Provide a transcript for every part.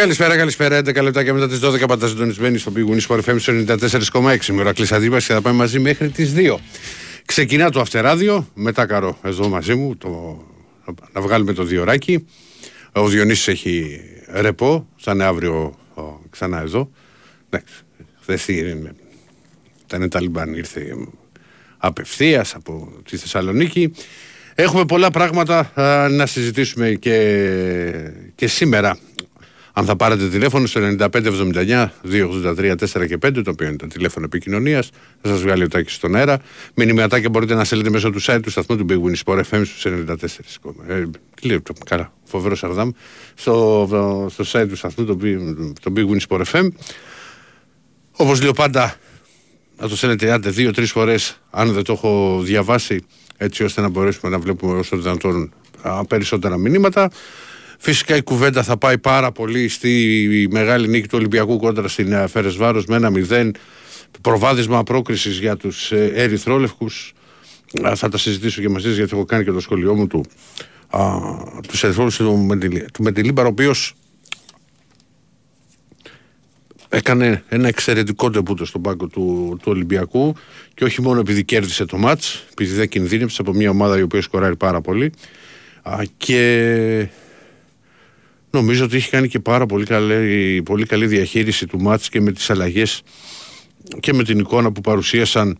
Καλησπέρα, καλησπέρα. 11 λεπτά και μετά τις 12 πάντα συντονισμένοι στο πηγουνί Sport FM 94,6 με ώρα αντίπαση και θα πάμε μαζί μέχρι τις 2. Ξεκινά το αυτεράδιο, μετά καρό εδώ μαζί μου, το, να βγάλουμε το διοράκι. Ο Διονύσης έχει ρεπό, θα είναι αύριο ξανά εδώ. Εντάξει, χθες ήταν Ταλιμπάν, ήρθε απευθείας από τη Θεσσαλονίκη. Έχουμε πολλά πράγματα να συζητήσουμε και, και σήμερα αν θα πάρετε τηλέφωνο στο 9579 283 4 και 5, το οποίο είναι το τηλέφωνο επικοινωνίας, θα σας βγάλει ο Τάκης στον αέρα. Μηνυματάκια μπορείτε να στέλνετε μέσω του site του σταθμού του Big Win Sport FM στους 94. Ε, τι λέει το καλά, φοβερός Σαρδάμ. Στο, στο site του σταθμού, το, το Big Win Sport FM. Όπως λέω πάντα, να το στέλνετε άντε δύο-τρεις φορές, αν δεν το έχω διαβάσει, έτσι ώστε να μπορέσουμε να βλέπουμε όσο δυνατόν περισσότερα μηνύματα. Φυσικά η κουβέντα θα πάει πάρα πολύ στη μεγάλη νίκη του Ολυμπιακού κόντρα στην Φέρες Βάρος με ένα μηδέν. Προβάδισμα πρόκρισης για τους ε, ερυθρόλευκους θα τα συζητήσω και μαζί γιατί έχω κάνει και το σχολείο μου του τους ερυθρόλευκους του Μεντιλίμπαρο ο οποίος έκανε ένα εξαιρετικό τεπούτο στον πάγκο του, του Ολυμπιακού. Και όχι μόνο επειδή κέρδισε το μάτς, επειδή δεν κινδύνεψε από μια ομάδα η οποία σκοράρει πάρα πολύ. Και Νομίζω ότι έχει κάνει και πάρα πολύ καλή, πολύ καλή διαχείριση του μάτς και με τις αλλαγές και με την εικόνα που παρουσίασαν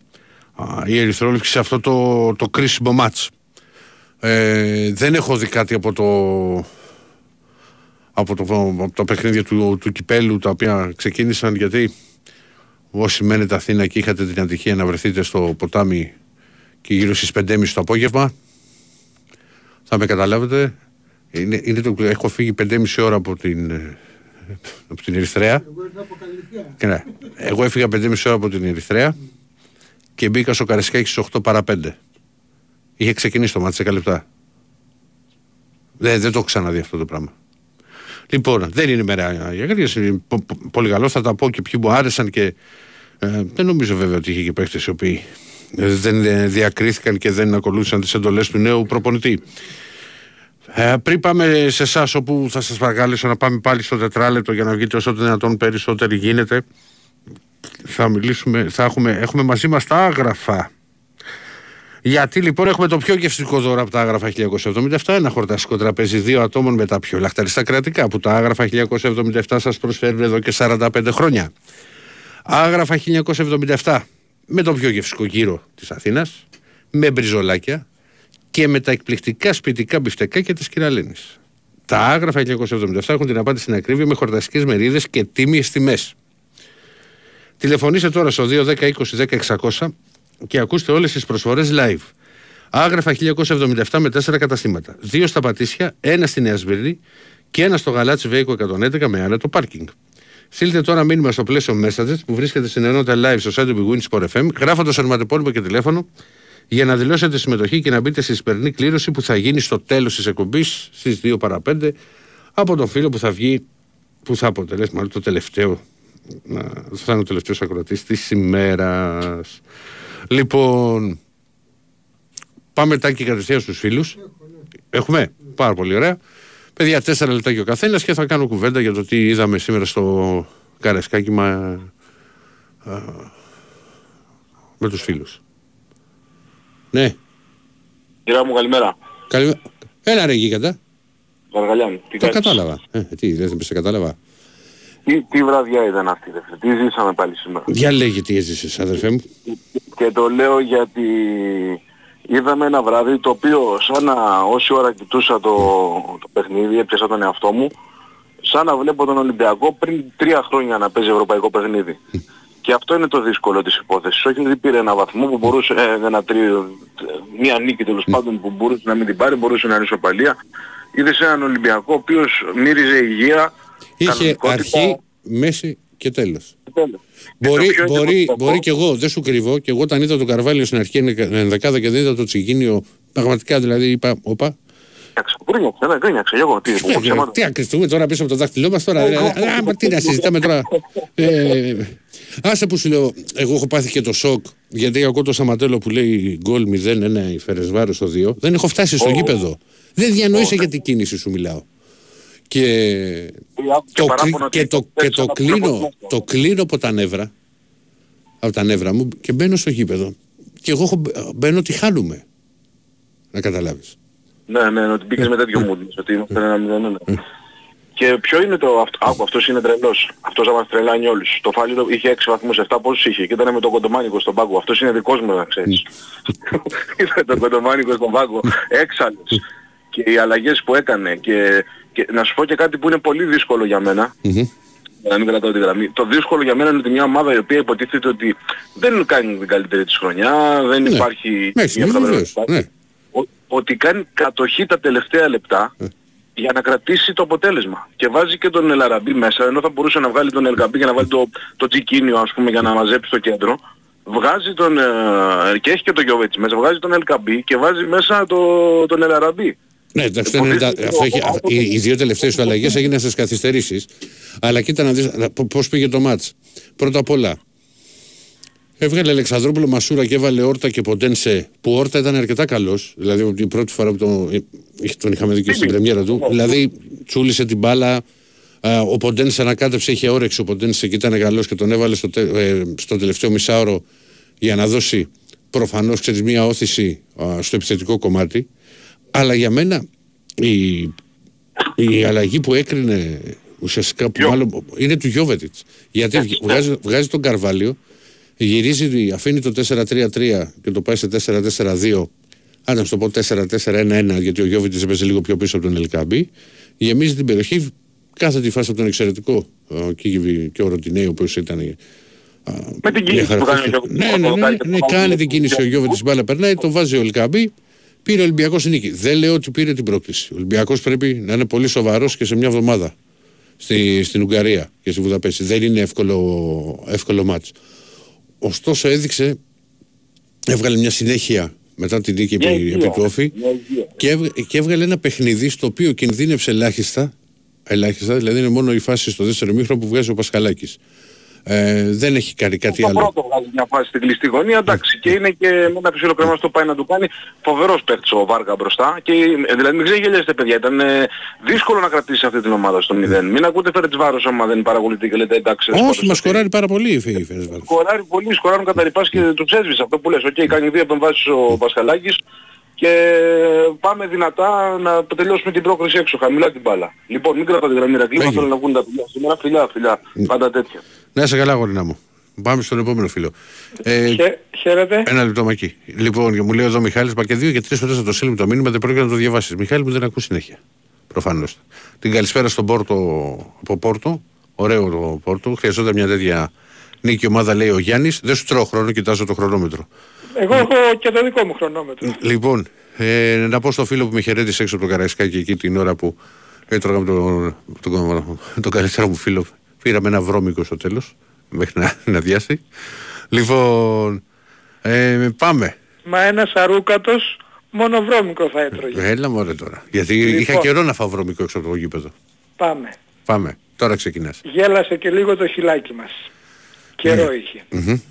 α, οι Ερυθρόλευκοι σε αυτό το, το κρίσιμο μάτς. Ε, δεν έχω δει κάτι από το, από το, από το παιχνίδια του, του κυπέλου τα οποία ξεκίνησαν γιατί όσοι μένετε Αθήνα και είχατε την ατυχία να βρεθείτε στο ποτάμι και γύρω στις 5.30 το απόγευμα θα με καταλάβετε είναι, είναι το, έχω φύγει 5,5 ώρα από την, ε, από την Ερυθρέα. Και ναι, εγώ έφυγα 5,5 ώρα από την Ερυθρέα και μπήκα στο Καρεσκάκι στις 8 παρά 5. Είχε ξεκινήσει το μάτι 10 λεπτά. Δεν, δεν το έχω ξαναδεί αυτό το πράγμα. Λοιπόν, δεν είναι μέρα για είναι Πολύ καλό, θα τα πω και ποιοι μου άρεσαν και ε, δεν νομίζω βέβαια ότι είχε και παίχτε οι οποίοι δεν διακρίθηκαν και δεν ακολούθησαν τις εντολές του νέου προπονητή. Ε, πριν πάμε σε εσάς, όπου θα σας παρακαλέσω να πάμε πάλι στο τετράλεπτο για να βγείτε όσο το δυνατόν περισσότεροι γίνεται, θα μιλήσουμε, θα έχουμε, έχουμε μαζί μας τα άγραφα. Γιατί λοιπόν έχουμε το πιο γευστικό δώρο από τα άγραφα 1977, ένα χορταστικό τραπέζι δύο ατόμων με τα πιο λαχταριστά κρατικά που τα άγραφα 1977 σας προσφέρουν εδώ και 45 χρόνια. Άγραφα 1977 με το πιο γευστικό γύρο της Αθήνας, με μπριζολάκια, και με τα εκπληκτικά σπιτικά μπιφτεκάκια της Κυραλίνης. Τα άγραφα 1977 έχουν την απάντηση στην ακρίβεια με χορταστικές μερίδες και τίμιες τιμές. Τηλεφωνήστε τώρα στο 210-20-10-600 και ακούστε όλες τις προσφορές live. Άγραφα 1977 με 4 καταστήματα. Δύο στα Πατήσια, ένα στη Νέα Σμύρνη και ένα στο Γαλάτσι Βέικο 111 με άνετο πάρκινγκ. Στείλτε τώρα μήνυμα στο πλαίσιο Messages που βρίσκεται στην ενότητα live στο site του Big Sport FM, γράφοντας ονοματεπώνυμο και τηλέφωνο για να δηλώσετε συμμετοχή και να μπείτε στη σημερινή κλήρωση που θα γίνει στο τέλος της εκπομπής στις 2 παρα 5 από τον φίλο που θα βγει, που θα αποτελέσει μάλλον το τελευταίο. Θα είναι ο τελευταίος ακροατής της ημέρας. Λοιπόν, πάμε τάκι κατευθείαν στους φίλους. Έχουμε; Πάρα πολύ ωραία. Παιδιά, τέσσερα λεπτά και ο καθένας και θα κάνω κουβέντα για το τι είδαμε σήμερα στο καρεσκάκι μα, με τους φίλους. Ναι. Κύριε μου, καλημέρα. Καλημέρα. Έλα ρε γίγαντα. Βαργαλιάνη. Τι το κατάλαβα. Ε, τι, δεν σε κατάλαβα. Τι, τι βραδιά ήταν αυτή, δε. Τι ζήσαμε πάλι σήμερα; Για λέγε τι έζησες, αδερφέ μου. Και το λέω γιατί είδαμε ένα βράδυ το οποίο σαν να όση ώρα κοιτούσα το, το παιχνίδι, έπιασα τον εαυτό μου, σαν να βλέπω τον Ολυμπιακό πριν τρία χρόνια να παίζει ευρωπαϊκό παιχνίδι. Και αυτό είναι το δύσκολο της υπόθεσης. Όχι ότι πήρε ένα βαθμό που μπορούσε, ε, ένα τρίο, μία νίκη τέλος πάντων που μπορούσε να μην την πάρει, μπορούσε να είναι ισοπαλία. Είδες έναν Ολυμπιακό ο οποίος μύριζε υγεία, Είχε αρχή, μέση και τέλος. Μπορεί, μπορεί, μπορεί και εγώ, δεν σου κρυβώ, και εγώ όταν είδα τον Καρβάλιο στην αρχή ενδεκάδα και δεν είδα το Τσιγίνιο, πραγματικά δηλαδή είπα, όπα, Γκρίνιαξε, ναι, γκρίνιαξε. Εγώ τι, τι ακριστούμε τώρα πίσω από το δάχτυλό μας τώρα. Τι να συζητάμε τώρα. Ε, άσε που σου λέω, εγώ έχω πάθει και το σοκ γιατί ακούω το Σαματέλο που λέει γκολ 0-1 η Φερεσβάρος στο 2. Δεν έχω φτάσει στο γήπεδο. Δεν διανοείσαι για την κίνηση σου μιλάω. Και, το, και, το, και το, κλείνω, το κλείνω από τα νεύρα, από τα νεύρα μου και μπαίνω στο γήπεδο. Και εγώ μπαίνω ότι χάνουμε. Να καταλάβεις. Ναι, ναι, ότι μπήκες με τέτοιο μου, ότι είμαστε ένα μηδέν. Και ποιο είναι το αυτό, άκου, αυτός είναι τρελός. Αυτός θα μας τρελάνει όλους. Το Φάλιρο είχε 6 βαθμούς, 7 πόσους είχε και ήταν με τον κοντομάνικο στον πάγκο. Αυτός είναι δικός μου να ξέρεις. Ήταν τον κοντομάνικο στον πάγκο, έξαλλος. Και οι αλλαγές που έκανε και, και να σου πω και κάτι που είναι πολύ δύσκολο για μένα. να μην κρατάω τη γραμμή. Το δύσκολο για μένα είναι ότι μια ομάδα η οποία υποτίθεται ότι δεν κάνει την καλύτερη της χρονιά, δεν ναι. υπάρχει μια ότι κάνει κατοχή τα τελευταία λεπτά ε για να κρατήσει το αποτέλεσμα. Και βάζει και τον Ελαραμπή μέσα, ενώ θα μπορούσε να βγάλει τον Ελγαμπή για να βάλει το, το Τζικίνιο ας πούμε για να μαζέψει το κέντρο. Βγάζει τον, ε, και έχει και τον Γιώβετς μέσα, βγάζει τον Ελκαμπή και βάζει μέσα το, τον Ελαραμπή. Ναι, εντάξει, αυτό έχει, οι, οι δύο τελευταίες του αλλαγές έγιναν στις καθυστερήσεις. Αλλά κοίτα να δεις πώς πήγε το μάτς. Πρώτα απ' όλα, Έβγαλε Αλεξανδρόπουλο Μασούρα και έβαλε Όρτα και Ποντένσε που Όρτα ήταν αρκετά καλός. Δηλαδή την πρώτη φορά που τον, τον είχαμε δει και στην πρεμιέρα του. Δηλαδή τσούλησε την μπάλα. Ο Ποντένσε ανακάτεψε, είχε όρεξη ο Ποντένσε και ήταν καλός και τον έβαλε στο, ε, στο τελευταίο μισάωρο για να δώσει προφανώς μια όθηση στο επιθετικό κομμάτι. Αλλά για μένα η, η αλλαγή που έκρινε ουσιαστικά που μάλλον είναι του Γιώβετιτς. Γιατί βγάζει, βγάζει τον Καρβάλιο γυρίζει, αφήνει το 4-3-3 και το πάει σε 4-4-2. Αν να σου το πω 4-4-1-1, γιατί ο Γιώβιτς έπαιζε λίγο πιο πίσω από τον Ελκάμπη. Γεμίζει την περιοχή, κάθε τη φάση από τον εξαιρετικό και ο Ροτινέη, ο οποίος ήταν. Με την κίνηση που κάνει ο Ναι, ναι, ναι, ναι, κάνει την κίνηση ο Γιώβιτς, την μπάλα περνάει, το βάζει ο Ελκάμπη. Πήρε ο Ολυμπιακός νίκη. Δεν λέω ότι πήρε την πρόκληση. Ο Ολυμπιακός πρέπει να είναι πολύ σοβαρός και σε μια εβδομάδα στη, στην Ουγγαρία και στη Βουδαπέστη. Δεν είναι εύκολο, εύκολο μάτσο. Ωστόσο έδειξε, έβγαλε μια συνέχεια μετά την νίκη επί, επί του Όφη και, και έβγαλε ένα παιχνίδι στο οποίο κινδύνευσε ελάχιστα, ελάχιστα δηλαδή είναι μόνο η φάση στο δεύτερο ημίχρονο που βγάζει ο Πασχαλάκης. Ε, δεν έχει κάνει κάτι άλλο. Το πρώτο βγάζει μια φάση στην κλειστή γωνία, εντάξει, και είναι και με ένα φυσιολογικό το πάει να του κάνει φοβερός παίκτης ο Βάργα μπροστά. Και, ε, δηλαδή μην ξεγελιέστε παιδιά, ήταν ε, δύσκολο να κρατήσει αυτή την ομάδα στο 0. Μην ακούτε Φερεντσβάρος άμα δεν παρακολουθεί και λέτε εντάξει. Όχι, μας σκοράρει πάρα πολύ η Φερεντσβάρος. Σκοράρει πολύ, σκοράρουν κατά ριπάς και το έσβησε αυτό που λες. Ok, okay, κάνει δύο επεμβάσεις ο Πασχαλάκης και πάμε δυνατά να τελειώσουμε την πρόκριση έξω, χαμηλά την μπάλα. Λοιπόν, μην κρατάτε γραμμή κλίμα, θέλω να βγουν τα φιλιά. Σήμερα φιλιά, φιλιά, πάντα τέτοια. Να είσαι καλά, γορίνα μου. Πάμε στον επόμενο φίλο. Ε, χαίρετε. Ένα λεπτό μακί. Λοιπόν, μου λέει εδώ ο Μιχάλης, μα και δύο και τρεις φορές θα το στείλουμε το μήνυμα, δεν πρόκειται να το διαβάσεις. Μιχάλη μου δεν ακούς συνέχεια. Προφανώς. Την καλησπέρα στον Πόρτο από Πόρτο. Ωραίο το Πόρτο. Χρειαζόταν μια τέτοια νίκη ομάδα, λέει ο Γιάννης. Δεν σου τρώω χρόνο, κοιτάζω το χρονόμετρο. Εγώ έχω και το δικό μου χρονόμετρο. Λοιπόν, ε, να πω στο φίλο που με χαιρέτησε έξω από το Καραϊσκάκι εκεί την ώρα που έτρωγα με τον, τον, τον καλύτερο μου φίλο. Πήραμε ένα βρώμικο στο τέλος, μέχρι να, να διάσει. Λοιπόν, ε, πάμε. Μα ένας αρούκατος μόνο βρώμικο θα έτρωγε. Έλα μωρέ τώρα. Γιατί λοιπόν. είχα καιρό να φάω βρώμικο έξω από το γήπεδο. Πάμε. Πάμε. Τώρα ξεκινάς. Γέλασε και λίγο το χιλάκι μας. Καιρό mm. είχε. Mm-hmm.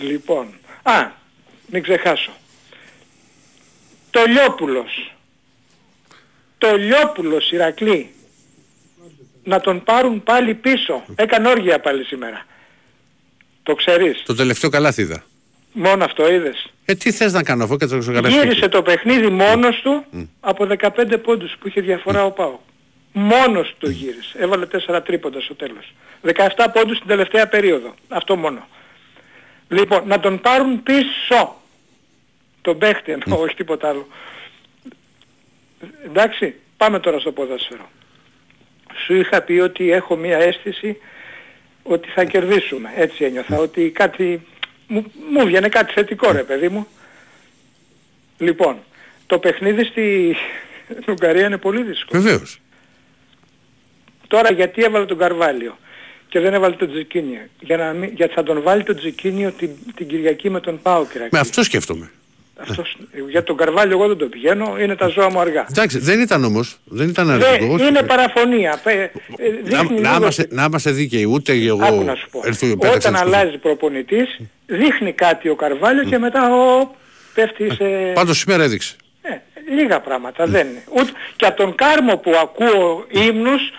Λοιπόν, Α, μην ξεχάσω. Το Λιόπουλος. Το Λιόπουλος Ηρακλή. Να τον πάρουν πάλι πίσω. Έκανε όργια πάλι σήμερα. Το ξέρεις; Το τελευταίο καλάθι είδα. Μόνο αυτό είδες. Ε, τι θες να κάνω αφού και το Γύρισε το παιχνίδι μόνος του από 15 πόντους που είχε διαφορά ο Πάο. Μόνος του γύρισε. Έβαλε 4 τρίποντα στο τέλος. 17 πόντους στην τελευταία περίοδο. Αυτό μόνο. Λοιπόν, να τον πάρουν πίσω. Τον παίχτη εννοώ, όχι τίποτα άλλο. Εντάξει, πάμε τώρα στο ποδόσφαιρο. Σου είχα πει ότι έχω μία αίσθηση ότι θα κερδίσουμε. Έτσι ένιωθα, ότι κάτι... Μου, μου βγαίνει κάτι θετικό ρε παιδί μου. Λοιπόν, το παιχνίδι στη Ουγγαρία είναι πολύ δύσκολο. Βεβαίως. Τώρα γιατί έβαλε τον Καρβάλιο και δεν έβαλε τον Τζικίνιο; Για να μην, γιατί θα τον βάλει τον Τζικίνιο την, την Κυριακή με τον Πάο Με αυτό σκέφτομαι. Αυτός, για τον Καρβάλιο εγώ δεν το πηγαίνω, είναι τα ζώα μου αργά. Εντάξει, δεν ήταν όμως, δεν ήταν αργός. Είναι παραφωνία. Ε, να, να, είμαστε, να είμαστε δίκαιοι, ούτε εγώ Άκου να σου πω. Όταν αλλάζει προπονητής, δείχνει κάτι ο Καρβάλιος και μετά ο, πέφτει σε... Πάντως σήμερα έδειξε. Ε, λίγα πράγματα δεν είναι. Ούτε, και από τον Κάρμο που ακούω ύμνους,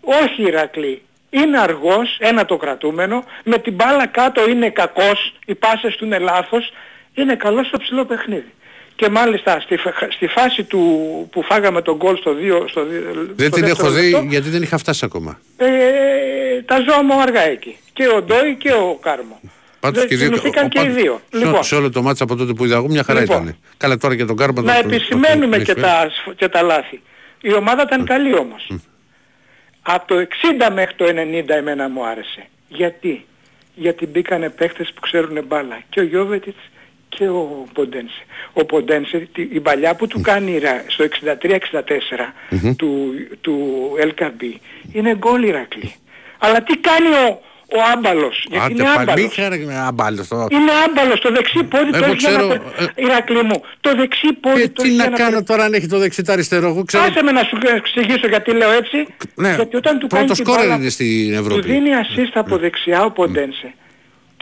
όχι Ηρακλή. Είναι αργός, ένα το κρατούμενο, με την μπάλα κάτω είναι κακός, οι πάσες του είναι λάθος, είναι καλός στο ψηλό παιχνίδι. Και μάλιστα στη, στη φάση του που φάγαμε τον γκολ στο 2 στο, Δεν την έχω δει γιατί δεν είχα φτάσει ακόμα. Ε, τα ζώα μου αργά εκεί. Και ο Ντόι και ο Κάρμο. Πάντως και, δύο, και οι δύο. Λοιπόν, σε όλο το μάτσα από τότε που είδα εγώ μια χαρά λοιπόν, ήταν. Καλά τώρα και τον Κάρμο. Να επισημαίνουμε και, τα, και τα λάθη. Η ομάδα ήταν καλή όμως. Από το 60 μέχρι το 90 εμένα μου άρεσε. Γιατί; Γιατί μπήκανε παίχτες που ξέρουν μπάλα. Και ο Γιώβετιτς και ο Ποντένσε. Ο Ποντένσε, η παλιά που του κάνει στο 63-64 του, του LKB είναι γκολ Ηρακλή. Αλλά τι κάνει ο, ο άμπαλος. Γιατί είναι άμπαλος. Είναι άμπαλος. Το... Είναι άμπαλος. Το δεξί πόδι το έχει ξέρω... ένα... Ηρακλή μου. Το δεξί πόδι ε, το τι να κάνω τώρα αν έχει το δεξί το αριστερό. Εγώ ξέρω... Άσε με να σου εξηγήσω γιατί λέω έτσι. Ναι. Γιατί όταν του κάνει την μπάλα, είναι στην Ευρώπη. Του δίνει assist από δεξιά ο Ποντένσε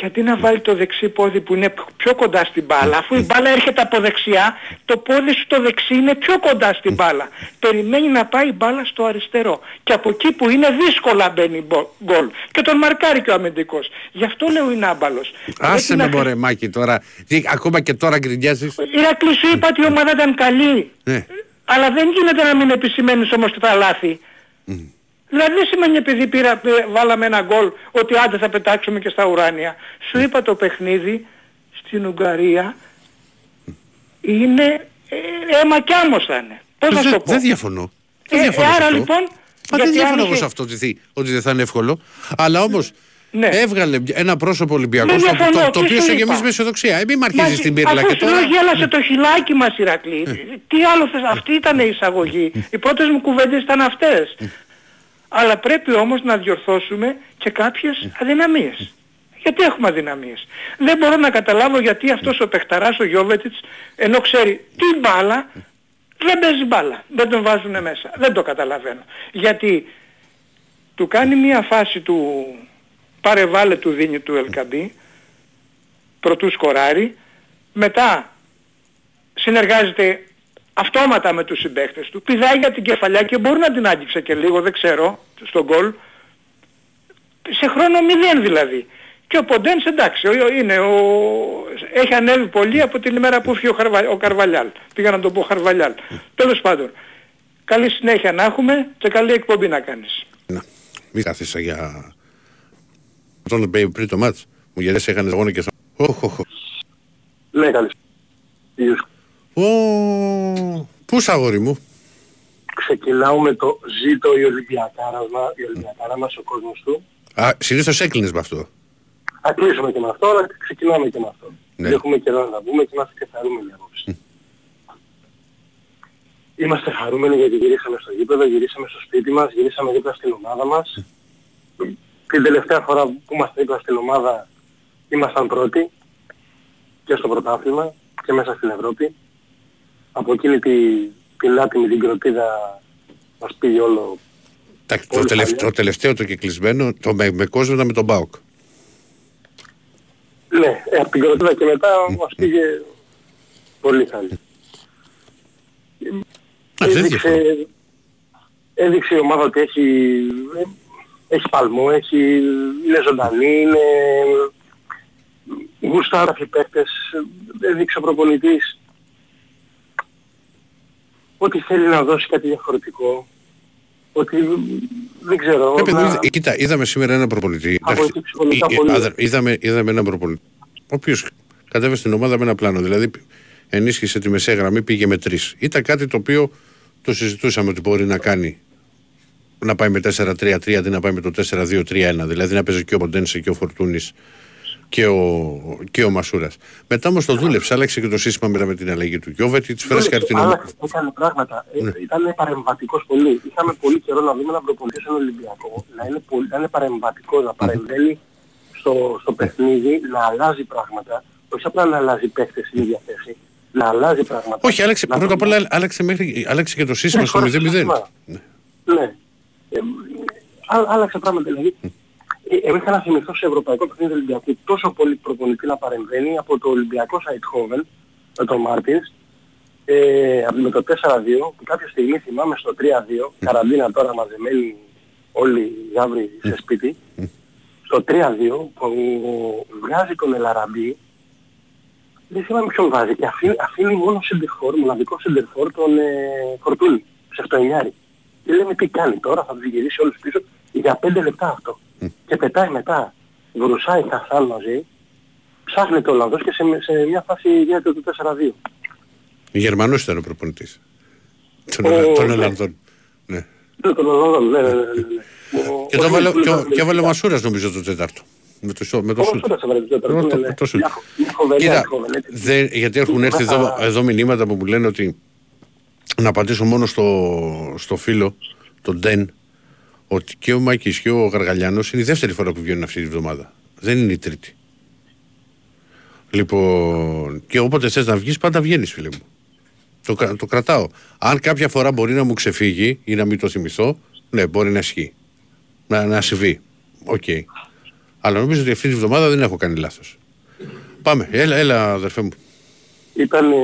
και αντί να βάλει το δεξί πόδι που είναι πιο κοντά στην μπάλα, αφού η μπάλα έρχεται από δεξιά, το πόδι σου το δεξί είναι πιο κοντά στην μπάλα. Περιμένει να πάει η μπάλα στο αριστερό. Και από εκεί που είναι δύσκολα μπαίνει γκολ. Και τον μαρκάρει και ο αμυντικός. Γι' αυτό λέω είναι άμπαλος. Άσε με μωρέ Μάκη τώρα. Ακόμα και τώρα γκρινιάζεις; Ηρακλής σου είπα ότι η ομάδα ήταν καλή. Ναι. Αλλά δεν γίνεται να μην επισημαίνεις όμως τα λάθη. Δηλαδή δεν σημαίνει επειδή πήρα, βάλαμε ένα γκολ ότι άντε θα πετάξουμε και στα ουράνια. Σου είπα το παιχνίδι στην Ουγγαρία είναι ε, αίμα κι άμμος θα είναι. Πώς να το πω; Δεν διαφωνώ. Ε, δεν διαφωνώ άρα λοιπόν... Μα δεν διαφωνώ εγώ σε αυτό ότι, ότι δεν θα είναι εύκολο. Αλλά όμως ναι. έβγαλε ένα πρόσωπο Ολυμπιακό το, το, το οποίο σε γεμίζει μες αισιοδοξία. Ε, μην μ' αρχίζεις την πύρλα και τώρα. Αυτό γέλασε το χιλάκι μας Ηρακλή. Ε. Τι άλλο θες, αυτή ήταν η εισαγωγή. Οι πρώτες μου κουβέντες ήταν αυτές αλλά πρέπει όμως να διορθώσουμε και κάποιες αδυναμίες. Γιατί έχουμε αδυναμίες; Δεν μπορώ να καταλάβω γιατί αυτός ο παιχταράς ο Γιώβετιτς ενώ ξέρει τι μπάλα δεν παίζει μπάλα. Δεν τον βάζουν μέσα. Δεν το καταλαβαίνω. Γιατί του κάνει μια φάση του παρεβάλλε του δίνει του Ελκαμπή προτού σκοράρει μετά συνεργάζεται αυτόματα με τους συμπαίχτες του. Πηδάει για την κεφαλιά και μπορεί να την άγγιξε και λίγο, δεν ξέρω, στον γκολ. Σε χρόνο μηδέν δηλαδή. Και ο Ποντένς εντάξει, είναι, ο, έχει ανέβει πολύ από την ημέρα που έφυγε ο, Χαρβα, ο Καρβαλιάλ. Πήγα να τον πω Χαρβαλιάλ. Τέλος πάντων, καλή συνέχεια να έχουμε και καλή εκπομπή να κάνεις. Να, μη κάθισα για... Τον πριν το μάτς, μου γερές είχαν γόνο και... Ναι, καλή. Ω, πούς αγόρι μου. Ξεκινάω με το ζήτο η Ολυμπιακάρα, η Ολυμπιακάρα μας, ο κόσμος του. Α, συνήθως έκλεινες με αυτό. Θα κλείσουμε και με αυτό, αλλά ξεκινάμε και με αυτό. Ναι. Έχουμε καιρό να βγούμε και είμαστε και χαρούμενοι απόψε. Είμαστε χαρούμενοι γιατί γυρίσαμε στο γήπεδο, γυρίσαμε στο σπίτι μας, γυρίσαμε δίπλα στην ομάδα μας. Την τελευταία φορά που είμαστε δίπλα στην ομάδα ήμασταν πρώτοι και στο πρωτάθλημα και μέσα στην Ευρώπη από εκείνη τη, την άτιμη την κροτίδα μας πήγε όλο το, τελευταίο, το τελευταίο το κυκλισμένο το με, με κόσμο ήταν με τον Μπάουκ. Ναι, ε, από την κροτίδα και μετά μας πήγε πολύ χάλι. Έδειξε, έδειξε η ομάδα ότι έχει, έχει παλμό, έχει, είναι ζωντανή, είναι γουστάρα οι παίκτες, έδειξε ο προπονητής ότι θέλει να δώσει κάτι διαφορετικό. Ότι δεν ξέρω. Ε, να... κοίτα, είδαμε σήμερα ένα προπονητή. είδαμε, είδαμε έναν προπονητή. Ο οποίος κατέβασε στην ομάδα με ένα πλάνο. Δηλαδή ενίσχυσε τη μεσαία γραμμή, πήγε με τρεις. Ήταν κάτι το οποίο το συζητούσαμε ότι μπορεί να κάνει. Να πάει με 4-3-3 αντί να πάει με το 4-2-3-1. Δηλαδή να παίζει και ο Ποντένσε και ο Φορτούνης και ο, και ο Μασούρας. Μετά όμως το δούλεψε, άλλαξε και το σύστημα μετά με την αλλαγή του Γιώβετ, τη φρέσκα την ομάδα. Έκανε πράγματα. Ε, ναι. Ήταν παρεμβατικός πολύ. Είχαμε πολύ καιρό να δούμε να προπονήσει έναν Ολυμπιακό. Να είναι, πολύ, να είναι παρεμβατικός, να παρεμβαίνει στο, στο παιχνίδι, να αλλάζει πράγματα. Όχι απλά να αλλάζει παίχτες στην ίδια θέση. Να αλλάζει πράγματα. Όχι, άλλαξε, πρώτα απ' όλα άλλαξε, μέχρι, άλλαξε και το σύστημα ναι, στο 0-0. Ναι. ναι. Ε, άλλαξε πράγματα δηλαδή. Ε, εγώ είχα να θυμηθώ σε ευρωπαϊκό παιχνίδι Ολυμπιακού τόσο πολύ προπονητή να παρεμβαίνει από το Ολυμπιακό Σαϊτχόβεν με τον Μάρτινς ε, με το 4-2 που κάποια στιγμή θυμάμαι στο 3-2, καραντίνα τώρα μαζεμένοι όλοι οι γάβροι σε σπίτι, στο 3-2 που βγάζει τον Ελαραμπή, δεν θυμάμαι ποιον βάζει και αφήνει, αφήνει μόνο σεντερφόρ, μοναδικό σεντερφόρ τον ε, Φορτούνη, σε αυτοενιάρι. Και λέμε τι κάνει τώρα, θα τους γυρίσει όλους πίσω για 5 λεπτά αυτό. Και πετάει μετά, βρουσάει Χασάν μαζί, ψάχνει το Ολλανδός και σε, σε μια φάση γίνεται το 4-2. Γερμανός ήταν ο προπονητής. Των Ολλανδών. Ναι. Τον Ολλανδών, ναι, ναι, ναι. Και, το βάλε, και, έβαλε ο Μασούρας νομίζω το τέταρτο. Με το, με το σούτ. Το σούτ. Κοίτα, γιατί έχουν έρθει εδώ, εδώ μηνύματα που μου λένε ότι να απαντήσω μόνο στο, στο φίλο, τον Ντεν, ότι και ο Μάκης και ο Γαργαλιάνος είναι η δεύτερη φορά που βγαίνουν αυτή τη βδομάδα. Δεν είναι η τρίτη. Λοιπόν, και όποτε θες να βγεις πάντα βγαίνεις φίλε μου. Το, το κρατάω. Αν κάποια φορά μπορεί να μου ξεφύγει ή να μην το θυμηθώ, ναι, μπορεί να ισχύει. Να, να συμβεί. Ok. Okay. Αλλά νομίζω ότι αυτή τη βδομάδα δεν έχω κάνει λάθος. Πάμε. Έλα, έλα αδερφέ μου. Ήταν ε,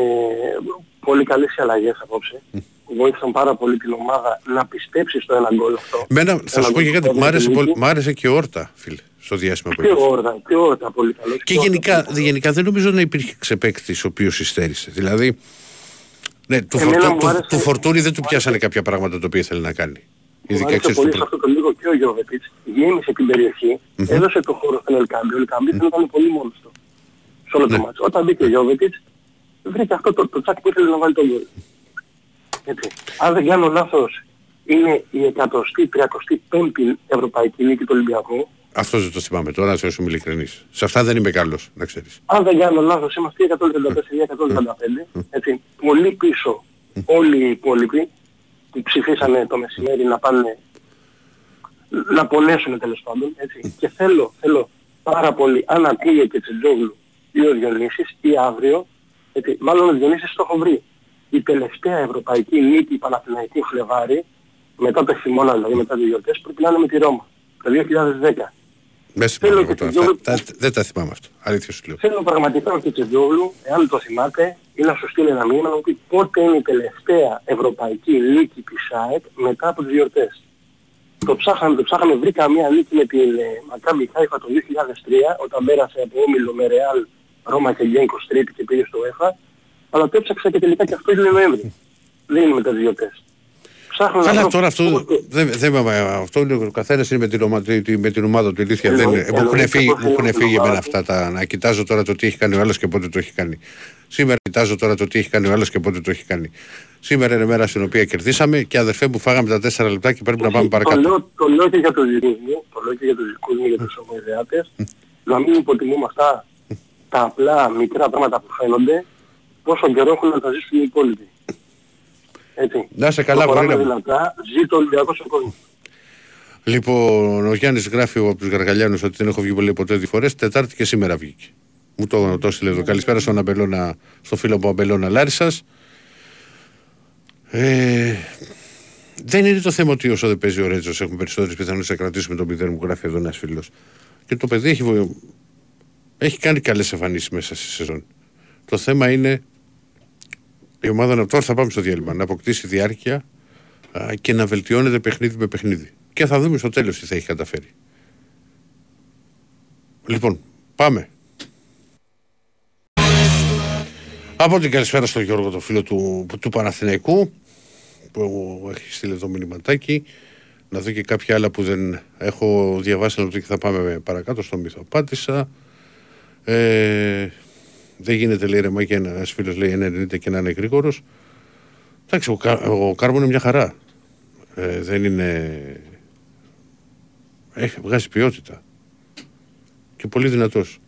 πολύ καλές οι αλλαγές απόψε. Mm. Βοήθησαν πάρα πολύ την ομάδα να πιστέψει στο ένα γκολ αυτό. Μένα, θα σου πω και κάτι, μ' άρεσε, μ άρεσε και Όρτα, φίλε, στο διάστημα που Και Όρτα, και Όρτα πολύ καλός. Και, γενικά, γενικά δεν νομίζω να υπήρξε παίκτης ο οποίος υστέρησε. Δηλαδή, ναι, του, φορτού, του, του Φορτούνη δεν του πιάσανε κάποια πράγματα τα οποία ήθελε να κάνει. Ειδικά μου πολύ σε αυτό το λίγο και ο Γιώβετιτς γέμισε την περιοχή, mm-hmm. έδωσε το χώρο στον Ελκάμπη. Ο Ελκάμπη δεν ήταν πολύ μόνος του σε όλο το ναι. μάτσο. Όταν μπήκε ο Γιώβετιτς βρήκε αυτό το, το τσάκ που ήθελε να βάλει τον γκολ. Έτσι. Αν δεν κάνω λάθος, είναι η 135η Ευρωπαϊκή Νίκη του Ολυμπιακού. Αυτό δεν το θυμάμαι τώρα, να σου είμαι ειλικρινής. Σε αυτά δεν είμαι καλός, να ξέρεις. Αν δεν κάνω λάθος, είμαστε 134-135. Έτσι. Πολύ πίσω όλοι οι υπόλοιποι που ψηφίσανε το μεσημέρι να πάνε να πονέσουν τέλος πάντων. Έτσι. Και θέλω, θέλω πάρα πολύ, αν ακούγε και Τσεντζόγλου ή ο Διονύσης ή αύριο, έτσι, μάλλον ο Διονύσης το έχω βρει. Η τελευταία ευρωπαϊκή νίκη Παναθηναϊκού Φλεβάρι, μετά το χειμώνα δηλαδή μετά τις γιορτές, πρέπει να είναι με τη Ρώμα, το 2010. Μέσα θέλω και Τσεντζόγλου... δεν τα θυμάμαι αυτό. Αλήθεια σου λέω. Θέλω πραγματικά ο Τσεντζόγλου, εάν το θυμάται, ή να σου στείλει ένα μήνυμα να πει πότε είναι η τελευταία ευρωπαϊκή νίκη της ΣΑΕΚ μετά από τις γιορτές. Το ψάχαμε, το ψάχαμε, βρήκα μια νίκη με την ε, Μακάμπι Χάιφα το 2003 όταν πέρασε από όμιλο με Ρεάλ, Ρώμα και Γκένκο Τρίτη και πήγε στο ΕΦΑ. Αλλά το έψαξα και τελικά και αυτό είναι Νοέμβρη. Δεν είναι μετά τις γιορτές. Ψάχνω Καλά, τώρα αυτό, δεν, δεν, αυτό είναι, ο καθένας είναι με την, ομάδα, με την ομάδα του ηλίθεια. Δεν, μου έχουν φύγει, μου έχουν φύγει εμένα αυτά τα, να κοιτάζω τώρα το τι έχει κάνει ο άλλος και πότε το έχει κάνει. Σήμερα κοιτάζω τώρα το τι έχει κάνει ο άλλος και πότε το έχει κάνει. Σήμερα είναι μέρα στην οποία κερδίσαμε και αδερφέ μου φάγαμε τα τέσσερα λεπτά και πρέπει να πάμε παρακάτω. Το λέω, το λέω και για τους δικούς μου, το λέω και για τους δικούς μου, για τους ομοειδεάτες, να μην υποτιμούμε αυτά τα απλά μικρά πράγματα που φαίνονται, πόσο καιρό έχουν να τα ζήσουν οι υπόλοιποι. Έτσι. Να σε καλά, Κορίνα. Δυνατά, ζει το Ολυμπιακός ο κόσμος. Λοιπόν, ο Γιάννης γράφει από τους Γαργαλιάνους ότι δεν έχω βγει πολύ ποτέ δύο φορές. Τετάρτη και σήμερα βγήκε. Μου το, το έστειλε εδώ. Καλησπέρα στον Αμπελώνα, στο φίλο μου Αμπελώνα Λάρισας. Ε, δεν είναι το θέμα ότι όσο δεν παίζει ο Ρέτζος έχουμε περισσότερες πιθανότητες να κρατήσουμε τον μηδέν μου γράφει εδώ ένας φίλος. Και το παιδί έχει, έχει κάνει καλές εμφανίσεις μέσα στη σεζόν. Το θέμα είναι η ομάδα να τώρα θα πάμε στο διάλειμμα να αποκτήσει διάρκεια α, και να βελτιώνεται παιχνίδι με παιχνίδι. Και θα δούμε στο τέλος τι θα έχει καταφέρει. Λοιπόν, πάμε. Από την καλησπέρα στον Γιώργο, το φίλο του, του Παναθηναϊκού, που έχει στείλει εδώ μηνυματάκι. Να δω και κάποια άλλα που δεν έχω διαβάσει, να δω και θα πάμε παρακάτω στο μύθο. Πάτησα. Ε, δεν γίνεται λέει ρεμά και ένα φίλος λέει 90 και να είναι γρήγορος. Εντάξει, ο, ο Κάρμο είναι μια χαρά. Ε, δεν είναι. Έχει βγάζει ποιότητα. Και πολύ δυνατός.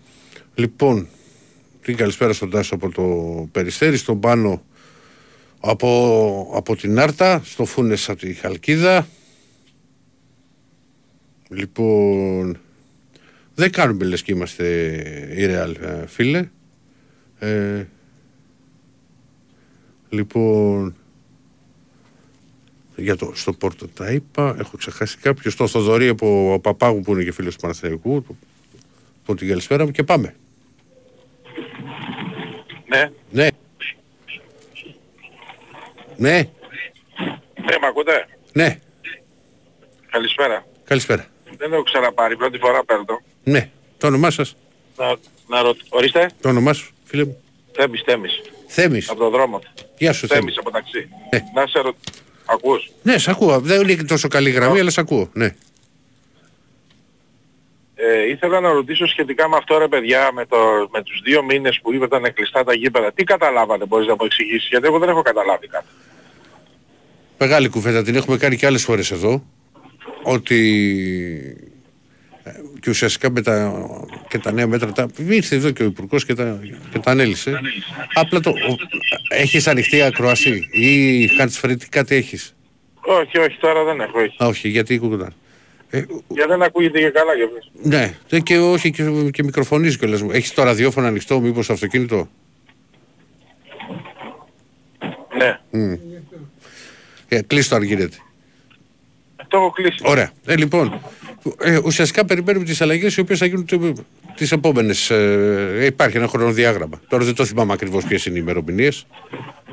Λοιπόν, την καλησπέρα στον Τάσο από το Περιστέρι, στον Πάνο από, από την Άρτα, στο Φούνες από τη Χαλκίδα. Λοιπόν, δεν κάνουμε λες και είμαστε η Ρεάλ, φίλε. Ε, λοιπόν, για το, στο Πόρτο τα είπα, έχω ξεχάσει κάποιος, στο Θοδωρή από Παπάγου που είναι και φίλος του Παναθηναϊκού, από την καλησπέρα μου και πάμε. Ναι. Ναι. Ναι, Ναι, μ' ακούτε; ναι, Καλησπέρα. καλησπέρα. Δεν έχω ξαναπάρει, πρώτη φορά παίρνω. Ναι, το όνομά σας, Να, να ρωτ... Ορίστε. το όνομά σου, φίλε μου. Θέμης, Θέμης. Θέμης. Από τον δρόμο. Γεια σου, Θέμη. Θέμης από ταξί. Ε. Να σε ρωτ... Ακούς; Ναι, σ' ακούω. Δεν είναι τόσο καλή γραμμή, αλλά σ' ακούω. Ναι. Ε, ήθελα να ρωτήσω σχετικά με αυτό ρε παιδιά, με, το, με τους δύο μήνες που ήταν κλειστά τα γήπεδα. Τι καταλάβατε, μπορείς να μου εξηγήσεις, γιατί εγώ δεν έχω καταλάβει κάτι. Μεγάλη κουβέντα την έχουμε κάνει και άλλες φορές εδώ. Ότι ε, και ουσιαστικά με τα, και τα νέα μέτρα τα, ήρθε εδώ και ο Υπουργός και τα, και τα ανέλησε. Απλά το, ο, έχεις ανοιχτή ακροασία ή hands κάτι έχεις; Όχι, όχι, τώρα δεν έχω, όχι. Α, όχι, γιατί κουκουτά. Ε, Γιατί δεν ακούγεται και καλά για αυτές. ναι, δε και όχι και, και μικροφωνίζει κιόλας. Έχεις το ραδιόφωνο ανοιχτό, μήπως στο αυτοκίνητο; Ναι, Ε, κλείστο αν γίνεται. Το έχω κλείσει. Ωραία. Ε, λοιπόν, ε, ουσιαστικά περιμένουμε τις αλλαγές οι οποίες θα γίνουν το- τις επόμενες. Ε, υπάρχει ένα χρονοδιάγραμμα. Τώρα δεν το θυμάμαι ακριβώς ποιες είναι οι ημερομηνίες.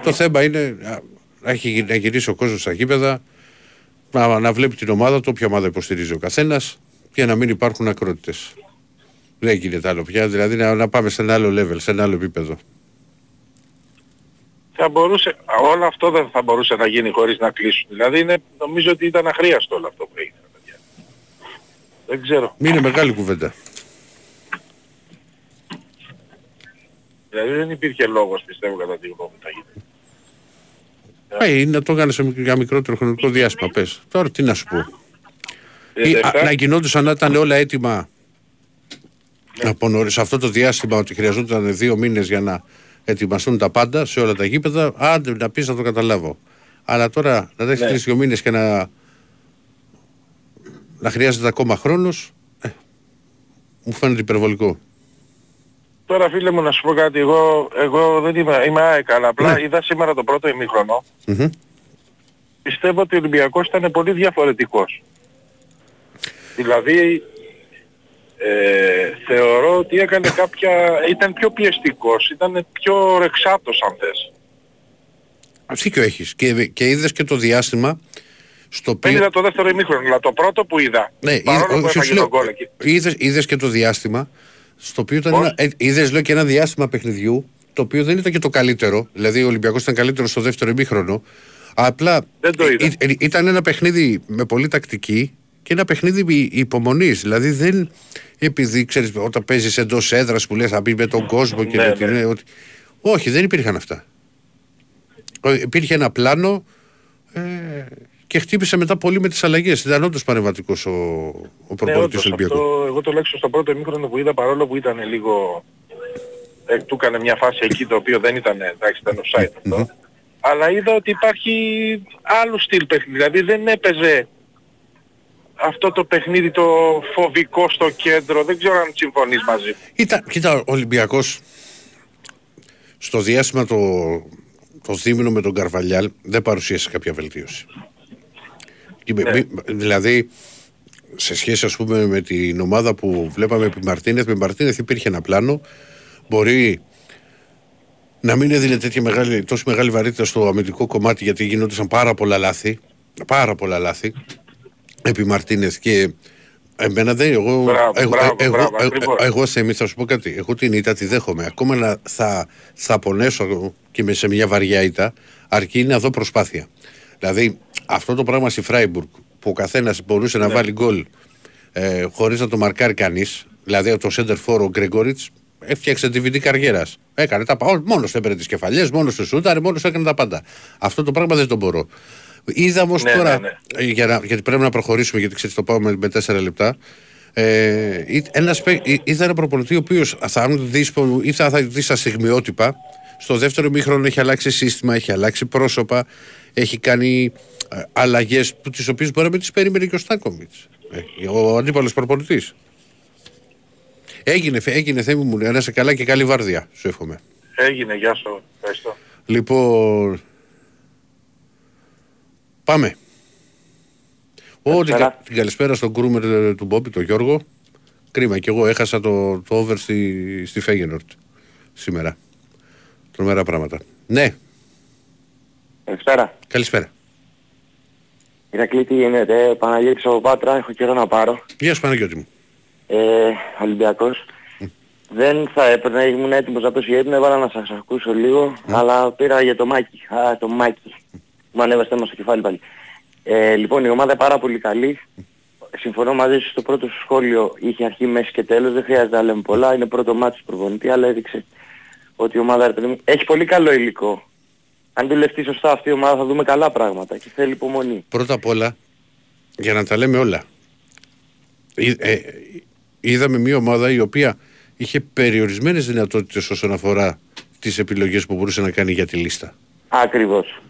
Το θέμα είναι α, να, έχει, γι- να γυρίσει ο κόσμος στα γήπεδα, να, να βλέπει την ομάδα του, όποια ομάδα υποστηρίζει ο καθένας και να μην υπάρχουν ακρότητες. Δεν γίνεται άλλο πια, δηλαδή να, να πάμε σε ένα άλλο level, σε ένα άλλο επίπεδο. Θα μπορούσε, α, όλο αυτό δεν θα μπορούσε να γίνει χωρίς να κλείσουν. Δηλαδή είναι, νομίζω ότι ήταν αχρίαστο όλο αυτό που έγινε. παιδιά. Δεν ξέρω. Είναι μεγάλη κουβέντα. Δηλαδή δεν υπήρχε λόγος πιστεύω κατά τη γνώμη μου θα γίνει. Ε, είναι να το έκανε σε μικ- για μικρότερο χρονικό διάστημα, πες. Τώρα τι να σου πω. Ή, α, 37, να γινόντουσαν να ήταν όλα έτοιμα από νωρίς, σε αυτό το διάστημα ότι χρειαζόταν δύο μήνες για να ετοιμαστούν τα πάντα σε όλα τα γήπεδα, άντε να πεις να το καταλάβω. Αλλά τώρα να δέχεις Ναι. τρεις δύο μήνες και να, να χρειάζεται ακόμα χρόνος, ε, μου φαίνεται υπερβολικό. Τώρα φίλε μου να σου πω κάτι, εγώ, εγώ δεν είμαι, είμαι ΑΕΚ, αλλά απλά Ναι. είδα σήμερα το πρώτο ημίχρονο. Μμμ. Πιστεύω ότι ο Ολυμπιακός ήταν πολύ διαφορετικός. Δηλαδή, ε, θεωρώ ότι έκανε κάποια... ήταν πιο πιεστικός, ήταν πιο ρεξάτος αν θες. Δίκιο έχεις. Και, και είδες και το διάστημα στο Δεν οποίο... είδα το δεύτερο ημίχρονο, αλλά το πρώτο που είδα, Ναι, παρόλο είδε- που όχι, έφαγε σου λέω, τον κόλ εκεί. είδες, είδες και το διάστημα στο οποίο ήταν Πώς; ένα, ε, είδες λέω και ένα διάστημα παιχνιδιού το οποίο δεν ήταν και το καλύτερο δηλαδή ο Ολυμπιακός ήταν καλύτερος στο δεύτερο ημίχρονο απλά Δεν το είδα. ή- ή- ήταν ένα παιχνίδι με πολύ τακτική και ένα παιχνίδι υ- υπομονής δηλαδή δεν επειδή ξέρεις όταν παίζεις εντός έδρας που λες θα μπει με τον κόσμο και Ναι, με την- ναι. ε, ότι... όχι δεν υπήρχαν αυτά Ε, υπήρχε ένα πλάνο ε, και χτύπησε μετά πολύ με τις αλλαγές ήταν όντως παρεμβατικός ο, ο Ναι, προπονητής όντως, του Ολυμπιακού αυτό, εγώ το λέξω στο πρώτο ημίχρονο που είδα, παρόλο που ήταν λίγο... Ε, του έκανε μια φάση εκεί το οποίο δεν ήταν, εντάξει, ήταν offside αυτό. Αλλά είδα ότι υπάρχει άλλου στυλ παιχνίδι. Δηλαδή δεν έπαιζε αυτό το παιχνίδι το φοβικό στο κέντρο. Δεν ξέρω αν συμφωνείς μαζί μου. Ήταν, κοίτα, ο Ολυμπιακός στο διάστημα το, το δίμηνο με τον Καρβαλιάλ δεν παρουσίασε κάποια βελτίωση. Και με- Ναι. μη- δηλαδή, σε σχέση ας πούμε με την ομάδα που βλέπαμε επί Μαρτίνεθ, με Μαρτίνεθ υπήρχε ένα πλάνο, μπορεί να μην έδινε τέτοια μεγάλη, τόσο μεγάλη βαρύτητα στο αμυντικό κομμάτι γιατί γινόντουσαν πάρα πολλά λάθη, πάρα πολλά λάθη επί Μαρτίνεθ και εμένα δεν, εγώ, Μπράβο, εγώ, μπράβο, εγώ, μπράβο, εγώ, ακριβώς. εγώ Θέμη, θα σου πω κάτι. Εγώ την ήττα τη δέχομαι. Ακόμα να θα, θα πονέσω και με σε μια βαριά ήττα, αρκεί να δω προσπάθεια. Δηλαδή, αυτό το πράγμα στη Φράιμπουργκ που ο καθένας μπορούσε Ναι. να βάλει γκολ ε, χωρίς να το μαρκάρει κανείς, δηλαδή από το center for ο Γκρεγόριτ, έφτιαξε τη βιδή καριέρας. Έκανε τα πάντα. Μόνος έπαιρνε τις κεφαλιές, μόνος του σούταρε, μόνος έκανε τα πάντα. Αυτό το πράγμα δεν το μπορώ. Είδα όμως Ναι, τώρα, ναι, ναι. ε, Για να, γιατί πρέπει να προχωρήσουμε, γιατί ξέρεις το πάμε με τέσσερα λεπτά. Ε, ή- ένας, παί- ή- είδα ένα προπονητή ο οποίος θα αν δεις, πο- ή θα, θα δεις τα στιγμιότυπα. Στο δεύτερο μήχρονο έχει αλλάξει σύστημα, έχει αλλάξει πρόσωπα, έχει κάνει ε, αλλαγές τις οποίες μπορεί να μην τις περίμενε και ο Στάκοβιτ. Ε, ο αντίπαλος προπονητής. Έγινε, φε- έγινε θέμη μου, να είσαι καλά και καλή βάρδια, σου εύχομαι. Έγινε, γεια σου. Ευχαριστώ. Λοιπόν. Πάμε. Ό, την, Καλησπέρα. κα- την καλησπέρα στον κρούμερ ε, του Μπόμπι, τον Γιώργο. Κρίμα και εγώ έχασα το, το over στη, στη Φέγενορτ σήμερα. Τρομερά πράγματα. Ναι, Καλησπέρα. Καλησπέρα. Ηρακλή, τι γίνεται. Παναγιώτης από Πάτρα, έχω καιρό να πάρω. Γεια σου Παναγιώτη μου. Ε, Ολυμπιακός. Δεν θα έπαιρνε, ήμουν έτοιμος να πέσω για ύπνο, έβαλα να σας ακούσω λίγο, αλλά πήρα για το Μάκη. Α, το Μάκη. Μου ανέβασε θέμα στο κεφάλι πάλι. Ε, λοιπόν, η ομάδα είναι πάρα πολύ καλή. Συμφωνώ μαζί σου στο πρώτο σου σχόλιο, είχε αρχή, μέση και τέλος, δεν χρειάζεται να λέμε πολλά, είναι πρώτο μάτι του προπονητή, αλλά έδειξε ότι η ομάδα ρε παιδί μου, έχει πολύ καλό υλικό. Αν δουλευτεί σωστά αυτή η ομάδα θα δούμε καλά πράγματα και θέλει υπομονή. Πρώτα απ' όλα, για να τα λέμε όλα, εί- ε, είδαμε μια ομάδα η οποία είχε περιορισμένες δυνατότητες όσον αφορά τις επιλογές που μπορούσε να κάνει για τη λίστα. Ακριβώς.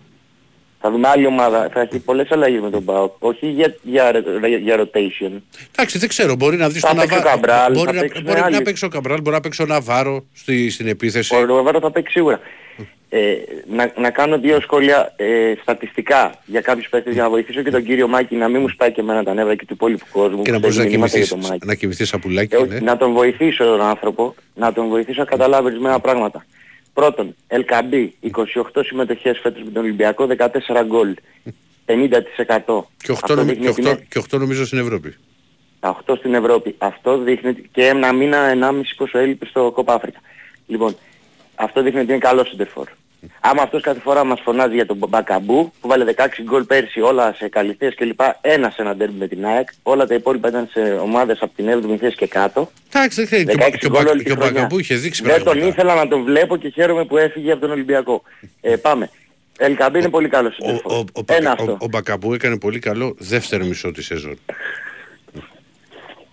Θα δούμε άλλη ομάδα, θα έχει πολλές αλλαγές με τον ΠΑΟΚ, όχι για, για, για, για rotation. Εντάξει, δεν ξέρω, μπορεί να δεις Θα τον παίξει ο Ναβάρο. Καμπράλ, Μπορεί, θα να, παίξουν μπορεί να άλλοι. παίξει ο Καμπράλ, μπορεί να παίξει ο Ναβάρο στη, στην επίθεση. Ο Ροβάρο θα παίξει σίγουρα. Ε, να, να κάνω δύο σχόλια ε, στατιστικά για κάποιους παίκτες για να βοηθήσω και τον κύριο Μάκη να μην μου σπάει και εμένα τα νεύρα και του υπόλοιπου κόσμου. Και να που μπορείς να στέλνει μηνύματα κοιμηθεί για το Μάκη. να κοιμηθείς σαπουλάκι. Ε, όχι, ναι. να τον βοηθήσω τον άνθρωπο, να τον βοηθήσω να καταλάβει ορισμένα πράγματα. Πρώτον, Ελκαμπή, 28 συμμετοχές φέτος με τον Ολυμπιακό, 14 γκολ, 50%. Και 8, Αυτό νομι- δείχνει και ότι 8, είναι και 8 νομίζω στην Ευρώπη. τα 8 στην Ευρώπη. Αυτό δείχνει ότι- και ένα μήνα, ενάμιση πόσο έλειπε στο Κόπα Αφρικα. Λοιπόν, αυτό δείχνει ότι είναι καλό σεντερφόρ. Άμα αυτός κάθε φορά μας φωνάζει για τον Μπακαμπού που βάλε 16 γκολ πέρσι όλα σε καλυθές και λοιπά, ένα σε ένα ντέρμπι με την ΑΕΚ, όλα τα υπόλοιπα ήταν σε ομάδες από την 7η θέση και κάτω. Εντάξει, δεν χρειάζεται. Και, ο- 16 και, ο γκολ Μπα- όλη τη και ο χρονιά. Μπακαμπού είχε δείξει Δεν τον πράγματα. ήθελα να τον βλέπω και χαίρομαι που έφυγε από τον Ολυμπιακό. Ε, πάμε. Ελκαμπή είναι πολύ καλός Ο, σεντερφόρ. ο, ο, Ένα Μπακα- αυτό. ο, ο Μπακαμπού έκανε πολύ καλό δεύτερο μισό τη σεζόν.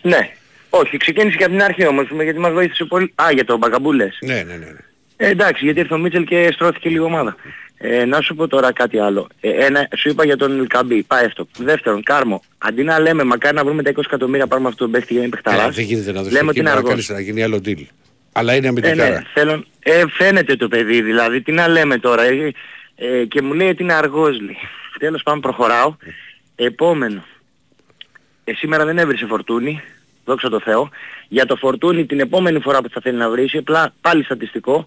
Ναι. Όχι, ξεκίνησε και από την αρχή όμως, γιατί μας βοήθησε πολύ. Α, για τον Μπακαμπού λες. Ναι, ναι, ναι. Ναι. Ε, εντάξει, γιατί ήρθε ο Μίτσελ και στρώθηκε λίγο ομάδα. Ε, να σου πω τώρα κάτι άλλο. Ε, ένα, σου είπα για τον Καμπή, πάει αυτό. Δεύτερον, Κάρμο, αντί να λέμε μακάρι να βρούμε τα 20 εκατομμύρια πάρουμε αυτόν τον παίχτη για να είναι Ε, παιχταράς, δεν γίνεται να δώσει λέμε το ότι είναι κείμενο να αργός. κάνεις να γίνει άλλο deal. Αλλά είναι Ε, αμυντικάρα. ναι, θέλω, ε, φαίνεται το παιδί δηλαδή, τι να λέμε τώρα. Ε, ε, και μου λέει ότι είναι αργός, λέει. Τέλος πάμε, προχωράω. Επόμενο. Ε, σήμερα δεν έβρισε φορτούνη, δόξα τω Θεώ. Για το φορτούνη την επόμενη φορά που θα θέλει να βρίσει, απλά πάλι στατιστικό,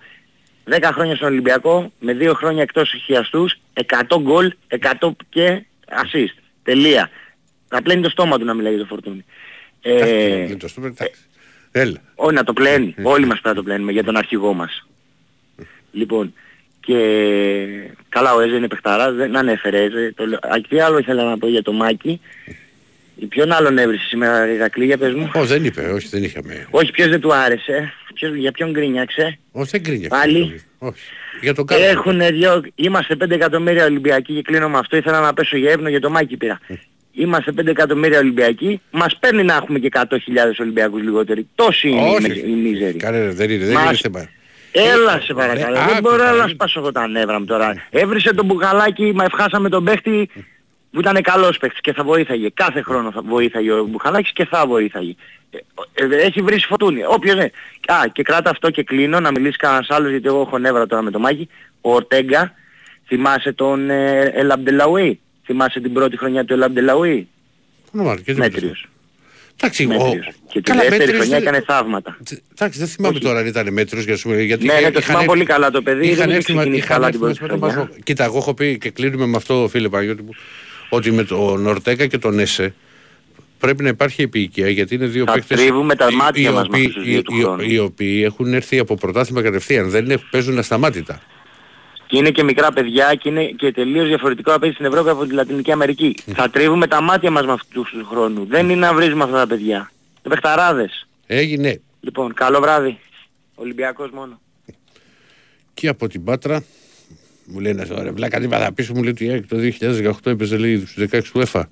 10 χρόνια στον Ολυμπιακό, με 2 χρόνια εκτός χιαστούς, 100 γκολ, 100 και assist. Τελεία. Θα πλένει το στόμα του να μιλάει για το φορτούνη. Ε, Δεν το στο εντάξει. Έλα. όχι να το πλένει. Όλοι μας πρέπει να το πλένουμε για τον αρχηγό μας. Λοιπόν, και καλά ο Έζε είναι παιχταράς, δεν ανέφερε Έζε. Το... λέω- Α, τι άλλο ήθελα να πω για το Μάκη. Ποιον άλλον έβρισε σήμερα η Ηρακλή, για πες μου; Ω, δεν είπε, όχι, δεν είχαμε. Όχι, ποιος δεν του άρεσε. Ποιος, για ποιον γκρίνιαξε; Όχι, δεν κρίνει. Πάλι. Όχι. Για τον Κάρλο. Έχουν δυο... Είμαστε 5 εκατομμύρια Ολυμπιακοί και κλείνω με αυτό. Ήθελα να πέσω για ύπνο για το Μάκη πήρα. Είμαστε 5 εκατομμύρια Ολυμπιακοί. Μας παίρνει να έχουμε και 100.000 Ολυμπιακούς λιγότεροι. Τόσοι είναι οι με- οι μίζεροι. Κάνε, δεν είναι, δεν Μας- είναι θέμα. Έλα σε παρακαλώ, Ε, δεν μπορώ άκουσα, να ε. σπάσω εγώ τα νεύρα μου τώρα. Έβρισε τον Μπουχαλάκη, μα ευχάσαμε τον παίχτη που ήταν καλός παίχτης και θα βοήθαγε. Κάθε χρόνο θα βοήθαγε ο Μπουχαλάκης και θα βοήθαγε. Ε, ε, Έχει βρει φωτούνι. Όποιος ναι. Α, και κράτα αυτό και κλείνω να μιλήσει κανένας άλλος γιατί εγώ έχω νεύρα τώρα με τον Μάκη. Ο Ορτέγκα, θυμάσαι τον ε, Ελαμπντελαουί. Θυμάσαι την πρώτη χρονιά του Ελαμπντελαουί. Όνομα, και δεν Μέτριος. Εντάξει, ο... Μέτριος. Και τη καλά, δεύτερη μέτριος χρονιά δεν- έκανε θαύματα. Εντάξει, δεν θυμάμαι τώρα αν ήταν μέτρος για σου, γιατί Ναι, ναι, το είχαν θυμάμαι έρθει- πολύ καλά το παιδί, είχαν δεν είχε έρθει μα- ξεκινήσει είχαν καλά έρθει την μας πρώτη με τον χρονιά. Πασόκ. Κοίτα, εγώ έχω πει και κλείνουμε με αυτό, φίλε Παναγιώτη μου, ότι με τον Νορτέκα και τον Έσε πρέπει να υπάρχει επίοικια γιατί είναι δύο Θα παίκτες τρίβουμε τα οι- μάτια οι μας με οποίοι- αυτούς τους δύο οι- του οι- χρόνου. οι οποίοι έχουν έρθει από πρωτάθλημα κατευθείαν, δεν είναι, παίζουν ασταμάτητα. Και είναι και μικρά παιδιά και είναι και τελείως διαφορετικό να παίζεις στην Ευρώπη από τη Λατινική Αμερική. Θα τρίβουμε τα μάτια μας με αυτούς τους χρόνους. Δεν είναι να βρίζουμε αυτά τα παιδιά. Είναι παιχταράδες. Έγινε Λοιπόν, καλό βράδυ. Ολυμπιακός μόνο. και από την Πάτρα μου λέει ένα ωραία βλάκα τι θα πεις μου λέει ότι η ΑΕΚ το 2018 έπαιζε λέει στους 16 του ΕΦΑ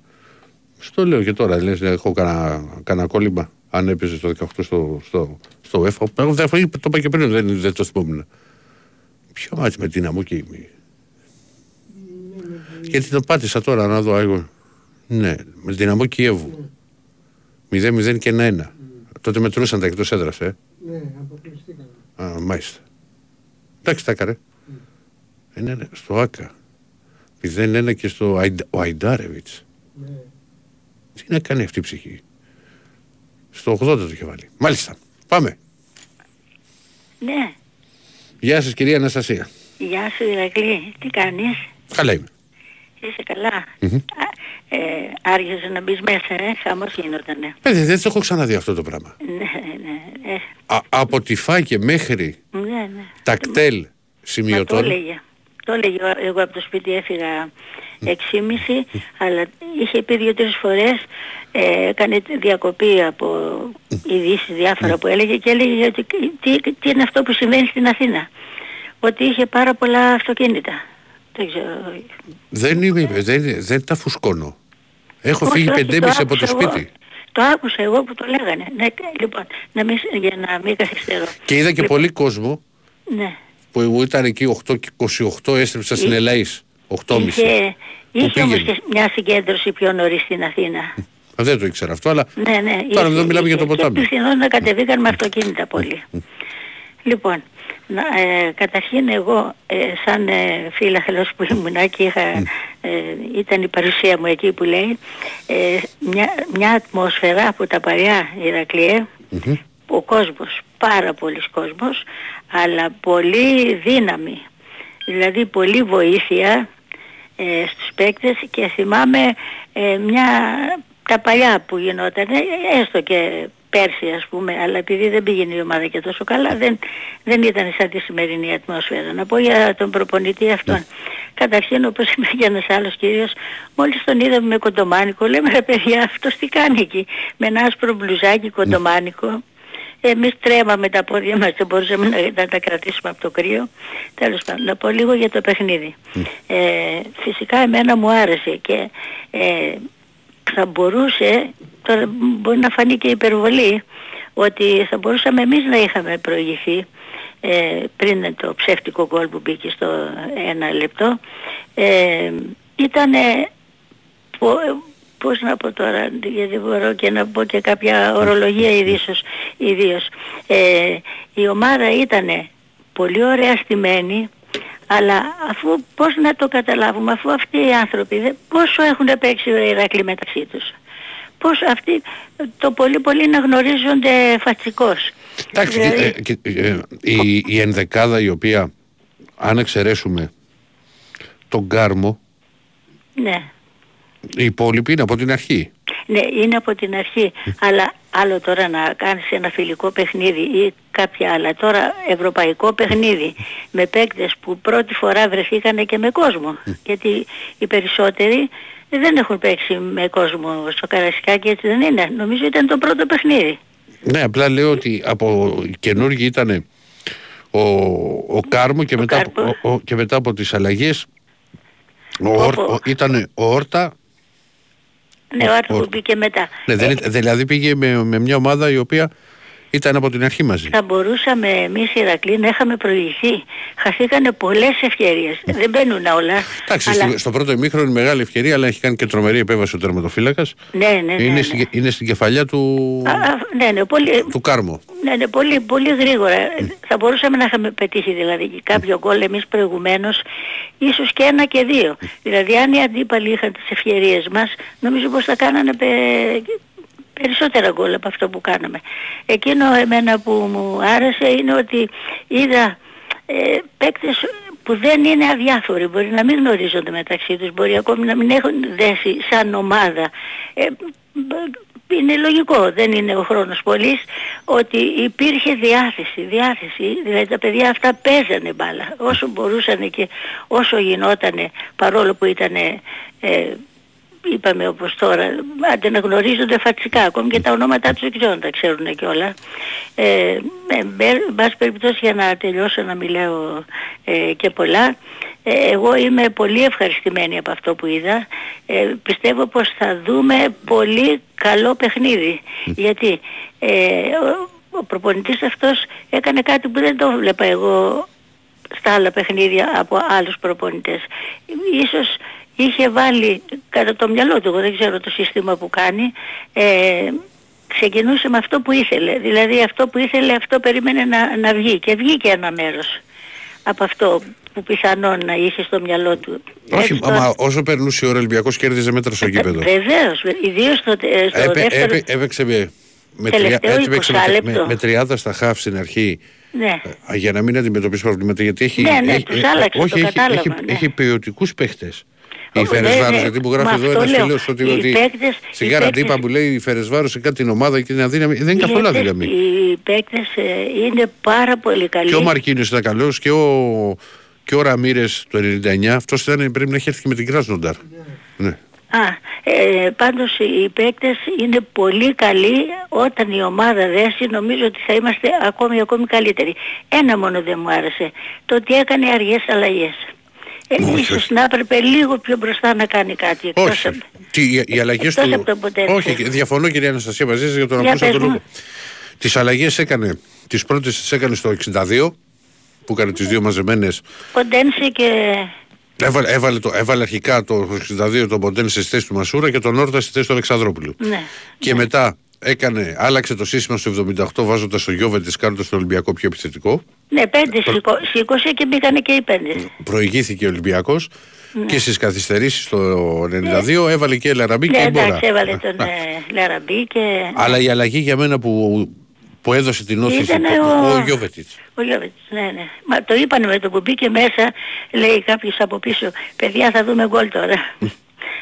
στο λέω και τώρα λες έχω κανένα, κανένα κόλλημα αν έπαιζε το 18 στο, στο, στο ΕΦΑ Εγώ δεν- το είπα και πριν δεν, δεν το θυμόμουν. Ποιο μάτι με την και η γιατί το πάτησα τώρα να δω εγώ. Ναι με την Αμό Κιέβου 0-0 και 1-1 τότε μετρούσαν τα εκτός έδρας ε. Ναι, αποκλειστήκαμε. Α, μάλιστα. Εντάξει, τα έκανε. Είναι ναι, στο ΑΚΑ. 0-1 και στο Αϊντα- ο Αϊντάρεβιτς. Ναι. Τι να κάνει αυτή η ψυχή. Στο 80 το είχε βάλει. Μάλιστα. Πάμε. Ναι, Γεια σας κυρία Αναστασία. γεια σου Ηρακλή, τι κάνεις; Καλά είμαι. Είσαι καλά; Α, ε, άργησε να μπεις μέσα, ε, χαμός γινότανε. Παιδί, δεν το έχω ξαναδεί αυτό το πράγμα. Ναι, ναι, ε, Α, από τη Φάκε μέχρι ναι, ναι. τα κτέλ Μα το σημειωτών. έλεγε. Το έλεγε ο- εγώ από το σπίτι έφυγα 6.30 αλλά είχε πει δύο-τρεις φορές ε, έκανε διακοπή από ειδήσεις διάφορα που έλεγε και έλεγε ότι τι, τι είναι αυτό που συμβαίνει στην Αθήνα. Ότι είχε πάρα πολλά αυτοκίνητα. Δεν ξέρω. Δεν, είμαι, δεν, δεν τα φουσκώνω. Έχω Όχι, φύγει όχι, πεντέμιση από το άκουσα εγώ. σπίτι. Το άκουσα εγώ που το λέγανε. Ναι, λοιπόν, να μην, για να μην καθυστερώ. Και είδα και Λοιπόν, πολύ κόσμο Ναι. Που ήταν εκεί 8 και 28 έστρεψα στην Εί- Ελαΐς. 8.30. Είχε, είχε όμως πήγαινε. και μια συγκέντρωση πιο νωρίς στην Αθήνα. Α, Δεν το ήξερα αυτό, αλλά Ναι, ναι. τώρα είχε- εδώ μιλάμε για είχε. το ποτάμι. Και πιθανόν να κατεβήκαν με αυτοκίνητα πολύ. λοιπόν, να, ε, καταρχήν εγώ ε, σαν ε, φίλαθλος που ήμουνα και είχα, ε, ήταν η παρουσία μου εκεί που λέει ε, μια, μια ατμόσφαιρα από τα παλιά Ηρακλειέ ο κόσμος, πάρα πολλής κόσμος αλλά πολύ δύναμη δηλαδή πολύ βοήθεια ε, στους παίκτες και θυμάμαι ε, μια, τα παλιά που γινόταν, ε, έστω και πέρσι ας πούμε, αλλά επειδή δεν πήγαινε η ομάδα και τόσο καλά, δεν, δεν ήταν σαν τη σημερινή ατμόσφαιρα. Να πω για τον προπονητή αυτόν. Καταρχήν όπως είπε και ένας άλλος κύριος, μόλις τον είδαμε με κοντομάνικο, λέμε ρε παιδιά αυτός τι κάνει εκεί, με ένα άσπρο μπλουζάκι κοντομάνικο. Εμείς τρέμαμε τα πόδια μας, δεν μπορούσαμε να, να τα κρατήσουμε από το κρύο. Τέλος πάντων, να πω λίγο για το παιχνίδι. Ε, φυσικά εμένα μου άρεσε και ε, θα μπορούσε, τώρα μπορεί να φανεί και υπερβολή, ότι θα μπορούσαμε εμείς να είχαμε προηγηθεί ε, πριν το ψεύτικο γκολ που μπήκε στο ένα λεπτό. Ε, ήτανε πο- πώς να πω τώρα, γιατί μπορώ και να πω και κάποια ορολογία ιδίως, ιδίως. Ε, η ομάδα ήταν πολύ ωραία στημένη, αλλά αφού πώς να το καταλάβουμε, αφού αυτοί οι άνθρωποι δεν, πόσο έχουν παίξει ο Ηρακλή μεταξύ τους. Πώς αυτοί το πολύ πολύ να γνωρίζονται φατσικώς. Εντάξει, Δηλαδή- ε, και, ε, η, η ενδεκάδα η οποία, αν εξαιρέσουμε τον Κάρμο, Ναι. Οι υπόλοιποι είναι από την αρχή. Ναι, είναι από την αρχή. Αλλά άλλο τώρα να κάνεις ένα φιλικό παιχνίδι ή κάποια άλλα. Τώρα ευρωπαϊκό παιχνίδι με παίκτες που πρώτη φορά βρεθήκανε και με κόσμο. Γιατί οι περισσότεροι δεν έχουν παίξει με κόσμο στο Καρασικάκι, έτσι δεν είναι. Νομίζω ήταν το πρώτο παιχνίδι. Ναι, απλά λέω ότι από καινούργοι ήταν ο, ο Κάρμο και, μετά, Κάρμο. από- ο- ο- και μετά από τις αλλαγές ο, Όρ- Όπου- ο- ήταν ο Όρτα, Ναι, ο Άρτο ο- που μπήκε μετά. ναι, δεν Ε, ήταν- δηλαδή πήγε με, με μια ομάδα η οποία ήταν από την αρχή μαζί. θα μπορούσαμε εμείς οι Ηρακλοί να είχαμε προηγηθεί. Χαθήκανε πολλές ευκαιρίες. δεν μπαίνουν όλα. Εντάξει, αλλά- στη- στο πρώτο ημίχρονο είναι μεγάλη ευκαιρία, αλλά έχει κάνει και τρομερή επέμβαση ο τερματοφύλακας. Ναι, ναι, ναι. είναι, ναι. Στην, είναι στην κεφαλιά του, Α, α, ναι, ναι, πολύ, του Κάρμο. Ναι, ναι, πολύ, πολύ γρήγορα. Θα μπορούσαμε να είχαμε πετύχει δηλαδή και κάποιο γκολ εμείς προηγουμένως, ίσως και ένα και δύο. Δηλαδή αν οι αντίπαλοι είχαν τις ευκαιρίες μας, νομίζω πως θα κάνανε πε- περισσότερα γκολ από αυτό που κάναμε. Εκείνο εμένα που μου άρεσε είναι ότι είδα ε, παίκτες που δεν είναι αδιάφοροι, μπορεί να μην γνωρίζονται μεταξύ τους, μπορεί ακόμη να μην έχουν δέσει σαν ομάδα. Ε, είναι λογικό, δεν είναι ο χρόνος πολύς, ότι υπήρχε διάθεση, διάθεση, δηλαδή τα παιδιά αυτά παίζανε μπάλα, όσο μπορούσαν και όσο γινότανε, παρόλο που ήταν είπαμε όπως τώρα, άντε να γνωρίζονται φατσικά, ακόμη και τα ονόματά τους δεν ξέρω να τα ξέρουν και όλα. Ε, ε, εν πάση περιπτώσει για να τελειώσω να μιλάω ε, και πολλά, ε, εγώ είμαι πολύ ευχαριστημένη από αυτό που είδα. Ε, πιστεύω πως θα δούμε πολύ καλό παιχνίδι. Γιατί ε, ο, ο προπονητής αυτός έκανε κάτι που δεν το βλέπα εγώ στα άλλα παιχνίδια από άλλους προπονητές. Ίσως είχε βάλει κατά το μυαλό του, εγώ δεν ξέρω το σύστημα που κάνει, ε, ξεκινούσε με αυτό που ήθελε. Δηλαδή αυτό που ήθελε αυτό περίμενε να, να βγει και βγήκε ένα μέρος από αυτό που πιθανόν να είχε στο μυαλό του. Όχι, Έτσι, τώρα- μα όσο περνούσε η ώρα ο Ολυμπιακός κέρδιζε μέτρα στο γήπεδο. Βεβαίως, ιδίως στο, ε, στο Έπαι- δεύτερο... έπαι- έπαιξε με, με, Τελευταίο τρια- έπαιξε με, 20 με, λεπτό. με τριάδα στα χαφ στην αρχή Ναι. Α, Για να μην αντιμετωπίσει προβλήματα, γιατί έχει. Ναι, ναι, έχει, τους άλλαξε, όχι, το έχει, κατάλαβα, έχει, ναι. έχει ποιοτικούς παίχτες. Η Ω, Φερεσβάρο, ναι, ναι. γιατί μου Μα γράφει εδώ αυτό ένας λέω. φίλος ότι. Οι ότι παίκτες- στην οι Κάρα παίκτες- τύπα που λέει η Φερεσβάρο σε κάτι την ομάδα και είναι αδύναμη. Δεν είναι Οι καθόλου παίκτες- αδύναμη. Οι παίκτες ε, είναι πάρα πολύ καλοί. Και ο Μαρκίνιος ήταν καλός και ο, και ο Ραμύρες το 99. Αυτός πρέπει να έχει έρθει και με την Κράσνονταρ. Ναι. Α, ε, πάντως οι παίκτες είναι πολύ καλοί όταν η ομάδα δέσει νομίζω ότι θα είμαστε ακόμη ακόμη καλύτεροι. Ένα μόνο δεν μου άρεσε, το ότι έκανε αργές αλλαγές. Ε, Όχι, ίσως όχι. να έπρεπε λίγο πιο μπροστά να κάνει κάτι. εκτός Όχι. από- Τι, οι, οι αλλαγές εκτός του. από το ποτέ. Όχι, διαφωνώ κυρία Αναστασία μαζί σας για τον Για ακούσα πες τον μου. λόγο. Τις αλλαγές έκανε. Τις πρώτες τις έκανε στο 62 που έκανε τις δύο μαζεμένες. Ο Ντένσι και... Έβαλε, έβαλε, το, έβαλε αρχικά το 62 τον Ποντέν στη θέση του Μασούρα και τον Όρτα στη θέση του Αλεξανδρόπουλου. Ναι. Και μετά έκανε, άλλαξε το σύστημα στο 78 βάζοντας το Γιώβε τη κάνοντας τον Ολυμπιακό πιο επιθετικό. Ναι, πέντε σήκω- σήκωσε και μπήκανε και οι πέντε. Προηγήθηκε ο Ολυμπιακός και στις καθυστερήσεις το 92 έβαλε και Λαραμπή Ναι, και Μπόρα. εντάξει, έβαλε τον ε, Λαραμπή και... Αλλά η αλλαγή για μένα που, που έδωσε την όθηση Ήτανε ο, ο- ο Γιώβετιτς. Ο Γιώβετς, ναι, ναι. Μα το είπανε με το που μπήκε μέσα, λέει κάποιος από πίσω, παιδιά θα δούμε γκολ τώρα.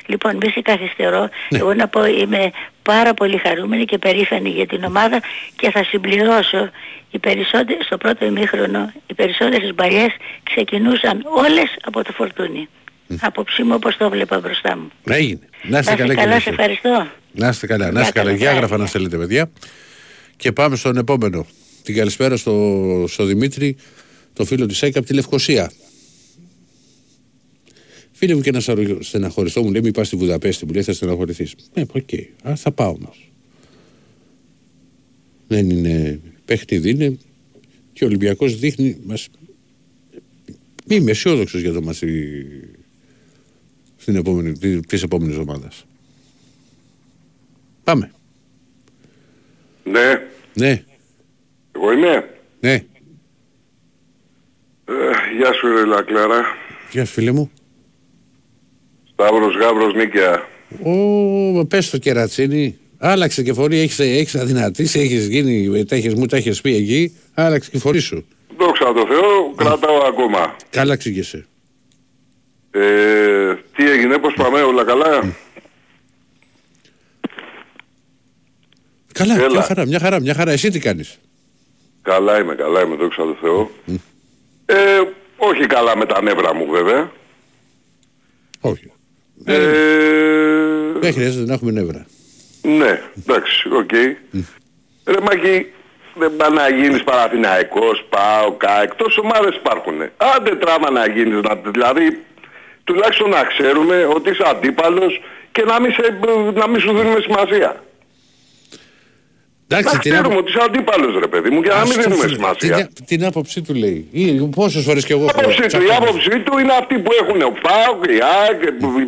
Λοιπόν, μη σε καθυστερώ, Ναι. εγώ να πω είμαι πάρα πολύ χαρούμενη και περήφανη για την ομάδα και θα συμπληρώσω οι περισσότερες, στο πρώτο ημίχρονο, οι περισσότερες μπαλιές ξεκινούσαν όλες από το φορτούνι. Απόψη μου όπως το βλέπα μπροστά μου. Να έγινε. Να είστε Να καλά, είστε κύριε καλά, σε Στέφη. ευχαριστώ. Να είστε καλά, να Γεια είστε καλά. καλά, Για γεια. γράφα να στέλνετε, παιδιά. Και πάμε στον επόμενο. Την καλησπέρα στο, στο Δημήτρη, το φίλο της ΑΕΚ από τη Λευκοσία. Φίλε μου και ένας σαρο- στεναχωριστό μου λέει: Μην πας στη Βουδαπέστη, μου λέει: Θα στεναχωρηθείς. Ναι, οκ. Α, θα πάω όμως. Δεν είναι παιχνίδι, είναι και ο Ολυμπιακός δείχνει. Μας... Είμαι αισιόδοξος για το ματς στην επόμενη, της επόμενης ομάδας. Πάμε. Ναι, Ναι, εγώ είμαι. ναι. Ε, γεια σου ρε Λακλάρα. Γεια σου φίλε μου. Σταύρος Γάβρος Νίκαια. Ω, πες το κερατσίνη. Άλλαξε και φωνή, έχεις, έχεις αδυνατήσει, έχεις γίνει, τα έχεις, μου τα έχεις πει εκεί. Άλλαξε και φωνή σου. Δόξα τω Θεώ, κρατάω ακόμα. Καλά ξύγεσαι. Ε, τι έγινε, πώς πάμε, όλα καλά; Καλά, Έλα. μια χαρά, μια χαρά, μια χαρά. Εσύ τι κάνεις; καλά είμαι, καλά είμαι, δόξα τω Θεώ. Ε, όχι καλά με τα νεύρα μου βέβαια. Όχι. Ε, Δεν χρειάζεται να έχουμε νεύρα. ναι, εντάξει, οκ. Ρε Μάκη, δεν πάει να γίνεις Παναθηναϊκός, πάω, κα, εκτός ομάδες υπάρχουνε. Άντε τράβα να γίνεις, να, δηλαδή τουλάχιστον να ξέρουμε ότι είσαι αντίπαλος και να μην, σε, να μην σου δίνουμε σημασία. Εντάξει, Να ξέρουμε ότι είσαι αντίπαλος ρε παιδί μου και να μην Αυτό, δίνουμε φίλε, σημασία. Την, την άποψή του λέει. Ή, πόσες φορές κι εγώ Η έχω άποψή του, η τσακωθεί. άποψή του είναι αυτή που έχουν ο ΠΑΟΚ, η ΑΕΚ,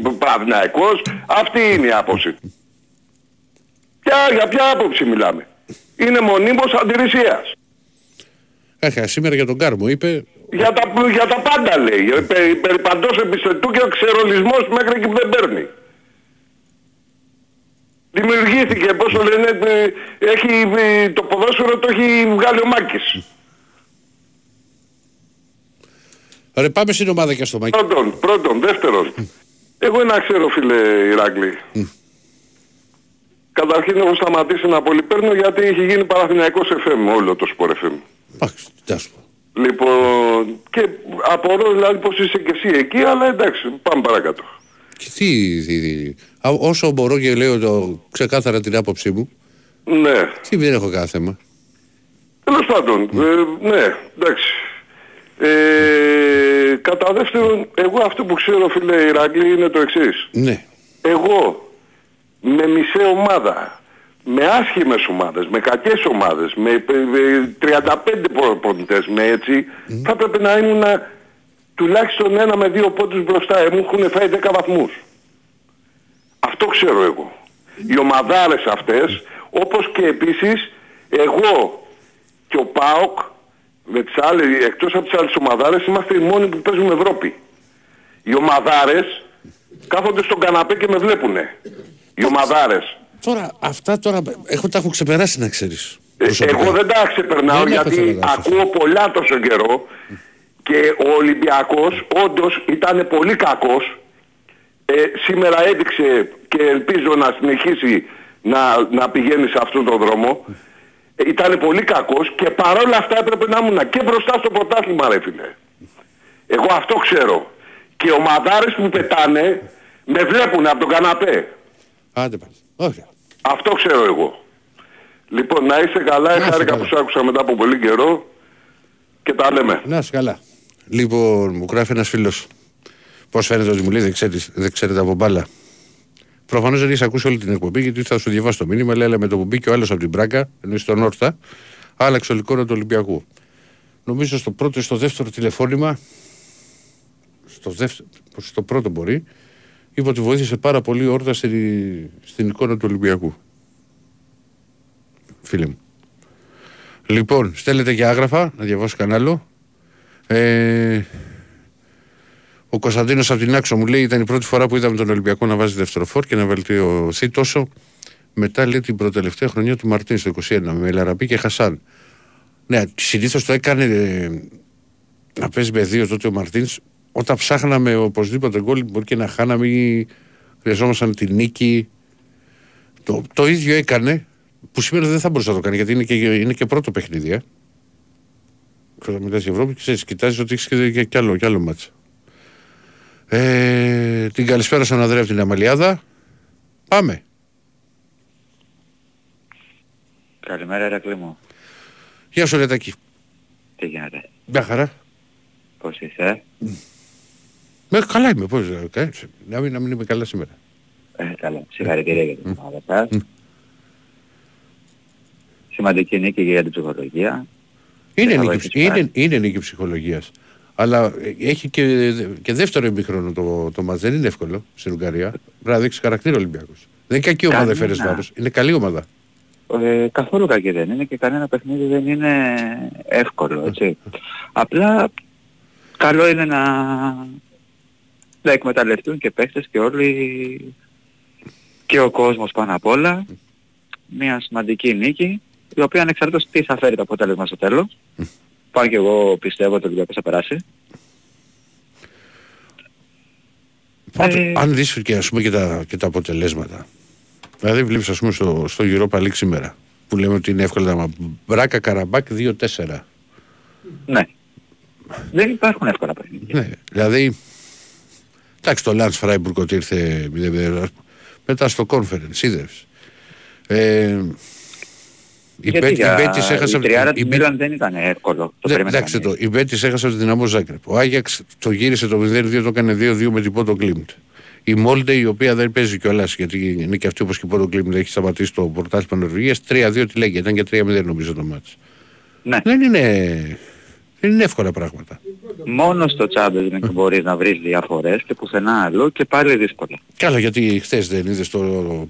ο Παναθηναϊκός, αυτή είναι η άποψη του. Ποια, για ποια άποψη μιλάμε. Είναι μονίμως αντιρρησίας. Άχα, σήμερα για τον Κάρμο είπε Για τα, για τα πάντα λέει. Ε, Περί, περί παντός εμπιστευτού και ο ξερολισμός μέχρι εκεί που δεν παίρνει. Δημιουργήθηκε, πώς το λένε, ε, έχει, ε, το ποδόσφαιρο το έχει βγάλει ο Μάκης. Ρε πάμε στην ομάδα και στο Μάκη. Πρώτον, πρώτον, δεύτερον. Εγώ ένα ξέρω φίλε Ηράκλη. Καταρχήν έχω σταματήσει να πολυπαίρνω γιατί έχει γίνει Παναθηναϊκός FM όλο το Sport FM. Εντάξει, τι σου πω. Λοιπόν, και απορώ δηλαδή πως είσαι και εσύ εκεί, αλλά εντάξει, πάμε παρακάτω. Και τι, τι, τι- α, όσο μπορώ και λέω το, ξεκάθαρα την άποψή μου, Ναι. τι δεν έχω κάθε θέμα. Τέλος πάντων, ε, ναι, εντάξει. Ε, κατά δεύτερον, εγώ αυτό που ξέρω φίλε Ηράκλη είναι το εξής. Ναι. εγώ με μισή ομάδα, με άσχημες ομάδες, με κακές ομάδες, με ε, ε, 35 ποντές, με έτσι, θα πρέπει να ήμουν τουλάχιστον ένα με δύο πόντους μπροστά. Ε, μου έχουν φάει 10 βαθμούς. Αυτό ξέρω εγώ. Οι ομαδάρες αυτές, όπως και επίσης εγώ και ο ΠΑΟΚ, με τις άλλες, εκτός από τις άλλες ομαδάρες, είμαστε οι μόνοι που παίζουμε Ευρώπη. Οι ομαδάρες κάθονται στον καναπέ και με βλέπουνε. Οι ομαδάρες. Τώρα, αυτά τώρα έχω, τα έχω ξεπεράσει να ξέρεις. Ε, Προσωπικά. Εγώ δεν τα ξεπερνάω Δεν έχω γιατί θέμα να σας ακούω πολλά τόσο καιρό και ο Ολυμπιακός όντως ήταν πολύ κακός. Ε, σήμερα έδειξε και ελπίζω να συνεχίσει να, να πηγαίνει σε αυτόν τον δρόμο. Ε, ήταν πολύ κακός και παρόλα αυτά έπρεπε να ήμουν και μπροστά στο πρωτάθλημα ρε φίλε. Εγώ αυτό ξέρω. Και οι ομαδάρες που πετάνε με βλέπουν από τον καναπέ. Άντε πάλι. Όχι. Αυτό ξέρω εγώ. Λοιπόν, να είσαι καλά. είστε Χάρηκα καλά. που σ' άκουσα μετά από πολύ καιρό και τα λέμε. Να είσαι καλά. Λοιπόν, μου γράφει ένας φίλος. Πώς φαίνεται ότι μου λέει δεν, ξέρεις, δεν ξέρετε από μπάλα. Προφανώς δεν έχει ακούσει όλη την εκπομπή γιατί θα σου διαβάσει το μήνυμα. Λέει, αλλά με το που μπήκε ο άλλος από την Μπράκα, ενώ στον Όρθα, άλλαξε ο λικόρο του Ολυμπιακού. Νομίζω στο πρώτο ή στο δεύτερο τηλεφώνημα, στο, δεύτερο, στο πρώτο μπορεί, είπε ότι βοήθησε πάρα πολύ ο Όρθα στην, στην εικόνα του Ολυμπιακού. Φίλε μου. Λοιπόν, στέλνετε και άγραφα, να διαβάσω κανένα άλλο. Ε, ο Κωνσταντίνος από την Άξο μου λέει: Ήταν η πρώτη φορά που είδαμε τον Ολυμπιακό να βάζει δευτεροφόρ και να βελτιωθεί τόσο μετά λέει την προτελευταία χρονιά του Μαρτίν στο 21 με Λαραπή και Χασάν. Ναι, συνήθως το έκανε ε, να παίζει με δύο τότε ο Μαρτίνς όταν ψάχναμε οπωσδήποτε γκολ μπορεί και να χάναμε ή χρειαζόμασταν τη νίκη. Το, το ίδιο έκανε που σήμερα δεν θα μπορούσε να το κάνει γιατί είναι και, είναι και πρώτο παιχνίδι. Ε. Όταν μιλάς για Ευρώπη, ξέρεις, κοιτάζεις ότι έχεις και, και, και άλλο, και άλλο μάτσα. Ε, την καλησπέρα στον Ανδρέα από την Αμαλιάδα. Πάμε. Καλημέρα Ερακλή μου. Γεια σου Ρετάκη. Τι γίνεται; Μια χαρά. Πώς είσαι; Με, καλά είμαι, πώς, ε, ε, να, μην, να μην είμαι καλά σήμερα. Ε, καλά. Συγχαρητήρια για την ομάδα σας. Σημαντική νίκη για την ψυχολογία. Είναι, θα νίκη, βοηθήσει πάρα. είναι, είναι νίκη ψυχολογίας. Αλλά ε, έχει και, και δεύτερο ημίχρονο το, το μάτς. Δεν είναι εύκολο στην Ουγγαρία. Πρέπει να δείξει χαρακτήρα ο Ολυμπιακός. Δεν είναι κακή ομάδα, Κανένα. φέρες βάρος. Είναι καλή ομάδα. Ε, καθόλου κακή δεν είναι και κανένα παιχνίδι δεν είναι εύκολο, έτσι. Απλά καλό είναι να, να εκμεταλλευτούν και παίχτες και όλοι και ο κόσμος πάνω απ' όλα μια σημαντική νίκη η οποία ανεξαρτήτως τι θα φέρει το αποτέλεσμα στο τέλος πάνω και εγώ πιστεύω ότι ο Ολυμπιακός θα περάσει Πάντως, Ε, αν δεις και, ας πούμε, και, τα, και τα αποτελέσματα. Δηλαδή βλέπεις ας πούμε στο, στο Europa League σήμερα που λέμε ότι είναι εύκολα να Μπράγκα Καραμπάγκ 2-4. ναι δεν υπάρχουν εύκολα παιχνίδια Ναι, δηλαδή εντάξει το Λάνς Φράιμπουργκ ότι ήρθε 0-0, μετά στο conference, είδες. Ε, η γιατί Μπέτ- για η Μπέτης έχασε η τριάρα η του Μπέτ- Μίλαν δεν ήταν εύκολο το Ναι, περίμενε εντάξει, κανείς. το, η Μπέτης έχασε από την Δυναμό Ζάγκρεπ. Ο Άγιαξ το γύρισε το 0-2, το έκανε 2-2 με την Μποντό Γκλιμτ. Η Μόλντε, η οποία δεν παίζει κιόλας, γιατί είναι και αυτή όπως και η Πότο Κλίμπτ έχει σταματήσει το πρωτάθλημα Νορβηγίας, 3-2 τη λέγει. Ήταν και 3-0 νομίζω το μάτς. Ναι. Δεν είναι, δεν είναι εύκολα πράγματα. Μόνο στο Champions League μπορείς να βρεις διαφορές και πουθενά αλλού και πάλι δύσκολα. Καλά, γιατί χθες δεν είδες το.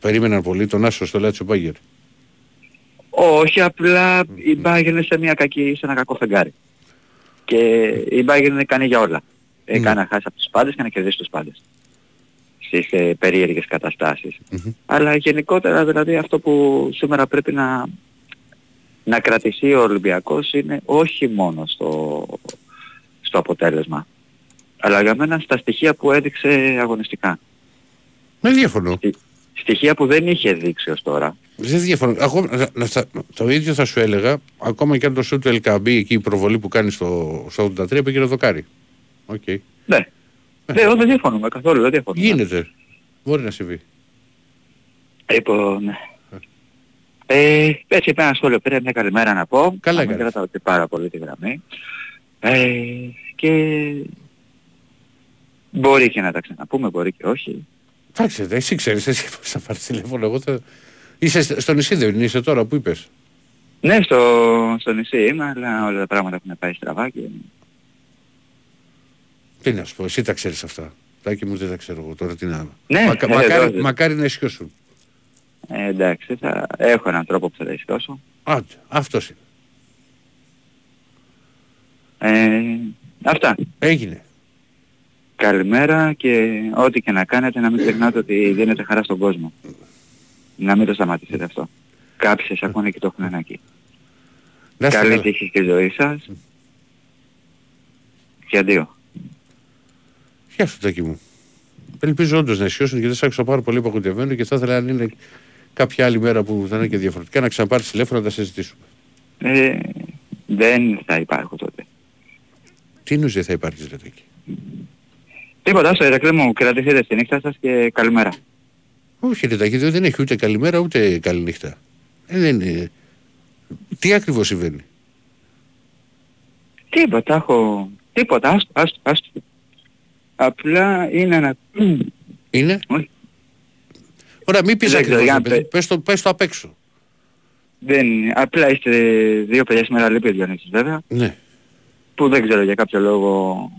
Περίμεναν πολύ τον Άσο στο Λάτσιο Μπάγκερ. Όχι, απλά η Bayern είναι σε, μια κακή, σε ένα κακό φεγγάρι. Και η Bayern είναι ικανή για όλα. Έκανε να χάσει από τους πάντες και να κερδίσει τους πάντες. Στις ε, περίεργες καταστάσεις. Αλλά γενικότερα δηλαδή αυτό που σήμερα πρέπει να, να κρατηθεί ο Ολυμπιακός είναι όχι μόνο στο, στο αποτέλεσμα. Αλλά για μένα στα στοιχεία που έδειξε αγωνιστικά. Δεν διαφωνώ. Στι- Στοιχεία που δεν είχε δείξει ως τώρα. Δεν διαφωνώ. Ακόμα, να- να στα- το ίδιο θα σου έλεγα, ακόμα και αν το σου του LKB εκεί η προβολή που κάνει στο, στο 83 πήγε να δοκάρει. Οκ. Ναι. Ναι, εγώ δεν διαφωνούμε καθόλου, δεν διαφωνούμε. Γίνεται. Μπορεί να συμβεί. Λοιπόν, ε, έτσι είπε ένα σχόλιο, πήρα μια καλημέρα να πω. Καλά Να μην έκανες. κρατάω και πάρα πολύ τη γραμμή. Ε, και μπορεί και να τα ξαναπούμε, μπορεί και όχι. Εντάξει, δε, εσύ ξέρεις, εσύ πώς θα πάρεις τηλέφωνο. Εγώ θα... Είσαι σ- στο νησί, δεν είσαι τώρα που είπες; Ναι, στο, στο νησί είμαι, αλλά όλα τα πράγματα έχουν πάει στραβά και... Τι να σου πω, εσύ τα ξέρεις αυτά. Τάκη μου δεν τα ξέρω εγώ τώρα τι να. Ναι, Μακα- ε, μακάρι, βέβαια. μακάρι να ισχυώσουν. Ε, εντάξει, θα έχω έναν τρόπο που θα τα ισχυώσω. Άντε, αυτός είναι. Ε, αυτά. Έγινε. Καλημέρα και ό,τι και να κάνετε να μην ξεχνάτε ότι δίνετε χαρά στον κόσμο. Να μην το σταματήσετε αυτό. Κάποιοι σας ακούνε και το έχουν ανάγκη. Να είστε Καλή καλά. τύχη στη ζωή σας. Και αντίο. Γεια σου Τάκη μου. Ελπίζω όντως να ισιώσουν γιατί σ' άκουσα πάρα πολύ απογοητευμένο και θα ήθελα αν είναι κάποια άλλη μέρα που θα είναι και διαφορετικά να ξαναπάρεις τηλέφωνο να τα συζητήσουμε. Ε, δεν θα υπάρχω τότε. Τι εννοείς δεν θα υπάρχεις ρε Τάκη. Τίποτα, στο Ηρακλή μου κρατηθείτε στη νύχτα σας και καλημέρα. Όχι ρε Τάκη, δεν έχει ούτε καλημέρα ούτε καληνύχτα. Ε, δεν είναι. Τι ακριβώς συμβαίνει; Τίποτα, έχω... Τίποτα, άστο, άστο, άστο. Απλά είναι ένα... Είναι; Όχι. Ωραία, μην πεις Δεν ξέρω, ακριβώς. για ρε να παιδί. πε- Πες το, πες το απ' έξω. Δεν είναι. Απλά είστε δύο παιδιά σήμερα λείπει ο Διονύσης βέβαια, Ναι. που δεν ξέρω για κάποιο λόγο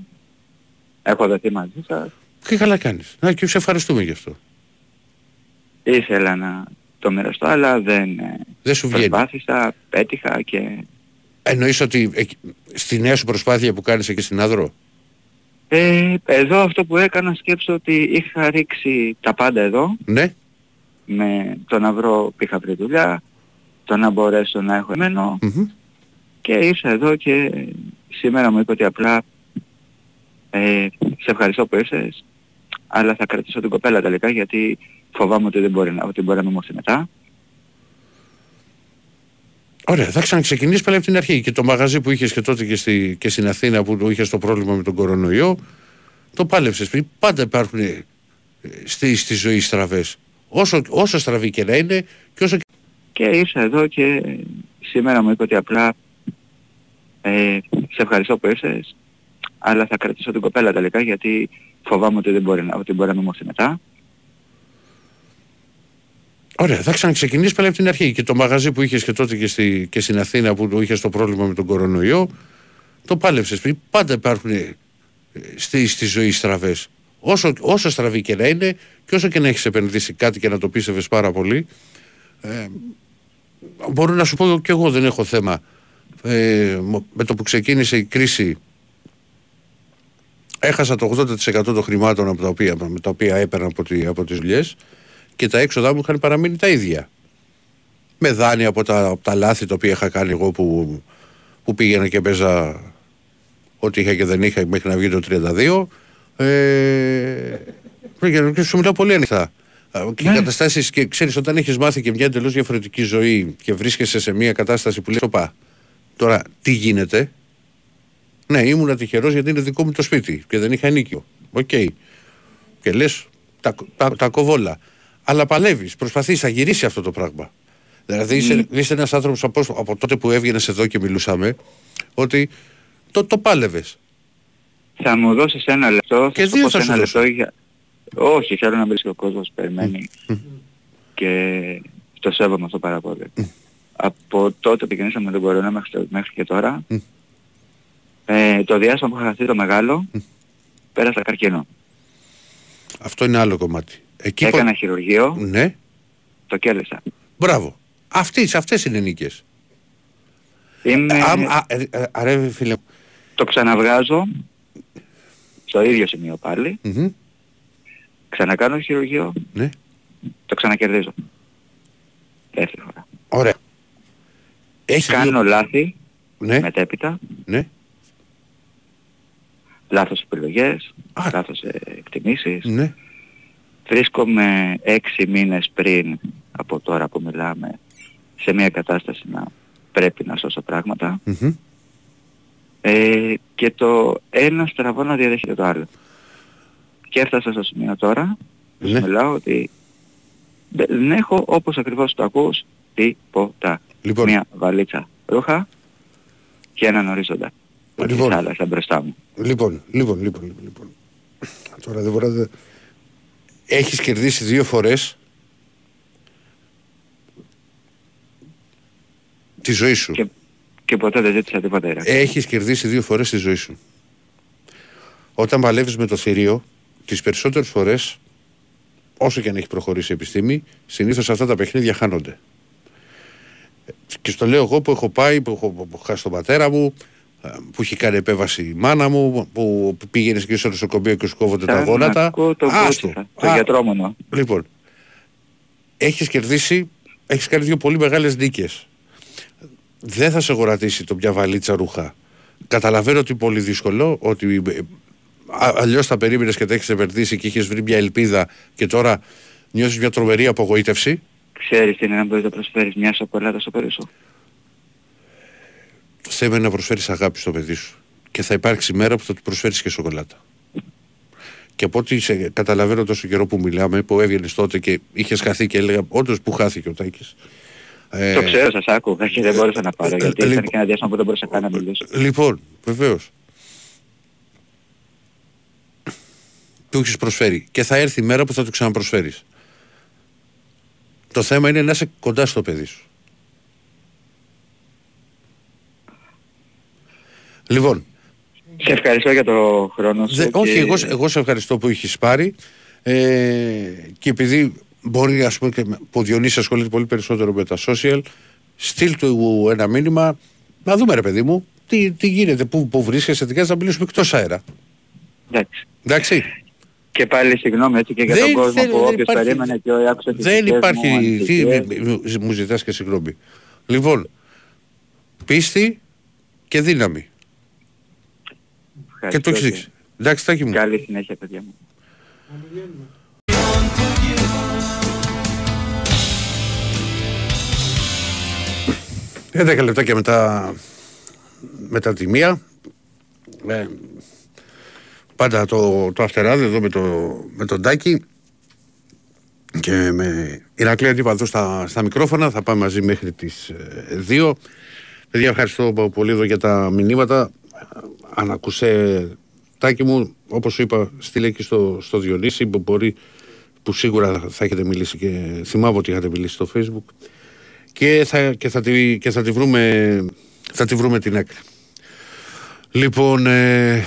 έχω δεθεί μαζί σας. Και καλά κάνεις. Να και σε ευχαριστούμε γι' αυτό. Ήθελα να το μοιραστώ, αλλά δεν ε, Δεν σου βγαίνει. προσπάθησα, πέτυχα και... Εννοείς ότι εκεί- στη νέα σου προσπάθεια που κάνεις εκεί στην Άδρο. Ε, εδώ αυτό που έκανα σκέψω ότι είχα ρίξει τα πάντα εδώ, Ναι. με το να βρω που είχα βρει δουλειά, το να μπορέσω να έχω εμένο Μμμ. και ήρθα εδώ και σήμερα μου είπε ότι απλά ε, σε ευχαριστώ που ήρθες αλλά θα κρατήσω την κοπέλα τελικά γιατί φοβάμαι ότι δεν μπορεί να, ότι μπορεί να με μορφεί μετά. Ωραία, θα ξαναξεκινήσεις πάλι από την αρχή. Και το μαγαζί που είχες και τότε και, στη, και στην Αθήνα που είχες το πρόβλημα με τον κορονοϊό, το πάλεψες. Πάντα υπάρχουν ε, στη, στη ζωή στραβές. Όσο, όσο στραβή και να είναι, και όσο. Και ήρθα εδώ και σήμερα μου είπε ότι απλά ε, σε ευχαριστώ που ήρθες αλλά θα κρατήσω την κοπέλα τελικά γιατί φοβάμαι ότι δεν μπορεί να, ότι μπορεί να με μορφεί μετά. Ωραία, θα ξαναξεκινήσεις πάλι από την αρχή. Και το μαγαζί που είχες και τότε και, στη, και στην Αθήνα που είχες το πρόβλημα με τον κορονοϊό, το πάλεψες. Πάντα υπάρχουν ε, στη, στη ζωή στραβές. Όσο, όσο στραβή και να είναι, και όσο και να έχεις επενδύσει κάτι και να το πίστευες πάρα πολύ, ε, μπορώ να σου πω και εγώ δεν έχω θέμα. Ε, μ- με το που ξεκίνησε η κρίση, έχασα το 80% των χρημάτων από τα οποία, με τα οποία έπαιρνα από, τη, από τις δουλειές και τα έξοδά μου είχαν παραμείνει τα ίδια. Με δάνεια από τα, από τα λάθη τα οποία είχα κάνει εγώ που, που πήγαινα και παίζα ό,τι είχα και δεν είχα μέχρι να βγει το 32. Ε, πήγαινα και σου μιλάω πολύ ανοιχτά. Α, Και οι καταστάσεις και ξέρεις όταν έχεις μάθει και μια εντελώς διαφορετική ζωή και βρίσκεσαι σε μια κατάσταση που λες «Οπα, τώρα τι γίνεται» Ναι, ήμουν τυχερός γιατί είναι δικό μου το σπίτι και δεν είχα νοίκιο. Οκ. Και λες τα, τα, τα κοβόλα. Αλλά παλεύεις, προσπαθείς να γυρίσεις αυτό το πράγμα. Δηλαδή είσαι, είσαι ένας άνθρωπος από, από τότε που έβγαινες εδώ και μιλούσαμε, ότι το, το πάλευες. Θα μου δώσεις ένα λεπτό, Και θα σου δύο πω θα σε σου ένα δώσω. λεπτό για... Όχι, θέλω να βρεις και ο κόσμος περιμένει και το σέβομαι αυτό πάρα πολύ. Από τότε που ξεκινήσαμε με τον κορονοϊό μέχρι, το- μέχρι και τώρα, ε, το διάστημα που είχα χαθεί το μεγάλο, πέρασα καρκίνο. Αυτό είναι άλλο κομμάτι. Εκεί Έκανα που- χειρουργείο, Ναι, το κέλεσα. μπράβο. Αυτές, αυτές είναι νίκες. Είμαι, Α, α, ε, ε, αρέ, φίλε μου. το ξαναβγάζω, στο ίδιο σημείο πάλι, Μμμ, ξανακάνω χειρουργείο, Ναι, το ξανακερδίζω. Δεύτερη φορά. ωραία. Έχεις Κάνω δύο- λάθη Ναι, μετέπειτα, ναι. Λάθος επιλογές, Α. λάθος ε, εκτιμήσεις. Ναι. Βρίσκομαι έξι μήνες πριν από τώρα που μιλάμε σε μια κατάσταση να πρέπει να σώσω πράγματα μμμ. ε, και το ένα στραβό να διαδέχεται το άλλο. Και έφτασα στο σημείο τώρα που Ναι. σου μιλάω ότι δεν δεν έχω όπως ακριβώς το ακούς τίποτα. Λοιπόν. Μια βαλίτσα ρούχα και έναν ορίζοντα. Λοιπόν. Λοιπόν. Της θάλασσας μπροστά μου. Λοιπόν, λοιπόν, λοιπόν, λοιπόν, λοιπόν. Τώρα δεν μπορώ να... δε- Έχεις κερδίσει δύο φορές τη ζωή σου. Και, και ποτέ δεν ζήτησα τίποτα Ηρακλή. Έχεις κερδίσει δύο φορές τη ζωή σου. Όταν παλεύεις με το θηρίο, τις περισσότερες φορές, όσο και αν έχει προχωρήσει η επιστήμη, συνήθως αυτά τα παιχνίδια χάνονται. Και στο λέω εγώ που έχω πάει, που έχω, που έχω χάσει τον πατέρα μου, ε, που έχει κάνει επέβαση η μάνα μου, που πήγαινε και στο νοσοκομείο και σου κόβονται τα Θέλω να γόνατα. ακούω τον Άστο. Κούτσικα, τον Α, γιατρό μόνο. Λοιπόν, έχεις κερδίσει, έχεις κάνει δύο πολύ μεγάλες νίκες. δεν θα σε γορατήσει το μια βαλίτσα ρούχα. Καταλαβαίνω ότι είναι πολύ δύσκολο, ότι ε, αλλιώς θα περίμενες και τα έχεις επενδύσει και είχες βρει μια ελπίδα και τώρα νιώθεις μια τρομερή απογοήτευση. Ξέρεις τι είναι να μπορείς να προσφέρεις μια σοκολάτα στο παιδί σου. Το θέμα είναι να προσφέρεις αγάπη στο παιδί σου. Και θα υπάρξει μέρα που θα του προσφέρεις και σοκολάτα. Και από ό,τι σε καταλαβαίνω τόσο καιρό που μιλάμε, που έβγαινες τότε και είχες χαθεί και έλεγα, όντως που χάθηκε ο Τάκης. Ε, το ξέρω, σας άκουγα και δεν μπόρεσα να πάρω, γιατί λοιπόν- ήταν και ένα διάστημα που δεν μπορούσα καν να μιλήσω. Λοιπόν, βεβαίως. Του έχεις προσφέρει. Και θα έρθει η μέρα που θα του ξαναπροσφέρεις. Το θέμα είναι να είσαι κοντά στο παιδί σου. Λοιπόν. Σε ευχαριστώ για το χρόνο σου. Δε, και... Όχι, εγώ, εγώ σε ευχαριστώ που έχεις πάρει ε, και επειδή μπορεί ας πούμε και που ο Διονύσης ασχολείται πολύ περισσότερο με τα social στείλ του ένα μήνυμα να δούμε ρε παιδί μου τι, τι γίνεται, πού, πού βρίσκεσαι, τι κάνεις να μιλήσουμε εκτός αέρα. Εντάξει. Εντάξει. Και πάλι συγγνώμη έτσι και για Δεν τον κόσμο θέλ- που δεν όποιος υπάρχει- περίμενε και άκουσε τις Δεν δικές υπάρχει. μου Τι, ανησυχίες. μου- μου ζητάς και συγγνώμη. Λοιπόν, πίστη και δύναμη. Και το Ευχαριστώ εξής. Εντάξει, Τάκη μου. Καλή συνέχεια παιδιά μου. 11 λεπτάκια μετά, μετά τη μία. Ε, πάντα το, το αφτεράδι εδώ με, το, με τον Τάκη και με Ηρακλή Αντίπαδο στα, στα μικρόφωνα. Θα πάμε μαζί μέχρι τις 2. Παιδιά, ευχαριστώ πο- πολύ εδώ για τα μηνύματα. Αν ακούσε Τάκη μου, όπως σου είπα, στείλε και στο, στο Διονύση που μπορεί που σίγουρα θα έχετε μιλήσει και θυμάμαι ότι είχατε μιλήσει στο facebook και θα, και θα, τη, και θα τη βρούμε θα τη βρούμε την άκρη. Λοιπόν, ε,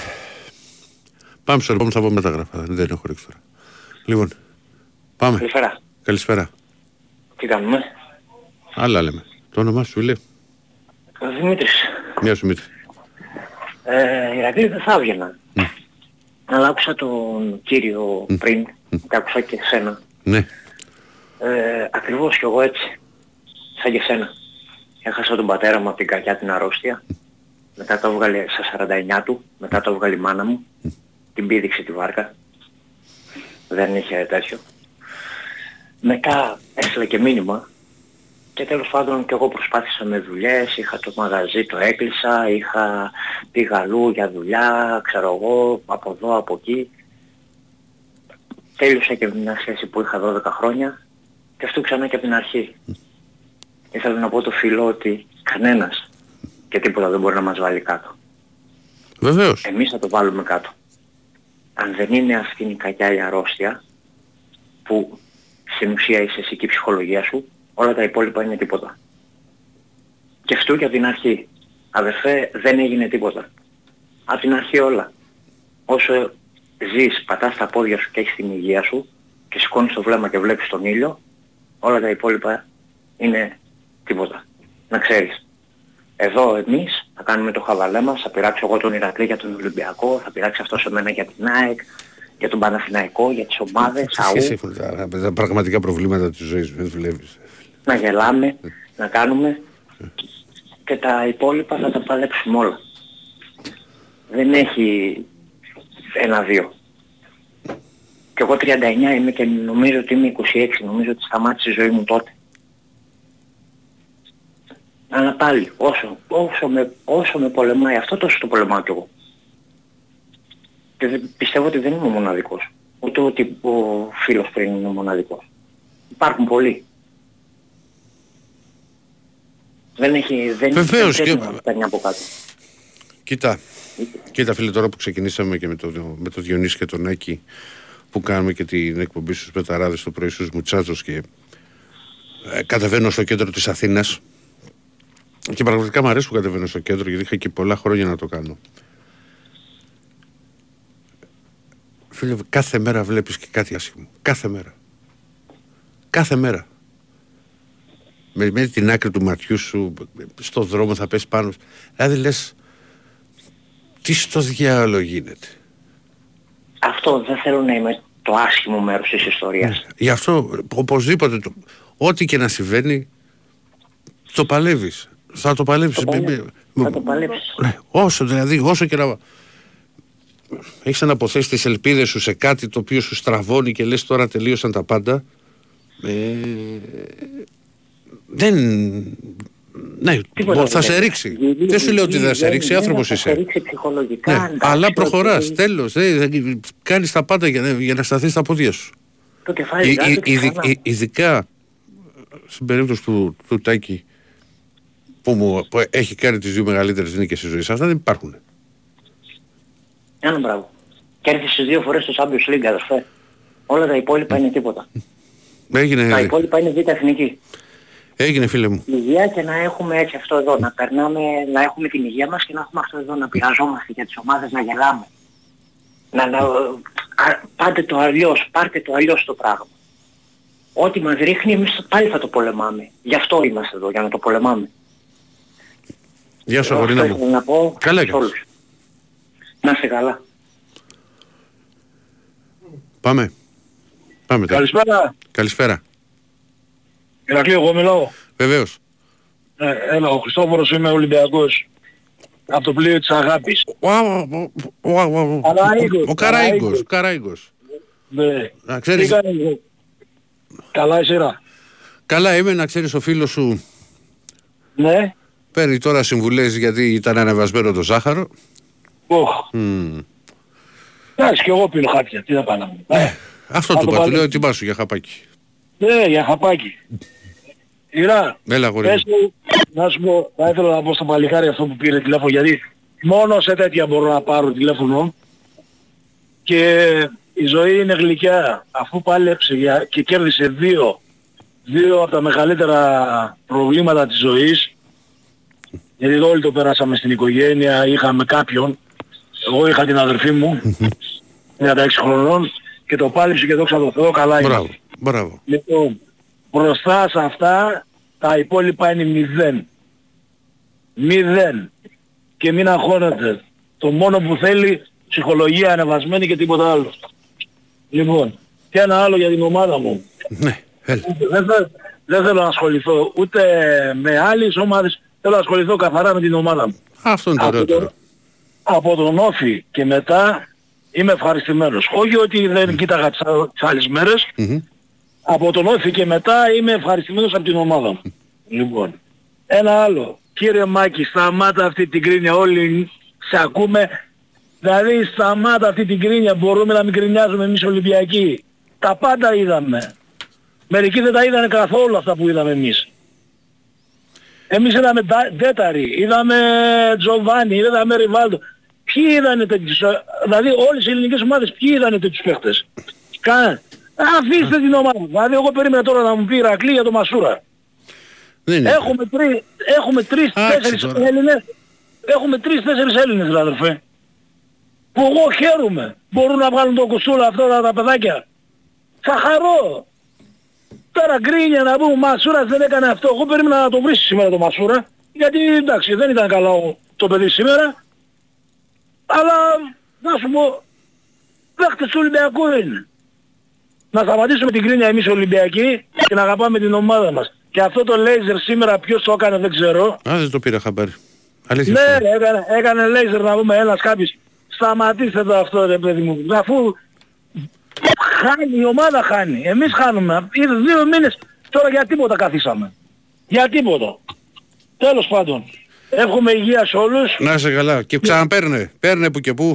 πάμε στο λοιπόν, θα πω μεταγραφά. Δεν έχω ρίξει τώρα. Λοιπόν, πάμε. Καλησπέρα. Καλησπέρα. Τι κάνουμε; Άλλα λέμε. Το όνομά σου λέει. Ο Δημήτρης. Μια σου Μήτρη. Ε, Ηρακλή δεν θα έβγαινα. Αλλά άκουσα τον κύριο πριν και άκουσα και εσένα. Ναι. Ε, ακριβώς κι εγώ έτσι. Σαν και εσένα. Έχασα τον πατέρα μου από την κακιά την αρρώστια. Μετά το έβγαλε στα 49 του. Μετά το έβγαλε η μάνα μου. Την πήδηξε τη βάρκα. Δεν είχε τέτοιο. Μετά έστειλε και μήνυμα και τέλος πάντων και εγώ προσπάθησα με δουλειές, είχα το μαγαζί, το έκλεισα, είχα τη γαλού για δουλειά, ξέρω εγώ, από εδώ, από εκεί. Τέλειωσα και μια σχέση που είχα 12 χρόνια και αυτό ξανά και από την αρχή. Ήθελα να πω το φίλο ότι κανένας και τίποτα δεν μπορεί να μας βάλει κάτω. Βεβαίως. Εμείς θα το βάλουμε κάτω. Αν δεν είναι αυτή η κακιά η αρρώστια που στην ουσία είσαι εσύ και η ψυχολογία σου, όλα τα υπόλοιπα είναι τίποτα. Και αυτού και από την αρχή. Αδερφέ, δεν έγινε τίποτα. Από την αρχή όλα. Όσο ζεις, πατάς τα πόδια σου και έχεις την υγεία σου και σηκώνεις το βλέμμα και βλέπεις τον ήλιο, όλα τα υπόλοιπα είναι τίποτα. Να ξέρεις. Εδώ εμείς θα κάνουμε το χαβαλέ μας, θα πειράξω εγώ τον Ηρακλή για τον Ολυμπιακό, θα πειράξει αυτός εμένα για την ΑΕΚ, για τον Παναθηναϊκό, για τις ομάδες, Τι αού, σχέση έχουν τα, τα πραγματικά προβλήματα της ζωής. Δεν δουλεύεις. Να γελάμε, να κάνουμε και τα υπόλοιπα θα τα παλέψουμε όλα. Δεν έχει ένα-δύο. Και εγώ 39 είμαι και νομίζω ότι είμαι 26, νομίζω ότι σταμάτησε η ζωή μου τότε. Αλλά πάλι, όσο, όσο, με, όσο με πολεμάει αυτό, τόσο το πολεμάω κι εγώ. Και δεν- πιστεύω ότι δεν είμαι ο μοναδικός. Ούτε ότι ο φίλος πριν είναι ο μοναδικός. Υπάρχουν πολλοί. Δεν έχει... Δεν, Βεβαίως, δεν και- πρέπει να παίρνει από κάτω. Κοίτα, κοίτα φίλε τώρα που ξεκινήσαμε και με το, με το Διονύση και τον Άκη που κάνουμε και την εκπομπή στους Πεταράδες το πρωί στους Μουτσάτζος και ε, κατεβαίνω στο κέντρο της Αθήνας και πραγματικά μου αρέσει που κατεβαίνω στο κέντρο γιατί είχα και πολλά χρόνια να το κάνω. Φίλε, κάθε μέρα βλέπεις και κάτι άσχημο. Κάθε μέρα. Κάθε μέρα. Με, με την άκρη του ματιού σου, στο δρόμο θα πέσει πάνω. σου. Δηλαδή λες, τι στο διάλογο γίνεται; Αυτό δεν θέλω να είμαι το άσχημο μέρος της ιστορίας. Γι' αυτό οπωσδήποτε το, ό,τι και να συμβαίνει το παλεύεις. Θα το παλέψεις. Το παλέψει. Θα το παλέψεις. Ναι, όσο δηλαδή, όσο και να. Έχεις να αποθέσει τις ελπίδες σου σε κάτι το οποίο σου στραβώνει και λες τώρα τελείωσαν τα πάντα. Ε, δεν. Ναι, Τίποτα θα δεν σε είναι. ρίξει. Δι- Δεν σου λέω ότι δεν θα σε δεν- ρίξει, δεν άνθρωπος θα σε είσαι. ρίξει ψυχολογικά. Ναι, εντάξει, αλλά ότι προχωράς. Τέλος. Κάνεις τα πάντα για, να- για να σταθείς στα πόδια σου. Το κεφάλι Ε, κάτω ε, και ειδι- ξανά. ε, Ειδικά στην περίπτωση του, του Τάκη που, μου, που έχει κάνει τις δύο μεγαλύτερες νίκες της ζωής. Αυτά δεν υπάρχουν. Ένα μπράβο. Κέρδισε δύο φορές το Champions League, αδερφέ. Όλα τα υπόλοιπα είναι τίποτα. Τα Έγινε, υπόλοιπα είναι β' εθνική. Έγινε φίλε μου. Υγεία και να έχουμε έτσι αυτό εδώ, να περνάμε, να έχουμε την υγεία μας και να έχουμε αυτό εδώ, να πειραζόμαστε για τις ομάδες, να γελάμε. Να, να, α, πάτε το αλλιώς, πάρτε το αλλιώς το πράγμα. Ό,τι μας ρίχνει εμείς πάλι θα το πολεμάμε. Γι' αυτό είμαστε εδώ, για να το πολεμάμε. Γεια σου Αυτό αγορίνα ήθελα μου. να πω Καλά σε έκανες. όλους. Να είστε καλά. Πάμε. Πάμε τώρα. Καλησπέρα. Καλησπέρα. Ηρακλή, εγώ μιλάω. Βεβαίως. Ε, έλα, ο Χριστόφορος είμαι Ολυμπιακός. Από το πλοίο της αγάπης. Ο, ο, ο, ο, ο, Καραΐγκος, ο Καραΐγκος. Καραΐγκος. ο Καραΐγκος. Ναι. Να Τι ξέρεις, κάνεις, Καλά εσένα. καλά είμαι να ξέρεις ο φίλος σου Ναι. παίρνει τώρα συμβουλές γιατί ήταν ανεβασμένο το ζάχαρο. Οχ. Μμμ. Εντάξει και εγώ πίνω χάπια. Τι θα πάω να μου. Ε, Αυτό Θα του το είπα, του βάλω. λέω ετοιμάσου για χαπάκι. Ναι, για χαπάκι. Ηρά, Έλα αγόρι πες μου. μου, να σου πω, θα ήθελα να πω στο παλικάρι αυτό που πήρε τηλέφωνο, γιατί μόνο σε τέτοια μπορώ να πάρω τηλέφωνο και η ζωή είναι γλυκιά. Αφού πάλεψε για- και κέρδισε δύο, δύο από τα μεγαλύτερα προβλήματα της ζωής, γιατί εδώ όλοι το περάσαμε στην οικογένεια, είχαμε κάποιον, εγώ είχα την αδερφή μου, για τα 6 χρονών, και το πάλεψε και δόξα τω Θεώ καλά είναι. Μπράβο. Μπράβο. Λοιπόν, μπροστά σε αυτά τα υπόλοιπα είναι μηδέν. Μηδέν. Και μην αγχώνετε. Το μόνο που θέλει ψυχολογία ανεβασμένη και τίποτα άλλο. Λοιπόν, και ένα άλλο για την ομάδα μου. Ναι, έλα. Δεν, θε- δεν θέλω να ασχοληθώ ούτε με άλλες ομάδες. Θέλω να ασχοληθώ καθαρά με την ομάδα μου. Αυτό είναι το Από ωραίο τον, τώρα. από τον Όφη και μετά είμαι ευχαριστημένος. Όχι ότι δεν κοίταγα τις, α- τις άλλες μέρες, Μμμ. Από τον Όφη και μετά είμαι ευχαριστημένος από την ομάδα μου. Λοιπόν, ένα άλλο. Κύριε Μάκη, σταμάτα αυτή την κρίνια. Όλοι σε ακούμε. Δηλαδή σταμάτα αυτή την κρίνια. Μπορούμε να μην κρινιάζουμε εμείς Ολυμπιακοί. Τα πάντα είδαμε. Μερικοί δεν τα είδανε καθόλου αυτά που είδαμε εμείς. Εμείς είδαμε Ντα- Ντέταρη, είδαμε Τζοβάνι, είδαμε Ριβάλτο. Ποιοι είδανε τέτοιους, ε, δηλαδή όλες οι ελληνικές ομάδες ποιοι είδανε τέτοιους παίχτες; Καν. Αφήστε την ομάδα. Δηλαδή εγώ περίμενα τώρα να μου πει Ηρακλή για το Μασούρα. Δεν είναι. Έχουμε, τρεις, έχουμε τρεις, Άξι τέσσερις τώρα. Έλληνες. Έχουμε τρεις, τέσσερις Έλληνες ρε αδερφέ. Που εγώ χαίρομαι. Μπορούν να βγάλουν το κουσούλα αυτό τα, τα παιδάκια. Θα χαρώ. Τώρα γκρίνια να πούμε Μασούρας δεν έκανε αυτό. Εγώ περίμενα να το βρεις σήμερα το Μασούρα. Γιατί εντάξει δεν ήταν καλά ο- το παιδί σήμερα. Αλλά να σου πω παίχτες του Ολυμπιακού είναι. Να σταματήσουμε την κρίνια εμείς Ολυμπιακοί και να αγαπάμε την ομάδα μας. Και αυτό το λέιζερ σήμερα ποιος το έκανε δεν ξέρω. Α, δεν το πήρα χαμπάρι. Αλήθεια. Ναι, αυτό. ρε, έκανε, έκανε λέιζερ να πούμε ένας κάποιος. Σταματήστε το αυτό ρε παιδί μου. Αφού χάνει, η ομάδα χάνει. Εμείς χάνουμε. Ήδη δύο μήνες τώρα για τίποτα καθίσαμε. Για τίποτα. Τέλος πάντων. Εύχομαι υγεία σε όλους. Να είσαι καλά. Και ξαναπέρνε. Παίρνε που και που.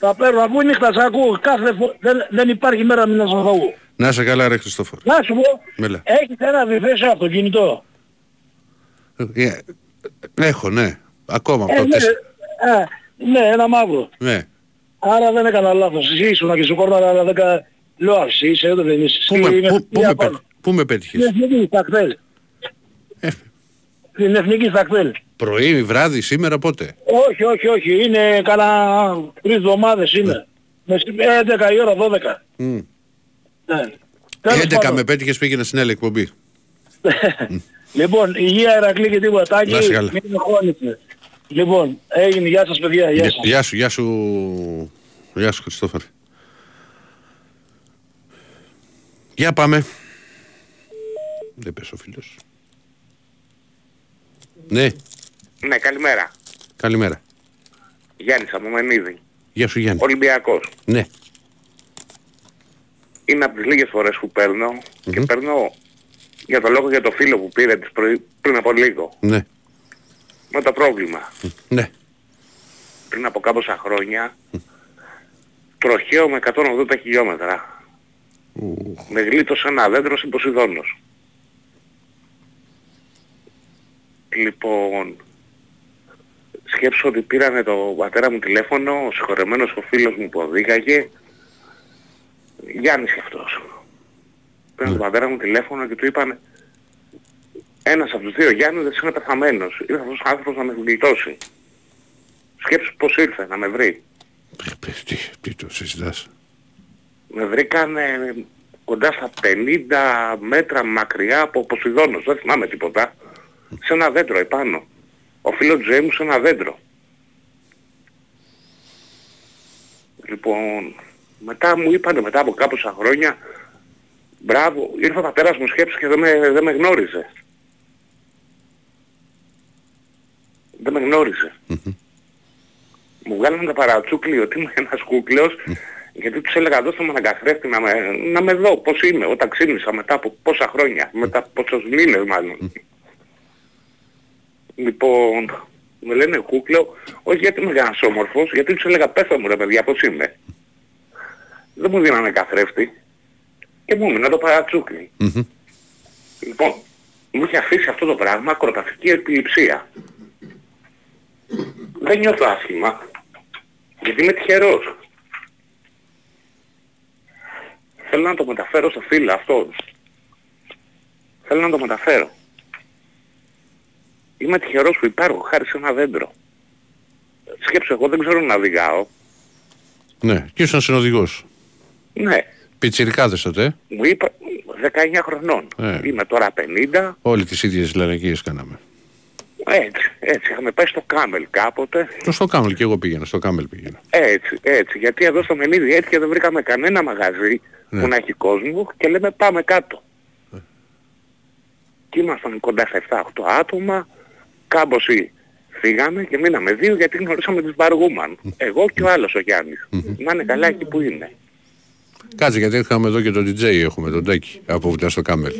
Θα, θα παίρνω αφού νύχτα σ' ακούω. Κάθε φο... δεν, δεν υπάρχει μέρα μην να σας ακούω. Να είσαι καλά ρε Χριστόφορο. Να σου πω, Μέλα. έχεις ένα βιβλίο σε αυτοκίνητο. Ε, Έχω, ναι. Ακόμα από Ε, το ναι, τέσσερα. α, ναι, ένα μαύρο. Ναι. Άρα δεν έκανα λάθος. Εσύ ήσουν και σου κόρνα, αλλά δεν κα... Λέω «Α, εσύ είσαι, δεν είσαι. Πού με- Στην πού- πού εθνική με απάνω. πέτυχε- Πού με Στην πέτυχες. εθνική, στα κτέλ. Ε, Στην εθνική στα κτέλ. Πρωί, βράδυ, σήμερα πότε; Όχι, όχι, όχι. Είναι κάνα τρεις εβδομάδες είναι. Με σι- 11 η ώρα, 12. Μμ. Ναι. Τέλος 11 πάντων. με πέτυχες πήγαινα στην άλλη εκπομπή. λοιπόν, υγεία Ερακλή και τίποτα. Τάκη, Να είσαι καλά. μην αγχώνεσαι. Λοιπόν, έγινε. Γεια σας παιδιά. Γεια Γεια- σας. Γεια σου, γεια σου. Γεια σου Χριστόφορε. Για πάμε. Δεν πες ο φίλος. Ναι, Ναι, καλημέρα. καλημέρα. Γιάννης από Μενίδη. Γεια σου Γιάννη. Ολυμπιακός. Ναι. Είναι από τις λίγες φορές που παίρνω και παίρνω για το λόγο για το φίλο που πήρε τις πρωί- πριν από λίγο. Ναι. Με το πρόβλημα. Ναι. Πριν από κάμποσα χρόνια τροχαίο με 180 χιλιόμετρα. Με γλίτωσε ένα δέντρο στην Ποσειδόνος. Λοιπόν, σκέψω ότι πήρανε το πατέρα μου τηλέφωνο, ο συγχωρεμένος ο φίλος μου που οδήγαγε, Γιάννης και αυτός. Πήραν τον πατέρα μου τηλέφωνο και του είπαν ένας από τους δύο Γιάννηδες είναι πεθαμένος. Ήρθε αυτός ο άνθρωπος να με γλιτώσει. Σκέψου πώς ήρθε να με βρει. Τι, τι το συζητάς. Με βρήκαν ε, κοντά στα 50 μέτρα μακριά από Ποσειδόνος, δεν θυμάμαι τίποτα. Σε ένα δέντρο επάνω. Ο φίλος Τζέι μου σε ένα δέντρο. Λοιπόν, μετά μου είπαν μετά από κάποια χρόνια, μπράβο, ήρθε ο πατέρας μου σκέψη και δεν με, δεν με γνώριζε. Δεν με γνώριζε. Μου βγάλανε τα παρατσούκλι ότι είμαι ένας κούκλος γιατί τους έλεγα δώστε μου έναν καθρέφτη να με, να με δω πώς είμαι όταν ξύπνησα μετά από πόσα χρόνια, μετά από πόσους μήνες μάλλον. Λοιπόν, με λένε κούκλο, όχι γιατί είμαι ένας όμορφος, γιατί τους έλεγα πέθα μου ρε παιδιά πώς είμαι. Δεν μου δίνανε καθρέφτη και μου έμεινε το παρατσούκλι. Λοιπόν, μου είχε αφήσει αυτό το πράγμα ακροταφική επιληψία. Δεν νιώθω άσχημα, γιατί είμαι τυχερός. Θέλω να το μεταφέρω στο φίλο αυτό. Θέλω να το μεταφέρω. Είμαι τυχερός που υπάρχω χάρη σε ένα δέντρο. Σκέψου, εγώ δεν ξέρω να οδηγάω. Ναι, και ήσουν συνοδηγός. Ναι, Πιτσιρικάδες τότε. ε. μου είπα 19 χρονών. Ε. Είμαι τώρα 50. Όλοι τις ίδιες λαρακίες κάναμε. Έτσι, έτσι. Είχαμε πάει στο Κάμελ κάποτε. Το στο Κάμελ και εγώ πήγαινα, στο Κάμελ πήγαινα. Έτσι, έτσι. Γιατί εδώ στο Μενίδη έτσι και δεν βρήκαμε κανένα μαγαζί Ναι. που να έχει κόσμο και λέμε πάμε κάτω. Και ήμασταν κοντά στα 7-8 άτομα, κάμποσοι φύγαμε και μείναμε δύο γιατί γνωρίσαμε τις Μπαργούμαν. Εγώ και ο άλλος ο Γιάννης. Να είναι καλά εκεί που είναι. Κάτσε γιατί είχαμε εδώ και τον DJ, έχουμε τον Τάκη από βουτιά στο Κάμελ.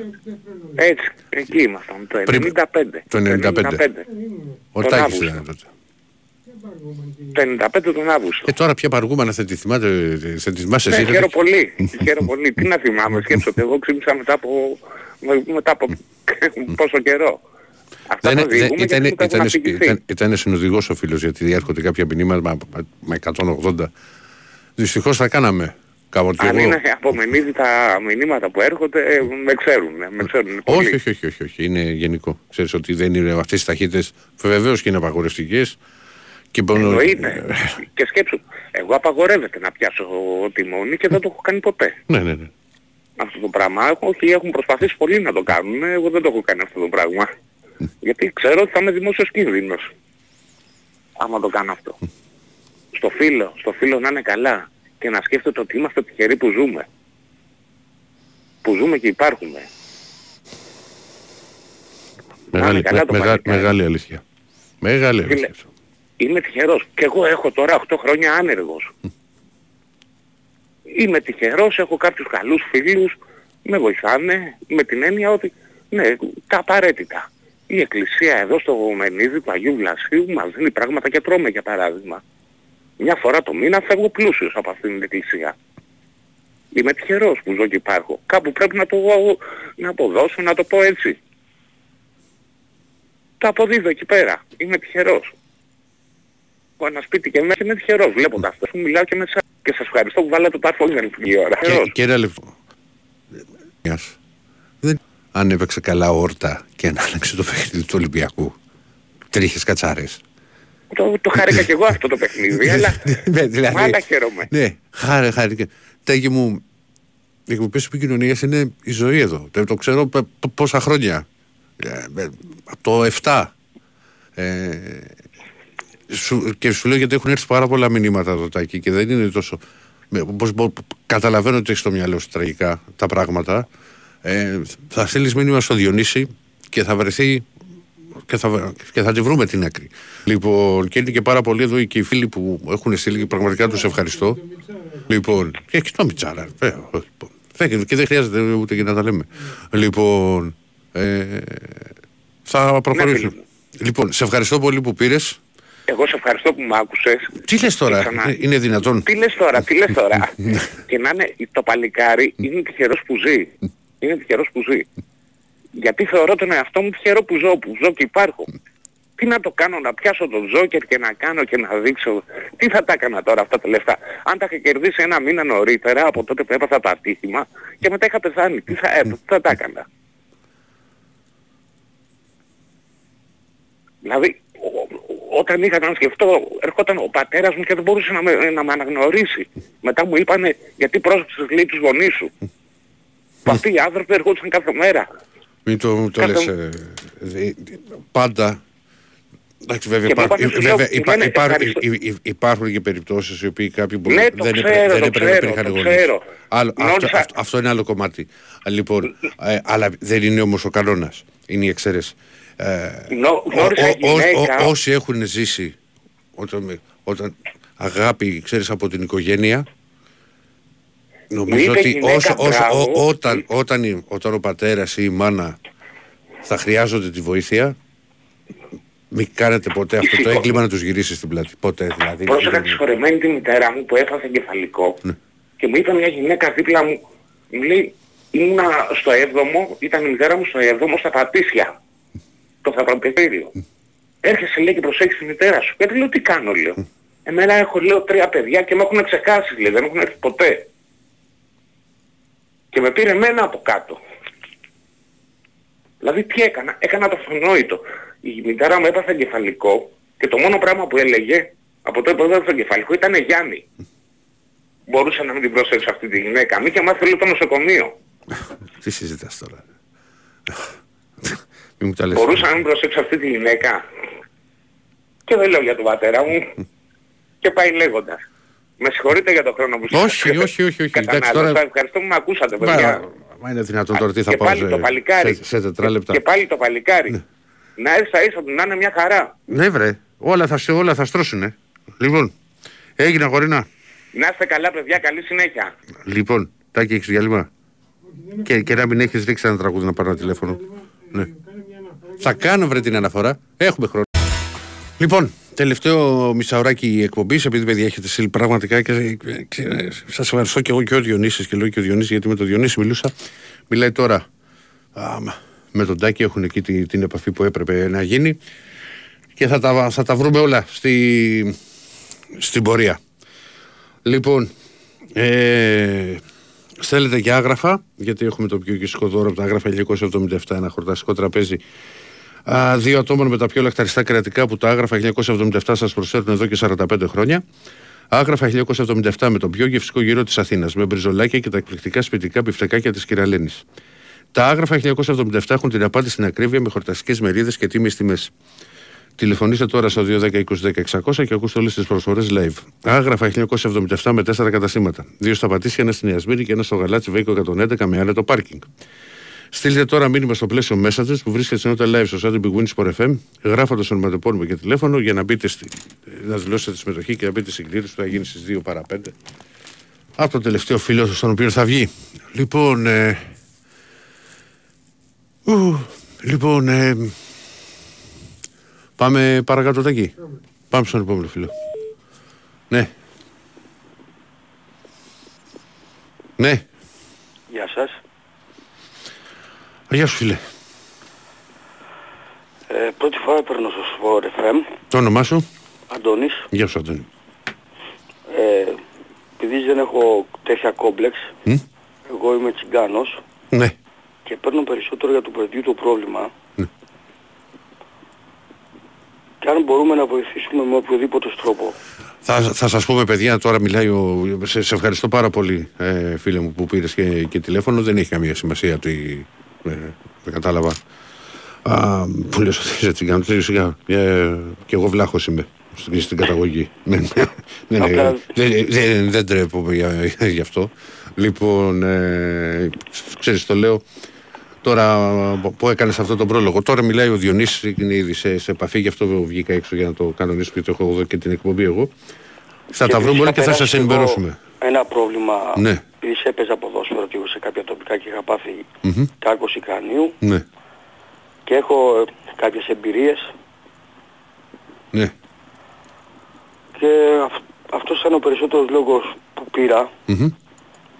Έτσι, εκεί ήμασταν το 95. Το 95. Ο Τον Τάκης Αύγουστο. ήταν τότε. Το 95 τον Αύγουστο. Και τώρα πια παργούμενα θα τη θυμάται, θα τη θυμάσαι Ναι, εσύ. ρε. χαίρομαι πολύ. χαίρομαι πολύ. Τι να θυμάμαι, σκέψω ότι εγώ ξύπνησα μετά από, με- μετά από πόσο καιρό. Αυτά Δεν, τα δεν, διηγούμε ήταν, γιατί μου τα έχουν ήταν, αφηγηθεί. ήταν, ήταν συνοδηγός ο φίλος γιατί διέρχονται κάποια μηνύματα με, με 180. Δυστυχώς θα κάναμε κάποτε και Αν εγώ. είναι από Μενίδη τα μηνύματα που έρχονται, ε, με ξέρουν. Με ξέρουν πολύ. Όχι, όχι, όχι, όχι, όχι, είναι γενικό. Ξέρεις ότι δεν είναι αυτές τις ταχύτητες, βεβαίως και είναι απαγορευτικές. Και μπορούν- Εννοείται. και σκέψου, εγώ απαγορεύεται να πιάσω τιμόνι και δεν το έχω κάνει ποτέ. Ναι, ναι, ναι. Αυτό το πράγμα. Όχι, έχουν προσπαθήσει πολλοί να το κάνουν. Εγώ δεν το έχω κάνει αυτό το πράγμα. Γιατί ξέρω ότι θα είμαι δημόσιος κίνδυνος. Άμα το κάνω αυτό. Στο φίλο, στο φίλο να είναι καλά. Και να σκέφτεται ότι είμαστε τυχεροί που ζούμε. Που ζούμε και υπάρχουμε. Μεγάλη, καλά το με- μεγα- παλικάρι. μεγάλη αλήθεια. Μεγάλη Φίλε, αλήθεια. Είμαι τυχερός. Και εγώ έχω τώρα 8 χρόνια άνεργος. Είμαι τυχερός, έχω κάποιους καλούς φίλους, με βοηθάνε με την έννοια ότι ναι, τα απαραίτητα. Η εκκλησία εδώ στο Μενίδη του Αγίου Βλασίου μας δίνει πράγματα και τρώμε για παράδειγμα. Μια φορά το μήνα φεύγω πλούσιος από αυτήν την εκκλησία. Είμαι τυχερός που ζω και υπάρχω. Κάπου πρέπει να το, να αποδώσω, να το πω έτσι. Τα αποδίδω εκεί πέρα. Είμαι τυχερός. Έχω ένα σπίτι και μέσα είμαι τυχερός βλέποντας αυτό. Σου μιλάω και με εσάς. Και σας ευχαριστώ που βάλατε το άρθρο δεν είναι η ώρα. Και, Τυχερός. και ένα λεπτό. Γεια σου. Δεν αν έπαιξε καλά όρτα και αν άλλαξε το παιχνίδι του Ολυμπιακού. Τρίχες κατσάρες. Το, το χάρηκα και εγώ αυτό το παιχνίδι, αλλά Ναι, δηλαδή, μάλλα χαίρομαι. Ναι, χάρη, χάρη. Τέγι μου, οι εκπομπές επικοινωνίας είναι η ζωή εδώ. Το, το ξέρω π- π- πόσα χρόνια. Ε, ε, από το 7. Ε, σου, και σου λέω γιατί έχουν έρθει πάρα πολλά μηνύματα εδώ Τάκη και δεν είναι τόσο... με- Πώς, μπο- καταλαβαίνω ότι έχεις στο μυαλό σου τραγικά τα πράγματα. Ε, θα στείλεις μήνυμα στο Διονύση και θα βρεθεί και θα, και θα τη βρούμε την άκρη. Λοιπόν, και είναι και πάρα πολλοί εδώ και οι φίλοι που έχουν στείλει και πραγματικά τους ευχαριστώ. Λοιπόν, και, και το Μιτσάρα. ε, λοιπόν. Δεν- Και δεν χρειάζεται ούτε και να τα λέμε. Λοιπόν, ε, θα προχωρήσουμε. λοιπόν, σε ευχαριστώ πολύ που πήρες. Εγώ σε ευχαριστώ που με άκουσες. Τι λες τώρα, Και ξανά- ε, είναι δυνατόν; Τι λες τώρα, τι λες τώρα. και να είναι το παλικάρι είναι τυχερός που ζει. Είναι τυχερός που ζει. Γιατί θεωρώ τον εαυτό μου τυχερό που ζω, που ζω και υπάρχω. Τι να το κάνω, να πιάσω τον Τζόκερ και να κάνω και να δείξω. Τι θα τα έκανα τώρα αυτά τα λεφτά. Αν τα είχα κερδίσει ένα μήνα νωρίτερα από τότε που έπαθα το ατύχημα και μετά είχα πεθάνει. Τι θα, ε, τι θα τα έκανα. Δηλαδή, ο- ο- όταν είχα να σκεφτώ, ερχόταν ο πατέρας μου και δεν μπορούσε να με, να με αναγνωρίσει. Μετά μου είπανε, γιατί πρόσεξες λέει τους γονείς σου. Που αυτοί οι άνθρωποι ερχόντουσαν κάθε μέρα. Μην το, το Κάθε- λες, ε, δι- πάντα. Εντάξει, βέβαια, Και μου υπά- είπανε, σου βέβαια, λέω, υπά- μου λένε, υπάρχουν- ευχαριστώ. υ- υ- υπάρχουν και περιπτώσεις οι οποίοι κάποιοι μπορεί, Ναι, το δεν, ξέρω, έπρεπε, δεν το έπρεπε να ξέρω, υπήρχαν το γονείς. ξέρω. Άλλο- αυτό, Νόμιζα- αυτό, αυτό είναι άλλο κομμάτι. Λοιπόν, ε, αλλά δεν είναι όμως ο κανόνας. Είναι η εξαίρεση. Ε, Νο- ο- γνώρισα ο- ο- γυναίκα- ο- όσοι έχουν ζήσει όταν, με- όταν αγάπη, ξέρεις, από την οικογένεια, νομίζω είπε ότι γυναίκα, όσο, όσο, μπράβο. ό- όταν, όταν, η- όταν ο πατέρας ή η μάνα θα χρειάζονται τη βοήθεια, μην κάνετε ποτέ αυτό το Φυσικό. έγκλημα να τους γυρίσεις στην πλάτη. Ποτέ δηλαδή. Πρόσεχα τη συγχωρεμένη τη μητέρα μου που έπαθε εγκεφαλικό Ναι. και μου είπε μια γυναίκα δίπλα μου, μου λέει, ήμουνα στο 7ο, ήταν η μητέρα μου στο 7ο στα Πατήσια, το θαπραπευτήριο. Έρχεσαι λέει και προσέχεις τη μητέρα σου. Γιατί λέω τι κάνω λέω. Εμένα έχω λέω τρία παιδιά και με έχουν ξεχάσει λέει, δεν έχουν έρθει ποτέ. Και με πήρε εμένα από κάτω. Δηλαδή τι έκανα, έκανα το αυτονόητο. Η μητέρα μου έπαθε εγκεφαλικό και το μόνο πράγμα που έλεγε από τότε που έπαθε το εγκεφαλικό ήταν Γιάννη. Μπορούσα να μην την προσέξω αυτή τη γυναίκα. Μη και μάθει όλο το νοσοκομείο. Τι συζητάς τώρα; Μην μου τα λες. Μπορούσα να μην προσέξω αυτή τη γυναίκα. Και δεν λέω για τον πατέρα μου. Και πάει λέγοντας. Με συγχωρείτε για το χρόνο που σας Όχι, όχι, όχι, όχι. Εντάξει, κατανάλωσα. τώρα- Ευχαριστώ που με ακούσατε Μα, παιδιά. μα είναι δυνατόν τώρα τι θα και πάω πάλι σε, το παλικάρι. σε, σε τετράλεπτα. Και πάλι το παλικάρι. Να έρθει στα ίσα του να είναι μια χαρά. Ναι βρε, όλα θα, σε, όλα θα στρώσουνε. Λοιπόν, έγινε αγορίνα. Να είστε καλά παιδιά, καλή συνέχεια. Λοιπόν, τάκι έχεις διάλειμμα. Και, και να μην έχεις ρίξει ένα τραγούδι να πάρω ένα τηλέφωνο. Ναι. Θα κάνω βρε την αναφορά. Έχουμε χρόνο. Λοιπόν, τελευταίο μισάωράκι εκπομπή, επειδή παιδιά έχετε στείλει πραγματικά και, και σας ευχαριστώ και εγώ και ο Διονύσης και λέω και ο Διονύσης γιατί με τον Διονύση μιλούσα. Μιλάει τώρα α, με τον Τάκη, έχουν εκεί τη- την επαφή που έπρεπε να γίνει και θα τα, θα τα βρούμε όλα στη, στην πορεία. Λοιπόν, ε, στέλνετε και άγραφα, γιατί έχουμε το πιο κυστικό δώρο από τα άγραφα 1977, ένα χορταστικό τραπέζι Α, δύο ατόμων με τα πιο λαχταριστά κρατικά που τα άγραφα 1977 σας προσφέρουν εδώ και 45 χρόνια. Άγραφα 1977 με τον πιο γευστικό γύρο της Αθήνας, με μπριζολάκια και τα εκπληκτικά σπιτικά πιφτεκάκια της Κυραλένης. Τα άγραφα 1977 έχουν την απάντηση στην ακρίβεια με χορταστικές μερίδες και τίμιες τιμές. Τηλεφωνήστε τώρα στο 210-20-10-600 και ακούστε όλες τις προσφορές live. Άγραφα 1977 με 4 καταστήματα. Δύο στα Πατήσια, ένα στην Ιασμίνη και ένα στο Γαλάτσι Βέικο 111 με άνετο πάρκινγκ. Στείλτε τώρα μήνυμα στο πλαίσιο Messages που βρίσκεται στην live στο site του Big Win Sport FM, γράφοντας ονοματεπώνυμο και τηλέφωνο για να, μπείτε στη, να δηλώσετε τη συμμετοχή και να μπείτε στην κλήρωση που θα γίνει στις 2 παρα 5. Από το τελευταίο φίλο στον οποίο θα βγει. Λοιπόν, ε, ου, λοιπόν, ε, πάμε παρακάτω εκεί. Πάμε στον επόμενο φίλο. Ναι. Ναι. Γεια σας. Γεια σου φίλε. Ε, πρώτη φορά παίρνω στο Sport FM. Το όνομά σου; Αντώνης. Γεια σου Αντώνη. Ε, επειδή δεν έχω τέτοια κόμπλεξ, Μ; εγώ είμαι τσιγκάνος Ναι. και παίρνω περισσότερο για το παιδιού το πρόβλημα. Ναι. Και αν μπορούμε να βοηθήσουμε με οποιοδήποτε τρόπο. Θα, θα σας πούμε παιδιά, τώρα μιλάει ο... Σε, σε ευχαριστώ πάρα πολύ ε, φίλε μου που πήρες και, και τηλέφωνο. Δεν έχει καμία σημασία ότι ε, δεν κατάλαβα. Α, που λες ότι είσαι τσιγκάνος. Σιγά, σιγά. Ε, και εγώ βλάχος είμαι στην, στην καταγωγή. ναι, ναι, ναι, ναι, Απλά- δεν, δεν, δεν τρέπομαι για, γι' αυτό. Λοιπόν, ε, ξέρεις το λέω, τώρα που έκανες αυτό τον πρόλογο. Τώρα μιλάει ο Διονύσης, είναι ήδη σε, σε επαφή, γι' αυτό βγήκα έξω για να το κανονίσω και το έχω εδώ και την εκπομπή εγώ. Θα Και τα βρούμε επίσης όλα και θα περάσει σας εγώ ενημερώσουμε. Ένα πρόβλημα, Ναι. επειδή σε έπαιζα ποδόσφαιρο και εγώ σε κάποια τοπικά και είχα πάθει Μμμ. κάρκωση κρανίου Ναι, και έχω ε, κάποιες εμπειρίες ναι. και αυ- αυτός ήταν ο περισσότερος λόγος που πήρα Μμμ.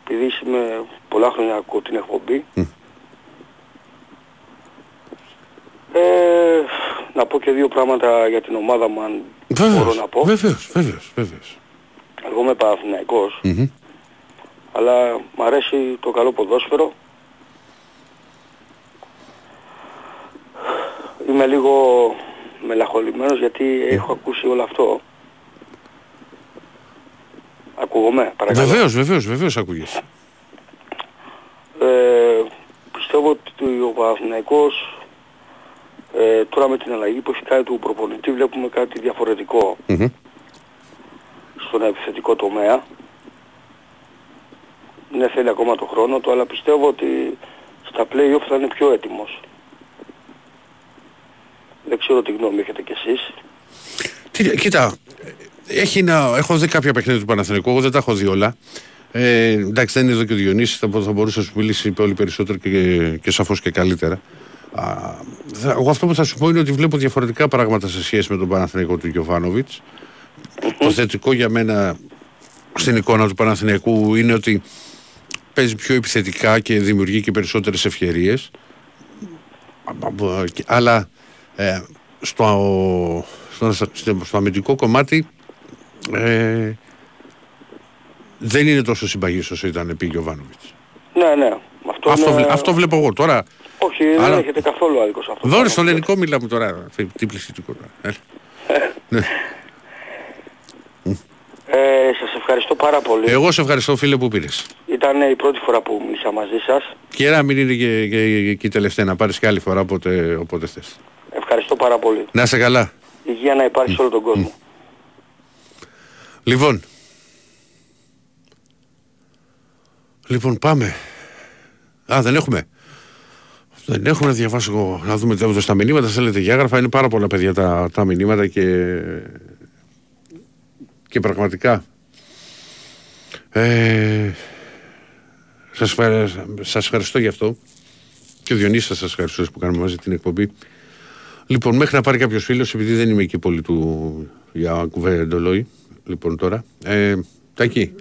επειδή είμαι πολλά χρόνια ακούω την εκπομπή Μμ. ε, να πω και δύο πράγματα για την ομάδα μου αν μπορώ Βέβαιως, να πω βέβαιως, βέβαιως, βέβαιως. Εγώ είμαι Παναθηναϊκός Μμμ. αλλά μου αρέσει το καλό ποδόσφαιρο είμαι λίγο μελαγχολημένος γιατί έχω ακούσει όλο αυτό ακούγομαι παρακαλώ Βεβαίως, βεβαίως, βεβαίως ακούγεσαι. Ε, πιστεύω ότι ο Παναθηναϊκός ε, τώρα με την αλλαγή που έχει κάνει του προπονητή βλέπουμε κάτι διαφορετικό Μμμ. Στον επιθετικό τομέα. Ναι, θέλει ακόμα το χρόνο του, αλλά πιστεύω ότι στα play-off θα είναι πιο έτοιμος. Δεν ξέρω τι γνώμη έχετε κι εσείς. Τι- Κοίτα, έχει να, έχω δει κάποια παιχνίδια του Παναθηναϊκού, εγώ δεν τα έχω δει όλα. Ε, εντάξει, δεν είναι εδώ και ο Διονύσης, θα, μπο- θα μπορούσε να σου μιλήσει πολύ περισσότερο και, και σαφώς και καλύτερα. Α, θα- εγώ αυτό που θα σου πω είναι ότι βλέπω διαφορετικά πράγματα σε σχέση με τον Παναθηναϊκό του Γιωβάνοβιτς. Το θετικό για μένα στην εικόνα του Παναθηναϊκού είναι ότι παίζει πιο επιθετικά και δημιουργεί και περισσότερες ευκαιρίες. Α, α, και- Αλλά ε, στο, στο, στο, στο αμυντικό κομμάτι ε, δεν είναι τόσο συμπαγής όσο ήταν επί Γιωβάνοβιτς. Ναι, ναι. Αυτό, Αυτό, είναι... βλέ- αυτό βλέπω εγώ τώρα. Όχι, δεν Αλλά- έχετε καθόλου άδικο σε αυτό. Δώρε στον ελληνικό μιλάμε τώρα. Τι- Τι πληθυντικό τώρα. Έλα. Ναι. Ε, σας ευχαριστώ πάρα πολύ. Εγώ σε ευχαριστώ φίλε που πήρες. Ήταν η πρώτη φορά που μίλησα μαζί σας. Και να μην είναι και, και, και η τελευταία να πάρεις και άλλη φορά όποτε, όποτε θες. Ευχαριστώ πάρα πολύ. Να είσαι καλά. Υγεία να υπάρχει σε όλο τον κόσμο. Λοιπόν. Λοιπόν πάμε. Α, δεν έχουμε. Δεν έχουμε να διαβάσω εγώ. Να δούμε εδώ στα μηνύματα. Θέλετε για έγγραφα. Είναι πάρα πολλά παιδιά τα, τα μηνύματα και, και πραγματικά. Ε, σας, ευχα- σας ευχαριστώ γι' αυτό. Και ο Διονύσης σας ευχαριστώ που κάνουμε μαζί την εκπομπή. Λοιπόν, μέχρι να πάρει κάποιος φίλος, επειδή δεν είμαι εκεί πολύ του για κουβέντα εντολόι, λοιπόν τώρα. Ε, Τάκη,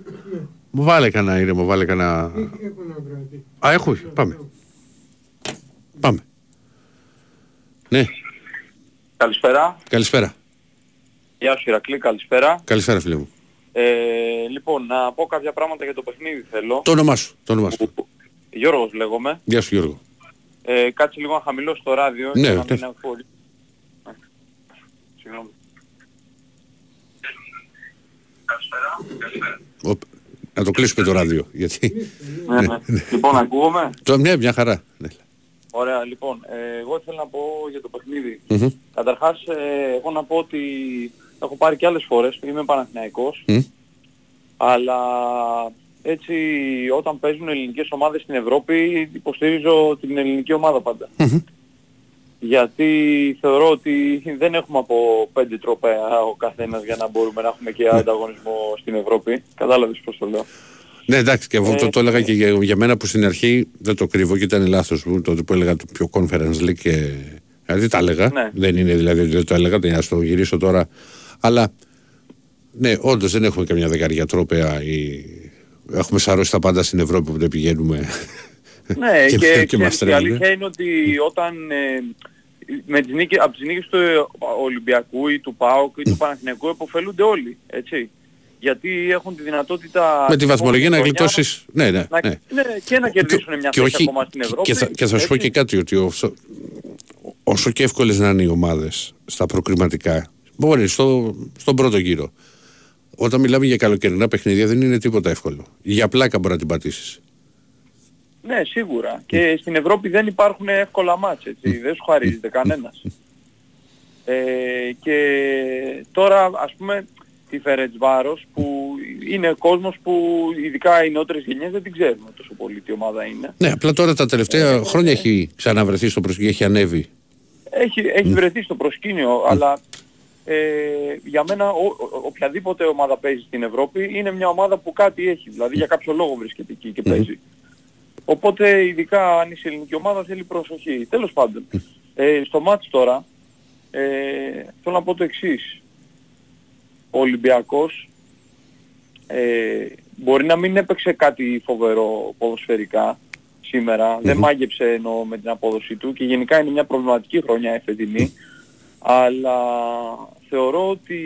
μου βάλε κανένα ήρεμο, βάλε κανένα. Α, έχω, πάμε. Πάμε. Ναι, Καλησπέρα. καλησπέρα. Γεια σου Ηρακλή, καλησπέρα. Καλησπέρα, φίλε μου. Ε, λοιπόν, να πω κάποια πράγματα για το παιχνίδι θέλω. Το όνομά σου, το όνομά σου. Γιώργος λέγομαι. Γεια σου, Γιώργο. Ε, κάτσε λίγο να χαμηλώσω το ράδιο. Ναι, για να ναι. μην ακούω. Ε, Συγγνώμη. Οπ, να το κλείσουμε το ράδιο, γιατί... Ναι, ναι. λοιπόν, ακούγομαι; Το, μια, μια χαρά. Ναι. Ωραία, λοιπόν, ε, εγώ ήθελα να πω για το παιχνίδι. Μμμ. Καταρχάς, ε, εγώ να πω ότι έχω πάρει και άλλες φορές, είμαι Παναθηναϊκός, Μμ. αλλά έτσι όταν παίζουν ελληνικές ομάδες στην Ευρώπη υποστηρίζω την ελληνική ομάδα πάντα. Μμμ. Γιατί θεωρώ ότι δεν έχουμε από πέντε τρόπαια ο καθένας για να μπορούμε να έχουμε και ανταγωνισμό στην Ευρώπη. Κατάλαβες πώς το λέω. Ναι, εντάξει, και εγώ Ε, το, το έλεγα και για, για μένα που στην αρχή δεν το κρύβω και ήταν λάθος μου τότε που έλεγα το πιο conference league και. Δηλαδή τα έλεγα. Ναι. Δεν είναι δηλαδή ότι δεν το έλεγα, να το γυρίσω τώρα. Αλλά ναι, όντως δεν έχουμε καμιά δεκαριά τρόπαια. Ή... Έχουμε σαρώσει τα πάντα στην Ευρώπη που δεν πηγαίνουμε. Ναι, Και- και, και και, μας η τρέμουν, αλήθεια είναι ότι όταν ε, με τις νίκες, από τις νίκες του ε, Ολυμπιακού ή του ΠΑΟΚ ή του Παναθηναϊκού επωφελούνται όλοι, έτσι. Γιατί έχουν τη δυνατότητα... με τη βαθμολογία να χρονιά γλιτώσεις. Ναι, ναι. να- ναι. ναι, και να κερδίσουν μια και θέση όχι- ακόμα στην Ευρώπη. Και θα, και θα σου πω έτσι. και κάτι, ότι όσο, όσο και εύκολες να είναι οι ομάδες στα προκριματικά, μπορεί στο, στον πρώτο γύρο. Όταν μιλάμε για καλοκαιρινά παιχνίδια δεν είναι τίποτα εύκολο. Για πλάκα μπορεί να την πατήσεις. Ναι, σίγουρα. Και στην Ευρώπη δεν υπάρχουν εύκολα μάτς, έτσι. Δεν σου χαρίζεται κανένας. Ε, και τώρα, ας πούμε, τη Φερετσβάρος που είναι κόσμος που ειδικά οι νεότερες γενιές δεν την ξέρουν τόσο πολύ τι ομάδα είναι. Ναι, απλά τώρα τα τελευταία χρόνια έχει ξαναβρεθεί στο προσκήνιο, έχει ανέβει. Έχει, έχει βρεθεί στο προσκήνιο, αλλά ε, για μένα ο, ο- οποιαδήποτε ομάδα παίζει στην Ευρώπη είναι μια ομάδα που κάτι έχει, δηλαδή για κάποιο λόγο βρίσκεται εκεί και παίζει. Οπότε ειδικά αν είσαι ελληνική ομάδα θέλει προσοχή. Τέλος πάντων, ε, στο μάτς τώρα ε, θέλω να πω το εξής. Ο Ολυμπιακός ε, μπορεί να μην έπαιξε κάτι φοβερό ποδοσφαιρικά σήμερα, δεν μάγεψε εννοώ με την απόδοση του και γενικά είναι μια προβληματική χρονιά η φετινή, αλλά θεωρώ ότι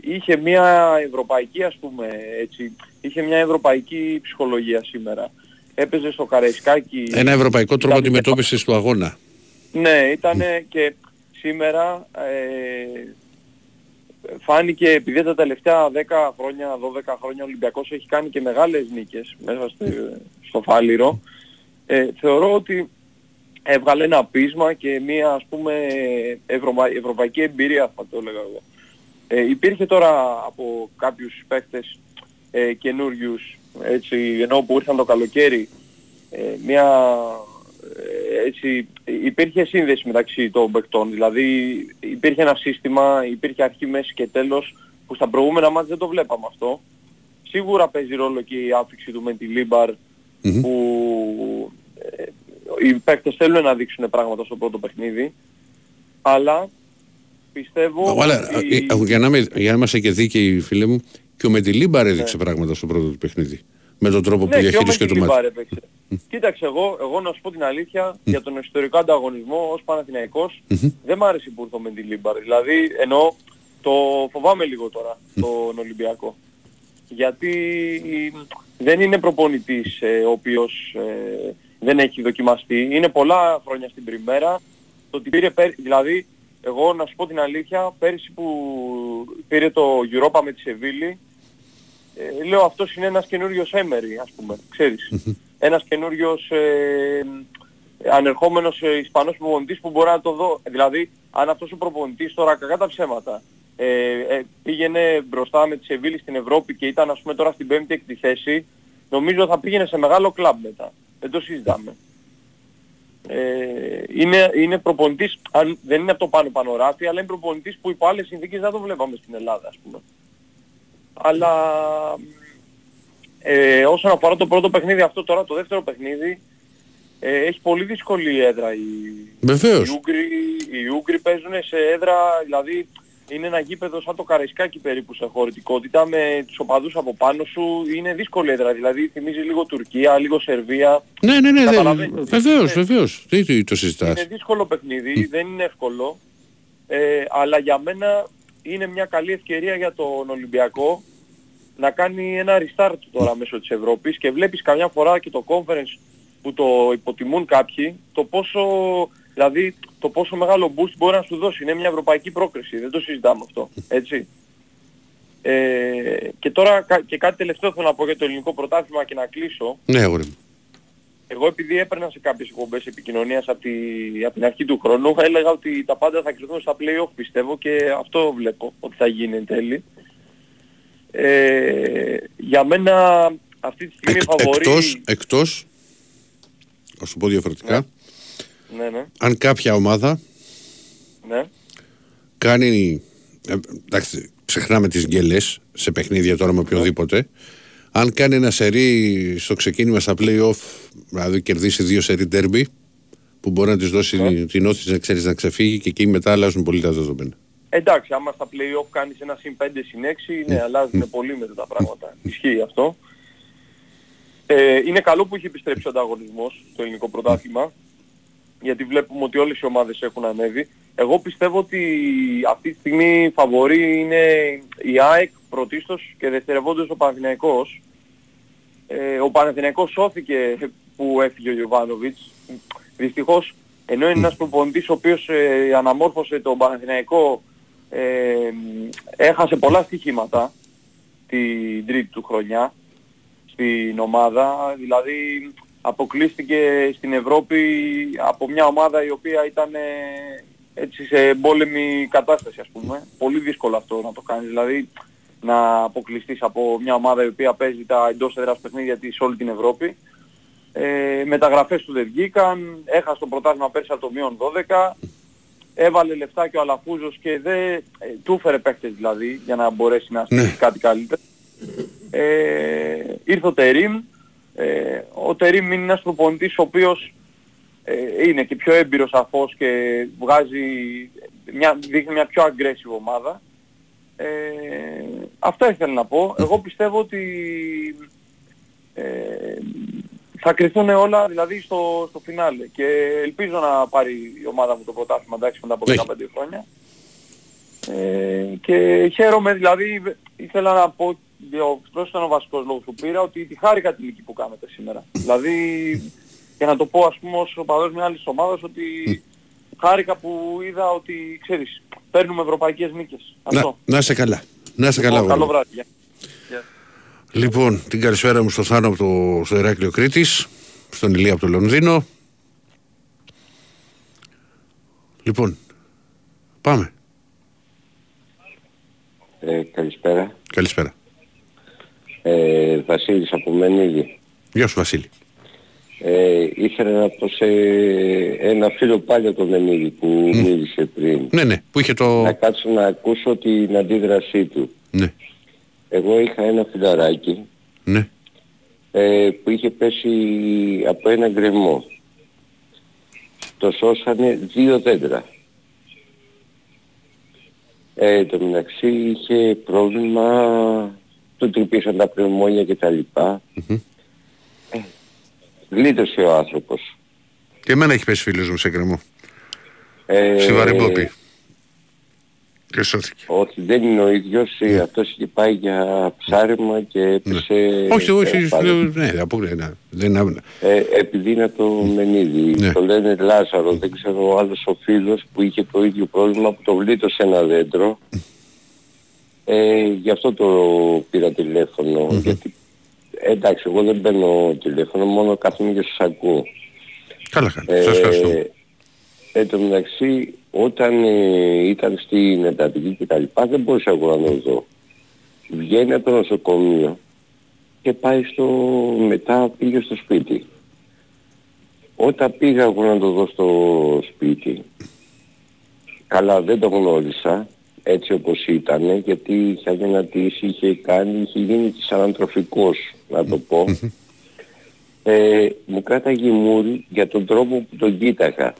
είχε μια ευρωπαϊκή ας πούμε έτσι, είχε μια ευρωπαϊκή ψυχολογία σήμερα. Έπαιζε στο Καραϊσκάκι. Ένα ευρωπαϊκό τρόπο ήταν- αντιμετώπισης του αγώνα. ναι, ήταν και σήμερα ε, φάνηκε επειδή τα τελευταία 10 χρόνια, 12 χρόνια ο Ολυμπιακός έχει κάνει και μεγάλες νίκες μέσα στο, στο Φάληρο. Ε, θεωρώ ότι έβγαλε ένα πείσμα και μια ας πούμε ευρωπα- ευρωπαϊκή εμπειρία θα το έλεγα εγώ. Ε, υπήρχε τώρα από κάποιους παίχτες ε, καινούριους έτσι, ενώ που ήρθαν το καλοκαίρι ε, μια ε, έτσι, υπήρχε σύνδεση μεταξύ των παικτών. Δηλαδή υπήρχε ένα σύστημα, υπήρχε αρχή, μέση και τέλος που στα προηγούμενα ματς δεν το βλέπαμε αυτό. Σίγουρα παίζει ρόλο και η άφιξη του Μεντιλίμπαρ που ε, οι παίκτες θέλουν να δείξουν πράγματα στο πρώτο παιχνίδι. Αλλά πιστεύω Αλλά, ότι... ε, ε, για, να, είμαι- για να είμαστε και δίκαιοι φίλε μου, και ο Μεντιλίμπαρ έδειξε πράγματα στο πρώτο του παιχνίδι. Με τον τρόπο που Ναι, και ο διαχείρισε και το Μεντιλίμπαρ ματς. έπαιξε. Κοίταξε, εγώ, εγώ να σου πω την αλήθεια, για τον ιστορικό ανταγωνισμό ως Παναθηναϊκός, δεν μ' άρεσε που ήρθε ο Μεντιλίμπαρ. Δηλαδή, ενώ το φοβάμαι λίγο τώρα, τον Ολυμπιακό. Γιατί δεν είναι προπονητής ε, ο οποίος ε, δεν έχει δοκιμαστεί. Είναι πολλά χρόνια στην πριμέρα. Το ότι πήρε πέρ... Δηλαδή, εγώ να σου πω την αλήθεια, πέρυσι που πήρε το Europa με τη Σεβίλη, ε, λέω αυτός είναι ένας καινούριος Έμερι, ας πούμε, ξέρεις. ένας καινούριος ε, ανερχόμενος ε, Ισπανός προπονητής που μπορεί να το δω. Δηλαδή, αν αυτός ο προπονητής τώρα κακά τα ψέματα ε, ε, πήγαινε μπροστά με τη Σεβίλη στην Ευρώπη και ήταν ας πούμε τώρα στην πέμπτη έκτη θέση, νομίζω θα πήγαινε σε μεγάλο κλαμπ μετά. Δεν το συζητάμε. Ε, είναι, είναι προπονητής, αν, δεν είναι από το πάνω πάνω ράφι, αλλά είναι προπονητής που υπό άλλες συνθήκες δεν το βλέπαμε στην Ελλάδα, ας πούμε. Αλλά ε, όσον αφορά το πρώτο παιχνίδι αυτό τώρα, το δεύτερο παιχνίδι, ε, έχει πολύ δύσκολη έδρα η, Βεβαίως. οι Ούγγροι, οι Ούγγροι παίζουν σε έδρα, δηλαδή είναι ένα γήπεδο σαν το Καραϊσκάκι περίπου σε χωρητικότητα με τους οπαδούς από πάνω σου, είναι δύσκολη έδρα, δηλαδή θυμίζει λίγο Τουρκία, λίγο Σερβία. Ναι, ναι, ναι, ναι. Καταλαβαίνεις. Βεβαίως, βεβαίως. Τι, τι το συζητάς. Είναι δύσκολο παιχνίδι, δεν είναι εύκολο, ε, αλλά για μένα είναι μια καλή ευκαιρία για τον Ολυμπιακό να κάνει ένα restart τώρα μέσω της Ευρώπης και βλέπεις καμιά φορά και το conference που το υποτιμούν κάποιοι, το πόσο, δηλαδή, το πόσο μεγάλο boost μπορεί να σου δώσει. Είναι μια ευρωπαϊκή πρόκριση, δεν το συζητάμε αυτό, έτσι. Ε, και τώρα κα- και κάτι τελευταίο θέλω να πω για το ελληνικό πρωτάθλημα και να κλείσω. Ναι, αγόρι μου. Εγώ επειδή έπαιρνα σε κάποιες εκπομπές επικοινωνίας από, τη, από την αρχή του χρόνου έλεγα ότι τα πάντα θα κρυθούν στα play-off πιστεύω και αυτό βλέπω ότι θα γίνει εν τέλει. Ε, για μένα αυτή τη στιγμή φαβορεί... Εκτός, εκτός, θα σου πω διαφορετικά, Ναι, ναι, αν κάποια ομάδα ναι. κάνει, ε, εντάξει, ξεχνάμε τις γκέλες σε παιχνίδια τώρα με οποιοδήποτε, αν κάνει ένα σερί στο ξεκίνημα στα play-off, δηλαδή κερδίσει δύο σερί derby, που μπορεί να της δώσει την όθηση να ξέρεις να ξεφύγει και εκεί μετά αλλάζουν πολύ τα δεδομένα. Εντάξει, άμα στα play-off κάνεις ένα συν 5 συν 6, ναι, αλλάζουν πολύ μετά τα πράγματα. Ισχύει αυτό. Ε, είναι καλό που έχει επιστρέψει ο ανταγωνισμός στο ελληνικό πρωτάθλημα, γιατί βλέπουμε ότι όλες οι ομάδες έχουν ανέβει. Εγώ πιστεύω ότι αυτή τη στιγμή φαβορή είναι η ΑΕΚ πρωτίστως και δευτερευόντως ο Παναθηναϊκός. Ε, ο Παναθηναϊκός σώθηκε που έφυγε ο Γιωβάνοβιτς. Δυστυχώς, ενώ είναι ένας προπονητής ο οποίος ε, αναμόρφωσε τον Παναθηναϊκό, ε, έχασε πολλά στοιχήματα την τρίτη του χρονιά στην ομάδα. Δηλαδή αποκλείστηκε στην Ευρώπη από μια ομάδα η οποία ήταν ε, έτσι σε εμπόλεμη κατάσταση ας πούμε. Πολύ δύσκολο αυτό να το κάνεις. Δηλαδή να αποκλειστείς από μια ομάδα η οποία παίζει τα εντός έδρας παιχνίδια της σε όλη την Ευρώπη. Ε, μεταγραφές του δεν βγήκαν, έχασε το πρωτάθλημα πέρσι από το μείον 12, έβαλε λεφτά και ο Αλαφούζος και δεν ε, του έφερε παίχτες δηλαδή για να μπορέσει να στήσει κάτι καλύτερο. Ε, ήρθε ο Τερίμ, ε, ο Τερίμ είναι ένας προπονητής ο οποίος ε, είναι και πιο έμπειρος σαφώς και βγάζει μια, δείχνει μια πιο aggressive ομάδα. Ε, αυτά ήθελα να πω. Εγώ πιστεύω ότι ε, θα κρυθούν όλα δηλαδή στο, στο φινάλε και ελπίζω να πάρει η ομάδα μου το πρωτάθλημα εντάξει μετά από 15 χρόνια. Ε, και χαίρομαι δηλαδή ήθελα να πω προς ο βασικός λόγος που πήρα ότι τη χάρηκα την νίκη που κάνετε σήμερα. δηλαδή για να το πω ας πούμε ως οπαδός μιας άλλης ομάδας ότι χάρηκα που είδα ότι ξέρεις παίρνουμε ευρωπαϊκές νίκες. Αυτό. Να, να είσαι καλά. Να είσαι καλά. Λοιπόν, καλό βράδυ. Γεια. Λοιπόν, την καλησπέρα μου στο Θάνο από το στο Ηράκλειο Κρήτης, στον Ηλία από το Λονδίνο. Λοιπόν, πάμε. Ε, καλησπέρα. Καλησπέρα. Ε, Βασίλης από Μενίδη. Γεια σου Βασίλη. Ε, ήθελα να πω σε ένα φίλο πάλι από το Μενίδη που mm. μίλησε πριν. Ναι, ναι, που είχε το... Να κάτσω να ακούσω την αντίδρασή του. Ναι. Εγώ είχα ένα φιλαράκι ναι. ε, που είχε πέσει από ένα γκρεμό. Το σώσανε δύο δέντρα. Ε, το μεταξύ είχε πρόβλημα, του τρυπήσαν τα πνευμόνια κτλ. Mm-hmm. Ε, γλίτωσε ο άνθρωπος. Και εμένα έχει πέσει φίλος μου σε γκρεμό. Ε, Συμβαρυμπόπη. Και σώθηκε. Όχι, δεν είναι ο ίδιος. Ναι. Αυτός είχε πάει για ψάρεμα και έπεσε... Ναι. Όχι, όχι, ναι, αποκλεί, ναι, δεν είναι... Ε, επειδή είναι το Μενίδη, Ναι. το λένε Λάζαρο, δεν ξέρω ο άλλος ο φίλος που είχε το ίδιο πρόβλημα που το βλήτωσε ένα δέντρο. Ε, γι' αυτό το πήρα τηλέφωνο, γιατί εντάξει, εγώ δεν παίρνω τηλέφωνο, μόνο κάθομαι και σας ακούω. Καλά, καλά. Σας ευχαριστώ. Εν τω μεταξύ, όταν ε, ήταν στην εντατική και τα λοιπά, δεν μπορούσα εγώ να το δω. Βγαίνει από το νοσοκομείο και πάει στο... μετά πήγε στο σπίτι. Όταν πήγα εγώ να το δω στο σπίτι, καλά δεν το γνώρισα, έτσι όπως ήταν, γιατί είχε αδυνατήσει, είχε κάνει, είχε γίνει της ανατροφικός, να το πω. Ε, μου κράταγε μούρι για τον τρόπο που τον κοίταγα.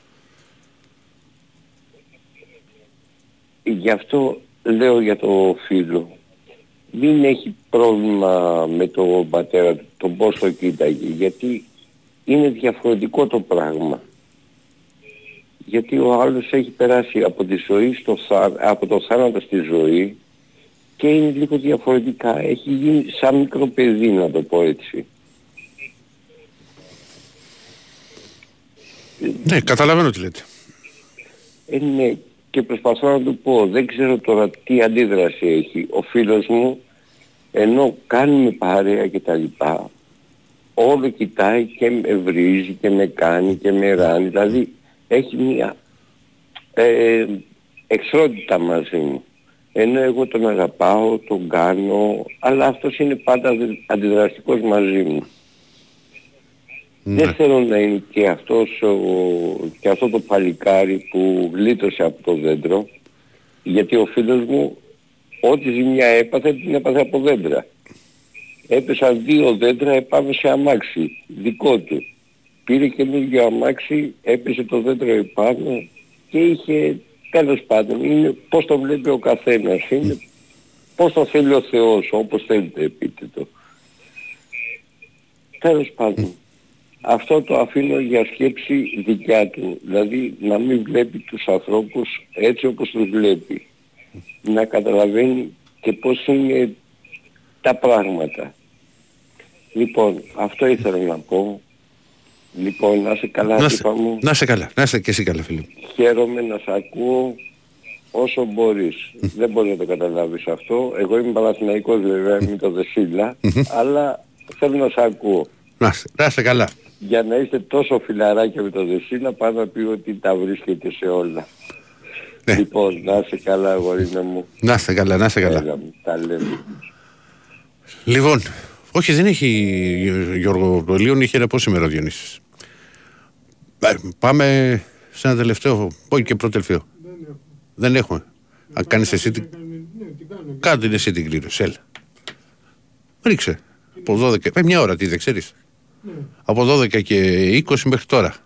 Γι' αυτό λέω για το φίλο. Μην έχει πρόβλημα με τον πατέρα του, τον πώς το κοίταγε, γιατί είναι διαφορετικό το πράγμα. Γιατί ο άλλος έχει περάσει από τη ζωή στο θά, από το θάνατο στη ζωή και είναι λίγο διαφορετικά. Έχει γίνει σαν μικρό παιδί να το πω έτσι. Ναι, καταλαβαίνω τι λέτε. Ε, ναι, και προσπαθώ να του πω, δεν ξέρω τώρα τι αντίδραση έχει. Ο φίλος μου, ενώ κάνουμε παρέα και τα λοιπά, όλο κοιτάει και με βρίζει και με κάνει και με ράνει. Δηλαδή έχει μια ε, εξότητα μαζί μου. Ενώ εγώ τον αγαπάω, τον κάνω, αλλά αυτός είναι πάντα αντιδραστικός μαζί μου. Δεν θέλω να είναι και, αυτός, ο, και αυτό το παλικάρι που γλίτωσε από το δέντρο, γιατί ο φίλος μου ό,τι ζημιά έπαθε την έπαθε από δέντρα. Έπεσαν δύο δέντρα επάνω σε αμάξι, δικό του. Πήρε καινούργιο αμάξι, έπεσε το δέντρο επάνω και είχε, τέλος πάντων, είναι πώς το βλέπει ο καθένας, είναι πώς το θέλει ο Θεός, όπως θέλετε πείτε το. Τέλος πάντων αυτό το αφήνω για σκέψη δικιά του. Δηλαδή να μην βλέπει τους ανθρώπους έτσι όπως τους βλέπει. Να καταλαβαίνει και πώς είναι τα πράγματα. Λοιπόν, αυτό ήθελα να πω. Λοιπόν, να είσαι καλά, Να σε, μου. να σε καλά, να είσαι και εσύ καλά φίλε. μου. Χαίρομαι να σε ακούω όσο μπορείς. Δεν μπορεί να το καταλάβεις αυτό. Εγώ είμαι Παναθηναϊκός βέβαια, είμαι το Δεσίλα, αλλά θέλω να σε ακούω. Να είσαι, να είσαι καλά. για να είστε τόσο φιλαράκια με το Δεσίλα πάνω να πει ότι τα βρίσκεται σε όλα. Λοιπόν, να είσαι καλά, αγορίνα μου. Να είστε καλά, να είστε καλά. Έλα μου, τα λέμε. Λοιπόν, όχι δεν έχει Γιώργο το Λίον, είχε ρεπό σήμερα ο Διονύσης. Ε, Πάμε σε ένα τελευταίο, όχι και πρώτο τελευταίο. Δεν έχουμε. Αν κάνεις εσύ την... Κάντε εσύ την κλήρωση, έλα. Ρίξε. Από 12, ε, μια ώρα τι δεν ξέρεις. Από 12 και 20 μέχρι τώρα.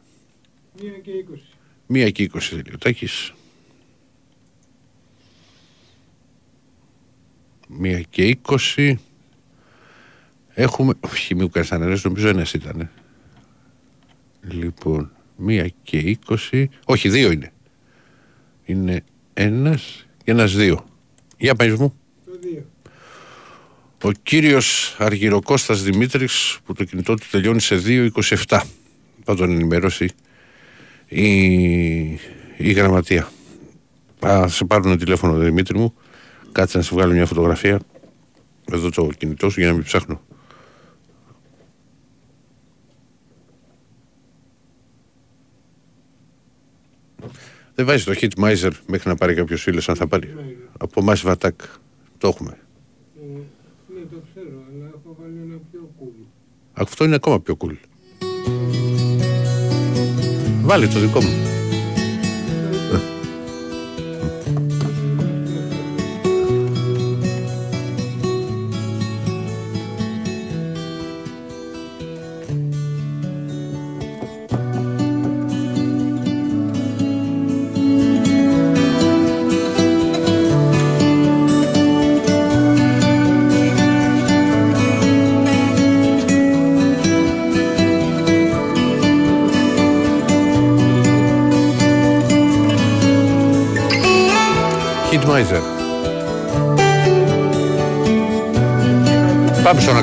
Μία και 20. Μία και 20 λίγο. Τα έχεις. Μία και 20. Έχουμε. Όχι, μην μου κάνεις αναιρέσεις, νομίζω ένας ήταν. Λοιπόν, μία και 20. Όχι, δύο είναι. Είναι ένας και ένας δύο. Για πες μου. Το 2. Ο κύριος Αργυροκώστας Δημήτρης που το κινητό του τελειώνει σε 2.27 θα τον ενημερώσει η, η γραμματεία. Θα σε πάρουν τηλέφωνο Δημήτρη μου κάτσε να σε βγάλω μια φωτογραφία εδώ το κινητό σου για να μην ψάχνω. Δεν βάζει το Hitmiser μέχρι να πάρει κάποιος φίλος αν θα πάρει. Από εμάς Βατάκ. Το έχουμε. Ε, ναι, το ξέρω, αλλά έχω βάλει ένα πιο cool. Αυτό είναι ακόμα πιο cool. Βάλε το δικό μου.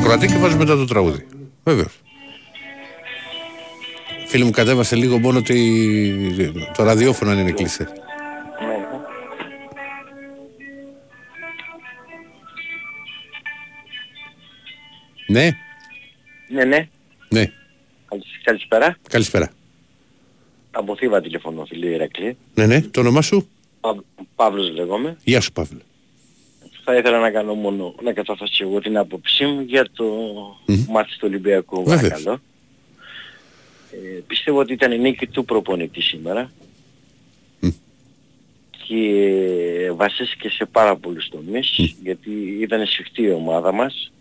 Ακροατή και βάζουμε μετά το τραγούδι. Βέβαιως. Φίλοι μου κατέβασε λίγο μόνο ότι το ραδιόφωνο αν είναι κλειστέ. Ναι, Ναι, ναι. ναι. Καλησ- Καλησπέρα. Καλησπέρα. Από Θήβα τηλεφωνώ, φίλε Ηρακλή. Ναι, ναι. Το όνομά σου; Παύ- Παύλος λέγομαι. Γεια σου Παύλο. Θα ήθελα να κάνω μόνο, να καταθέσω εγώ την άποψή μου για το μάτι του Ολυμπιακού. Βεβαίως. Παρακαλώ. Ε, πιστεύω ότι ήταν η νίκη του προπονητή σήμερα. Και βασίστηκε σε πάρα πολλούς τομείς, γιατί ήταν σφιχτή η ομάδα μας.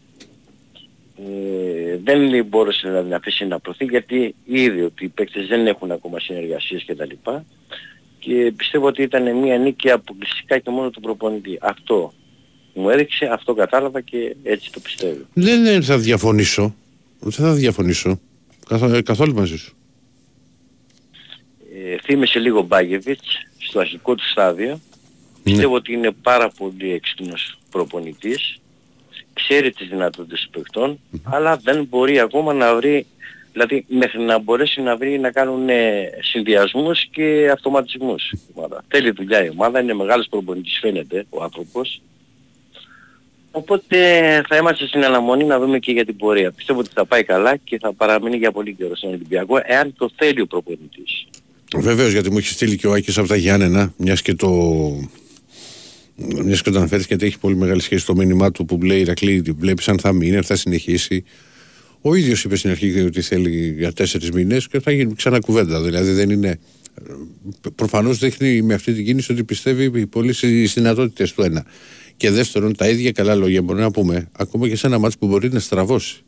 Ε, δεν μπόρεσε να την αφήσει να προθεί γιατί είδε ότι οι παίκτες δεν έχουν ακόμα συνεργασίες κτλ. Και πιστεύω ότι ήταν μια νίκη αποκλειστικά και μόνο του προπονητή. Αυτό μου έδειξε, αυτό κατάλαβα και έτσι το πιστεύω. Δεν, δεν θα διαφωνήσω. Δεν θα διαφωνήσω. Καθ- καθόλου μαζί σου. Ε, θύμισε λίγο Μπάγεβιτς στο αρχικό του στάδιο. Πιστεύω ότι είναι πάρα πολύ έξυπνος προπονητής. Ξέρει τις δυνατότητες των παιχτών, αλλά δεν μπορεί ακόμα να βρει, δηλαδή μέχρι να μπορέσει να βρει να κάνουν ε, συνδυασμούς και αυτοματισμούς. η ομάδα. Θέλει δουλειά η ομάδα, είναι μεγάλος προπονητής φαίνεται ο άνθρωπος. Οπότε θα είμαστε στην αναμονή να δούμε και για την πορεία. Πιστεύω ότι θα πάει καλά και θα παραμείνει για πολύ καιρό στον Ολυμπιακό, εάν το θέλει ο προπονητής. Βεβαίως γιατί μου έχει στείλει και ο Άκης από τα Γιάννενα, μιας και το. Μιας και το αναφέρει γιατί έχει πολύ μεγάλη σχέση το μήνυμά του που λέει Ηρακλή, βλέπεις αν θα μείνει, αν θα συνεχίσει. Ο ίδιος είπε στην αρχή ότι θέλει για τέσσερις μήνες και θα γίνει ξανά κουβέντα. Δηλαδή δεν είναι. Προφανώς δείχνει με αυτή την κίνηση ότι πιστεύει πολύ στις δυνατότητες του ένα. Και δεύτερον, τα ίδια καλά λόγια μπορούμε να πούμε ακόμα και σε ένα μάτσο που μπορεί να στραβώσει.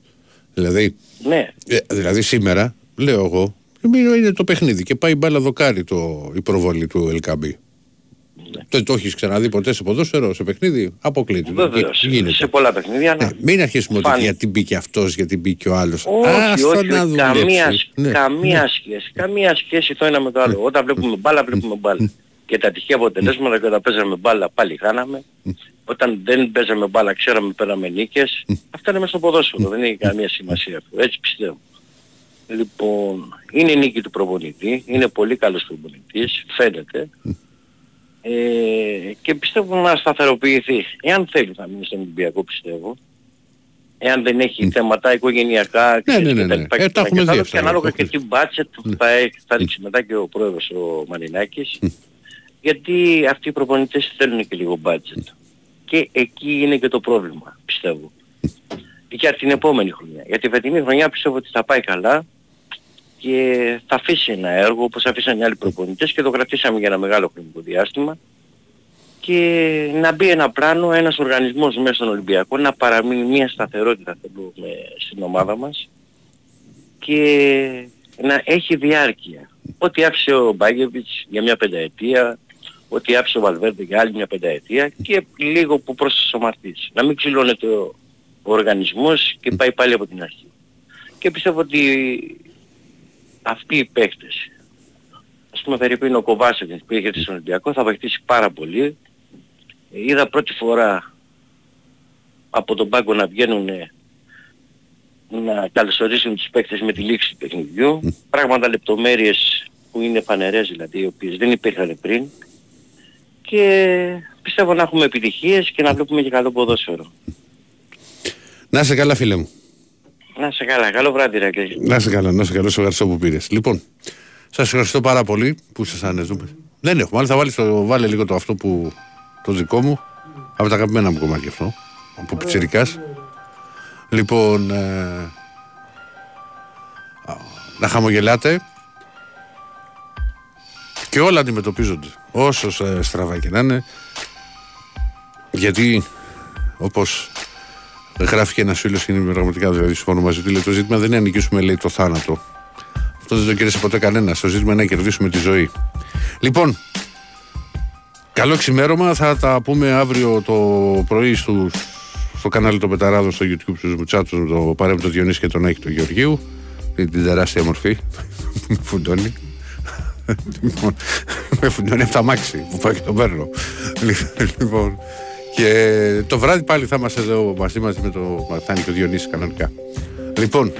Δηλαδή, Ναι, ε, δηλαδή σήμερα, λέω εγώ, μην είναι το παιχνίδι και πάει μπάλα δοκάρι το, η προβολή του Ελκαμπή. Δεν το έχεις ξαναδεί ποτέ σε ποδόσφαιρο, σε παιχνίδι; Αποκλείται. βεβαίως. Γι- Γίνεται. Σε πολλά παιχνίδια. ναι. Μην αρχίσουμε ότι Φάνη. γιατί μπήκε αυτός, γιατί μπήκε ο άλλος. Όχι, όχι, όχι, καμία, σ- Ναι. καμία σχέση. Καμία σχέση το ένα με το άλλο. Όταν βλέπουμε μπάλα, βλέπουμε μπάλα. Και τα τυχαία αποτελέσματα και όταν παίζαμε μπάλα πάλι χάναμε. Όταν δεν παίζαμε μπάλα ξέραμε πέραμε νίκες. Αυτά είναι μέσα στο ποδόσφαιρο. Δεν έχει καμία σημασία αυτό. Έτσι πιστεύω. Λοιπόν, είναι η νίκη του προπονητή. Είναι πολύ καλός προπονητής. Φαίνεται. Ε, και πιστεύω να σταθεροποιηθεί. Εάν θέλει θα μείνει στον Ολυμπιακό πιστεύω. Εάν δεν έχει θέματα οικογενειακά Ναι, ναι, ναι, και τα ναι. λοιπά Ε, και τα έχουμε τα δει άλλα, αυτά, και ανάλογα έχουμε και τι μπάτσετ θα, έχει- θα ρίξει μετά και ο πρόεδρος ο Μανινάκης. Γιατί αυτοί οι προπονητές θέλουν και λίγο budget. Και εκεί είναι και το πρόβλημα, πιστεύω. Για την επόμενη χρονιά. Για τη φετινή χρονιά πιστεύω ότι θα πάει καλά και θα αφήσει ένα έργο όπως αφήσαν οι άλλοι προπονητές και το κρατήσαμε για ένα μεγάλο χρονικό διάστημα και να μπει ένα πλάνο, ένας οργανισμός μέσα στον Ολυμπιακό, να παραμείνει μια σταθερότητα θέλουμε στην ομάδα μας και να έχει διάρκεια. Ό,τι άφησε ο Μπάγεβιτς για μια πενταετία, ό,τι άφησε ο Βαλβέρντε για άλλη μια πενταετία και λίγο που προσωματίσει. Να μην ξυλώνεται ο, ο οργανισμός και πάει πάλι από την αρχή. Και πιστεύω ότι αυτοί οι παίκτες, ας πούμε περίπου ο Κοβάσεβιτς που πήγε στον Ολυμπιακό, θα βοηθήσει πάρα πολύ. Είδα πρώτη φορά από τον πάγκο να βγαίνουν να καλωσορίσουν τους παίκτες με τη λήξη του παιχνιδιού. Πράγματα λεπτομέρειες που είναι φανερές δηλαδή, οι οποίες δεν υπήρχαν πριν. Και πιστεύω να έχουμε επιτυχίες και να βλέπουμε και καλό ποδόσφαιρο. Να είσαι καλά φίλε μου. Να είσαι καλά. Καλό βράδυ ρε Να είσαι καλά, να είσαι καλά. Σε ευχαριστώ που πήρες. Λοιπόν, σας ευχαριστώ πάρα πολύ που σας ανεζούμε. Δεν έχουμε, αλλά θα βάλεις το, βάλε λίγο το αυτό που το δικό μου. Από τα αγαπημένα μου κομμάτια αυτό. Από πιτσιρικάς. Λοιπόν, ε, να χαμογελάτε και όλα αντιμετωπίζονται όσο ε, στραβά και να είναι γιατί όπως γράφει και ένας φίλος και είναι πραγματικά δηλαδή συμφωνώ μαζί του λέει το ζήτημα δεν είναι να νικήσουμε λέει το θάνατο αυτό δεν το κέρδισε ποτέ κανένας. Το ζήτημα είναι να κερδίσουμε τη ζωή. Λοιπόν, καλό ξημέρωμα. Θα τα πούμε αύριο το πρωί στους στο κανάλι των Πεταράδων στο YouTube στους Μουτσάτσους το παρέμβο του Διονύση και τον έχει του Γεωργίου την τεράστια μορφή που με φουντώνει λοιπόν, με φουντώνει από τα μάξι που πάει και τον παίρνω. Λοιπόν και το βράδυ πάλι θα είμαστε εδώ μαζί μαζί με το Μαρτάνη και ο Διονύσης κανονικά. Λοιπόν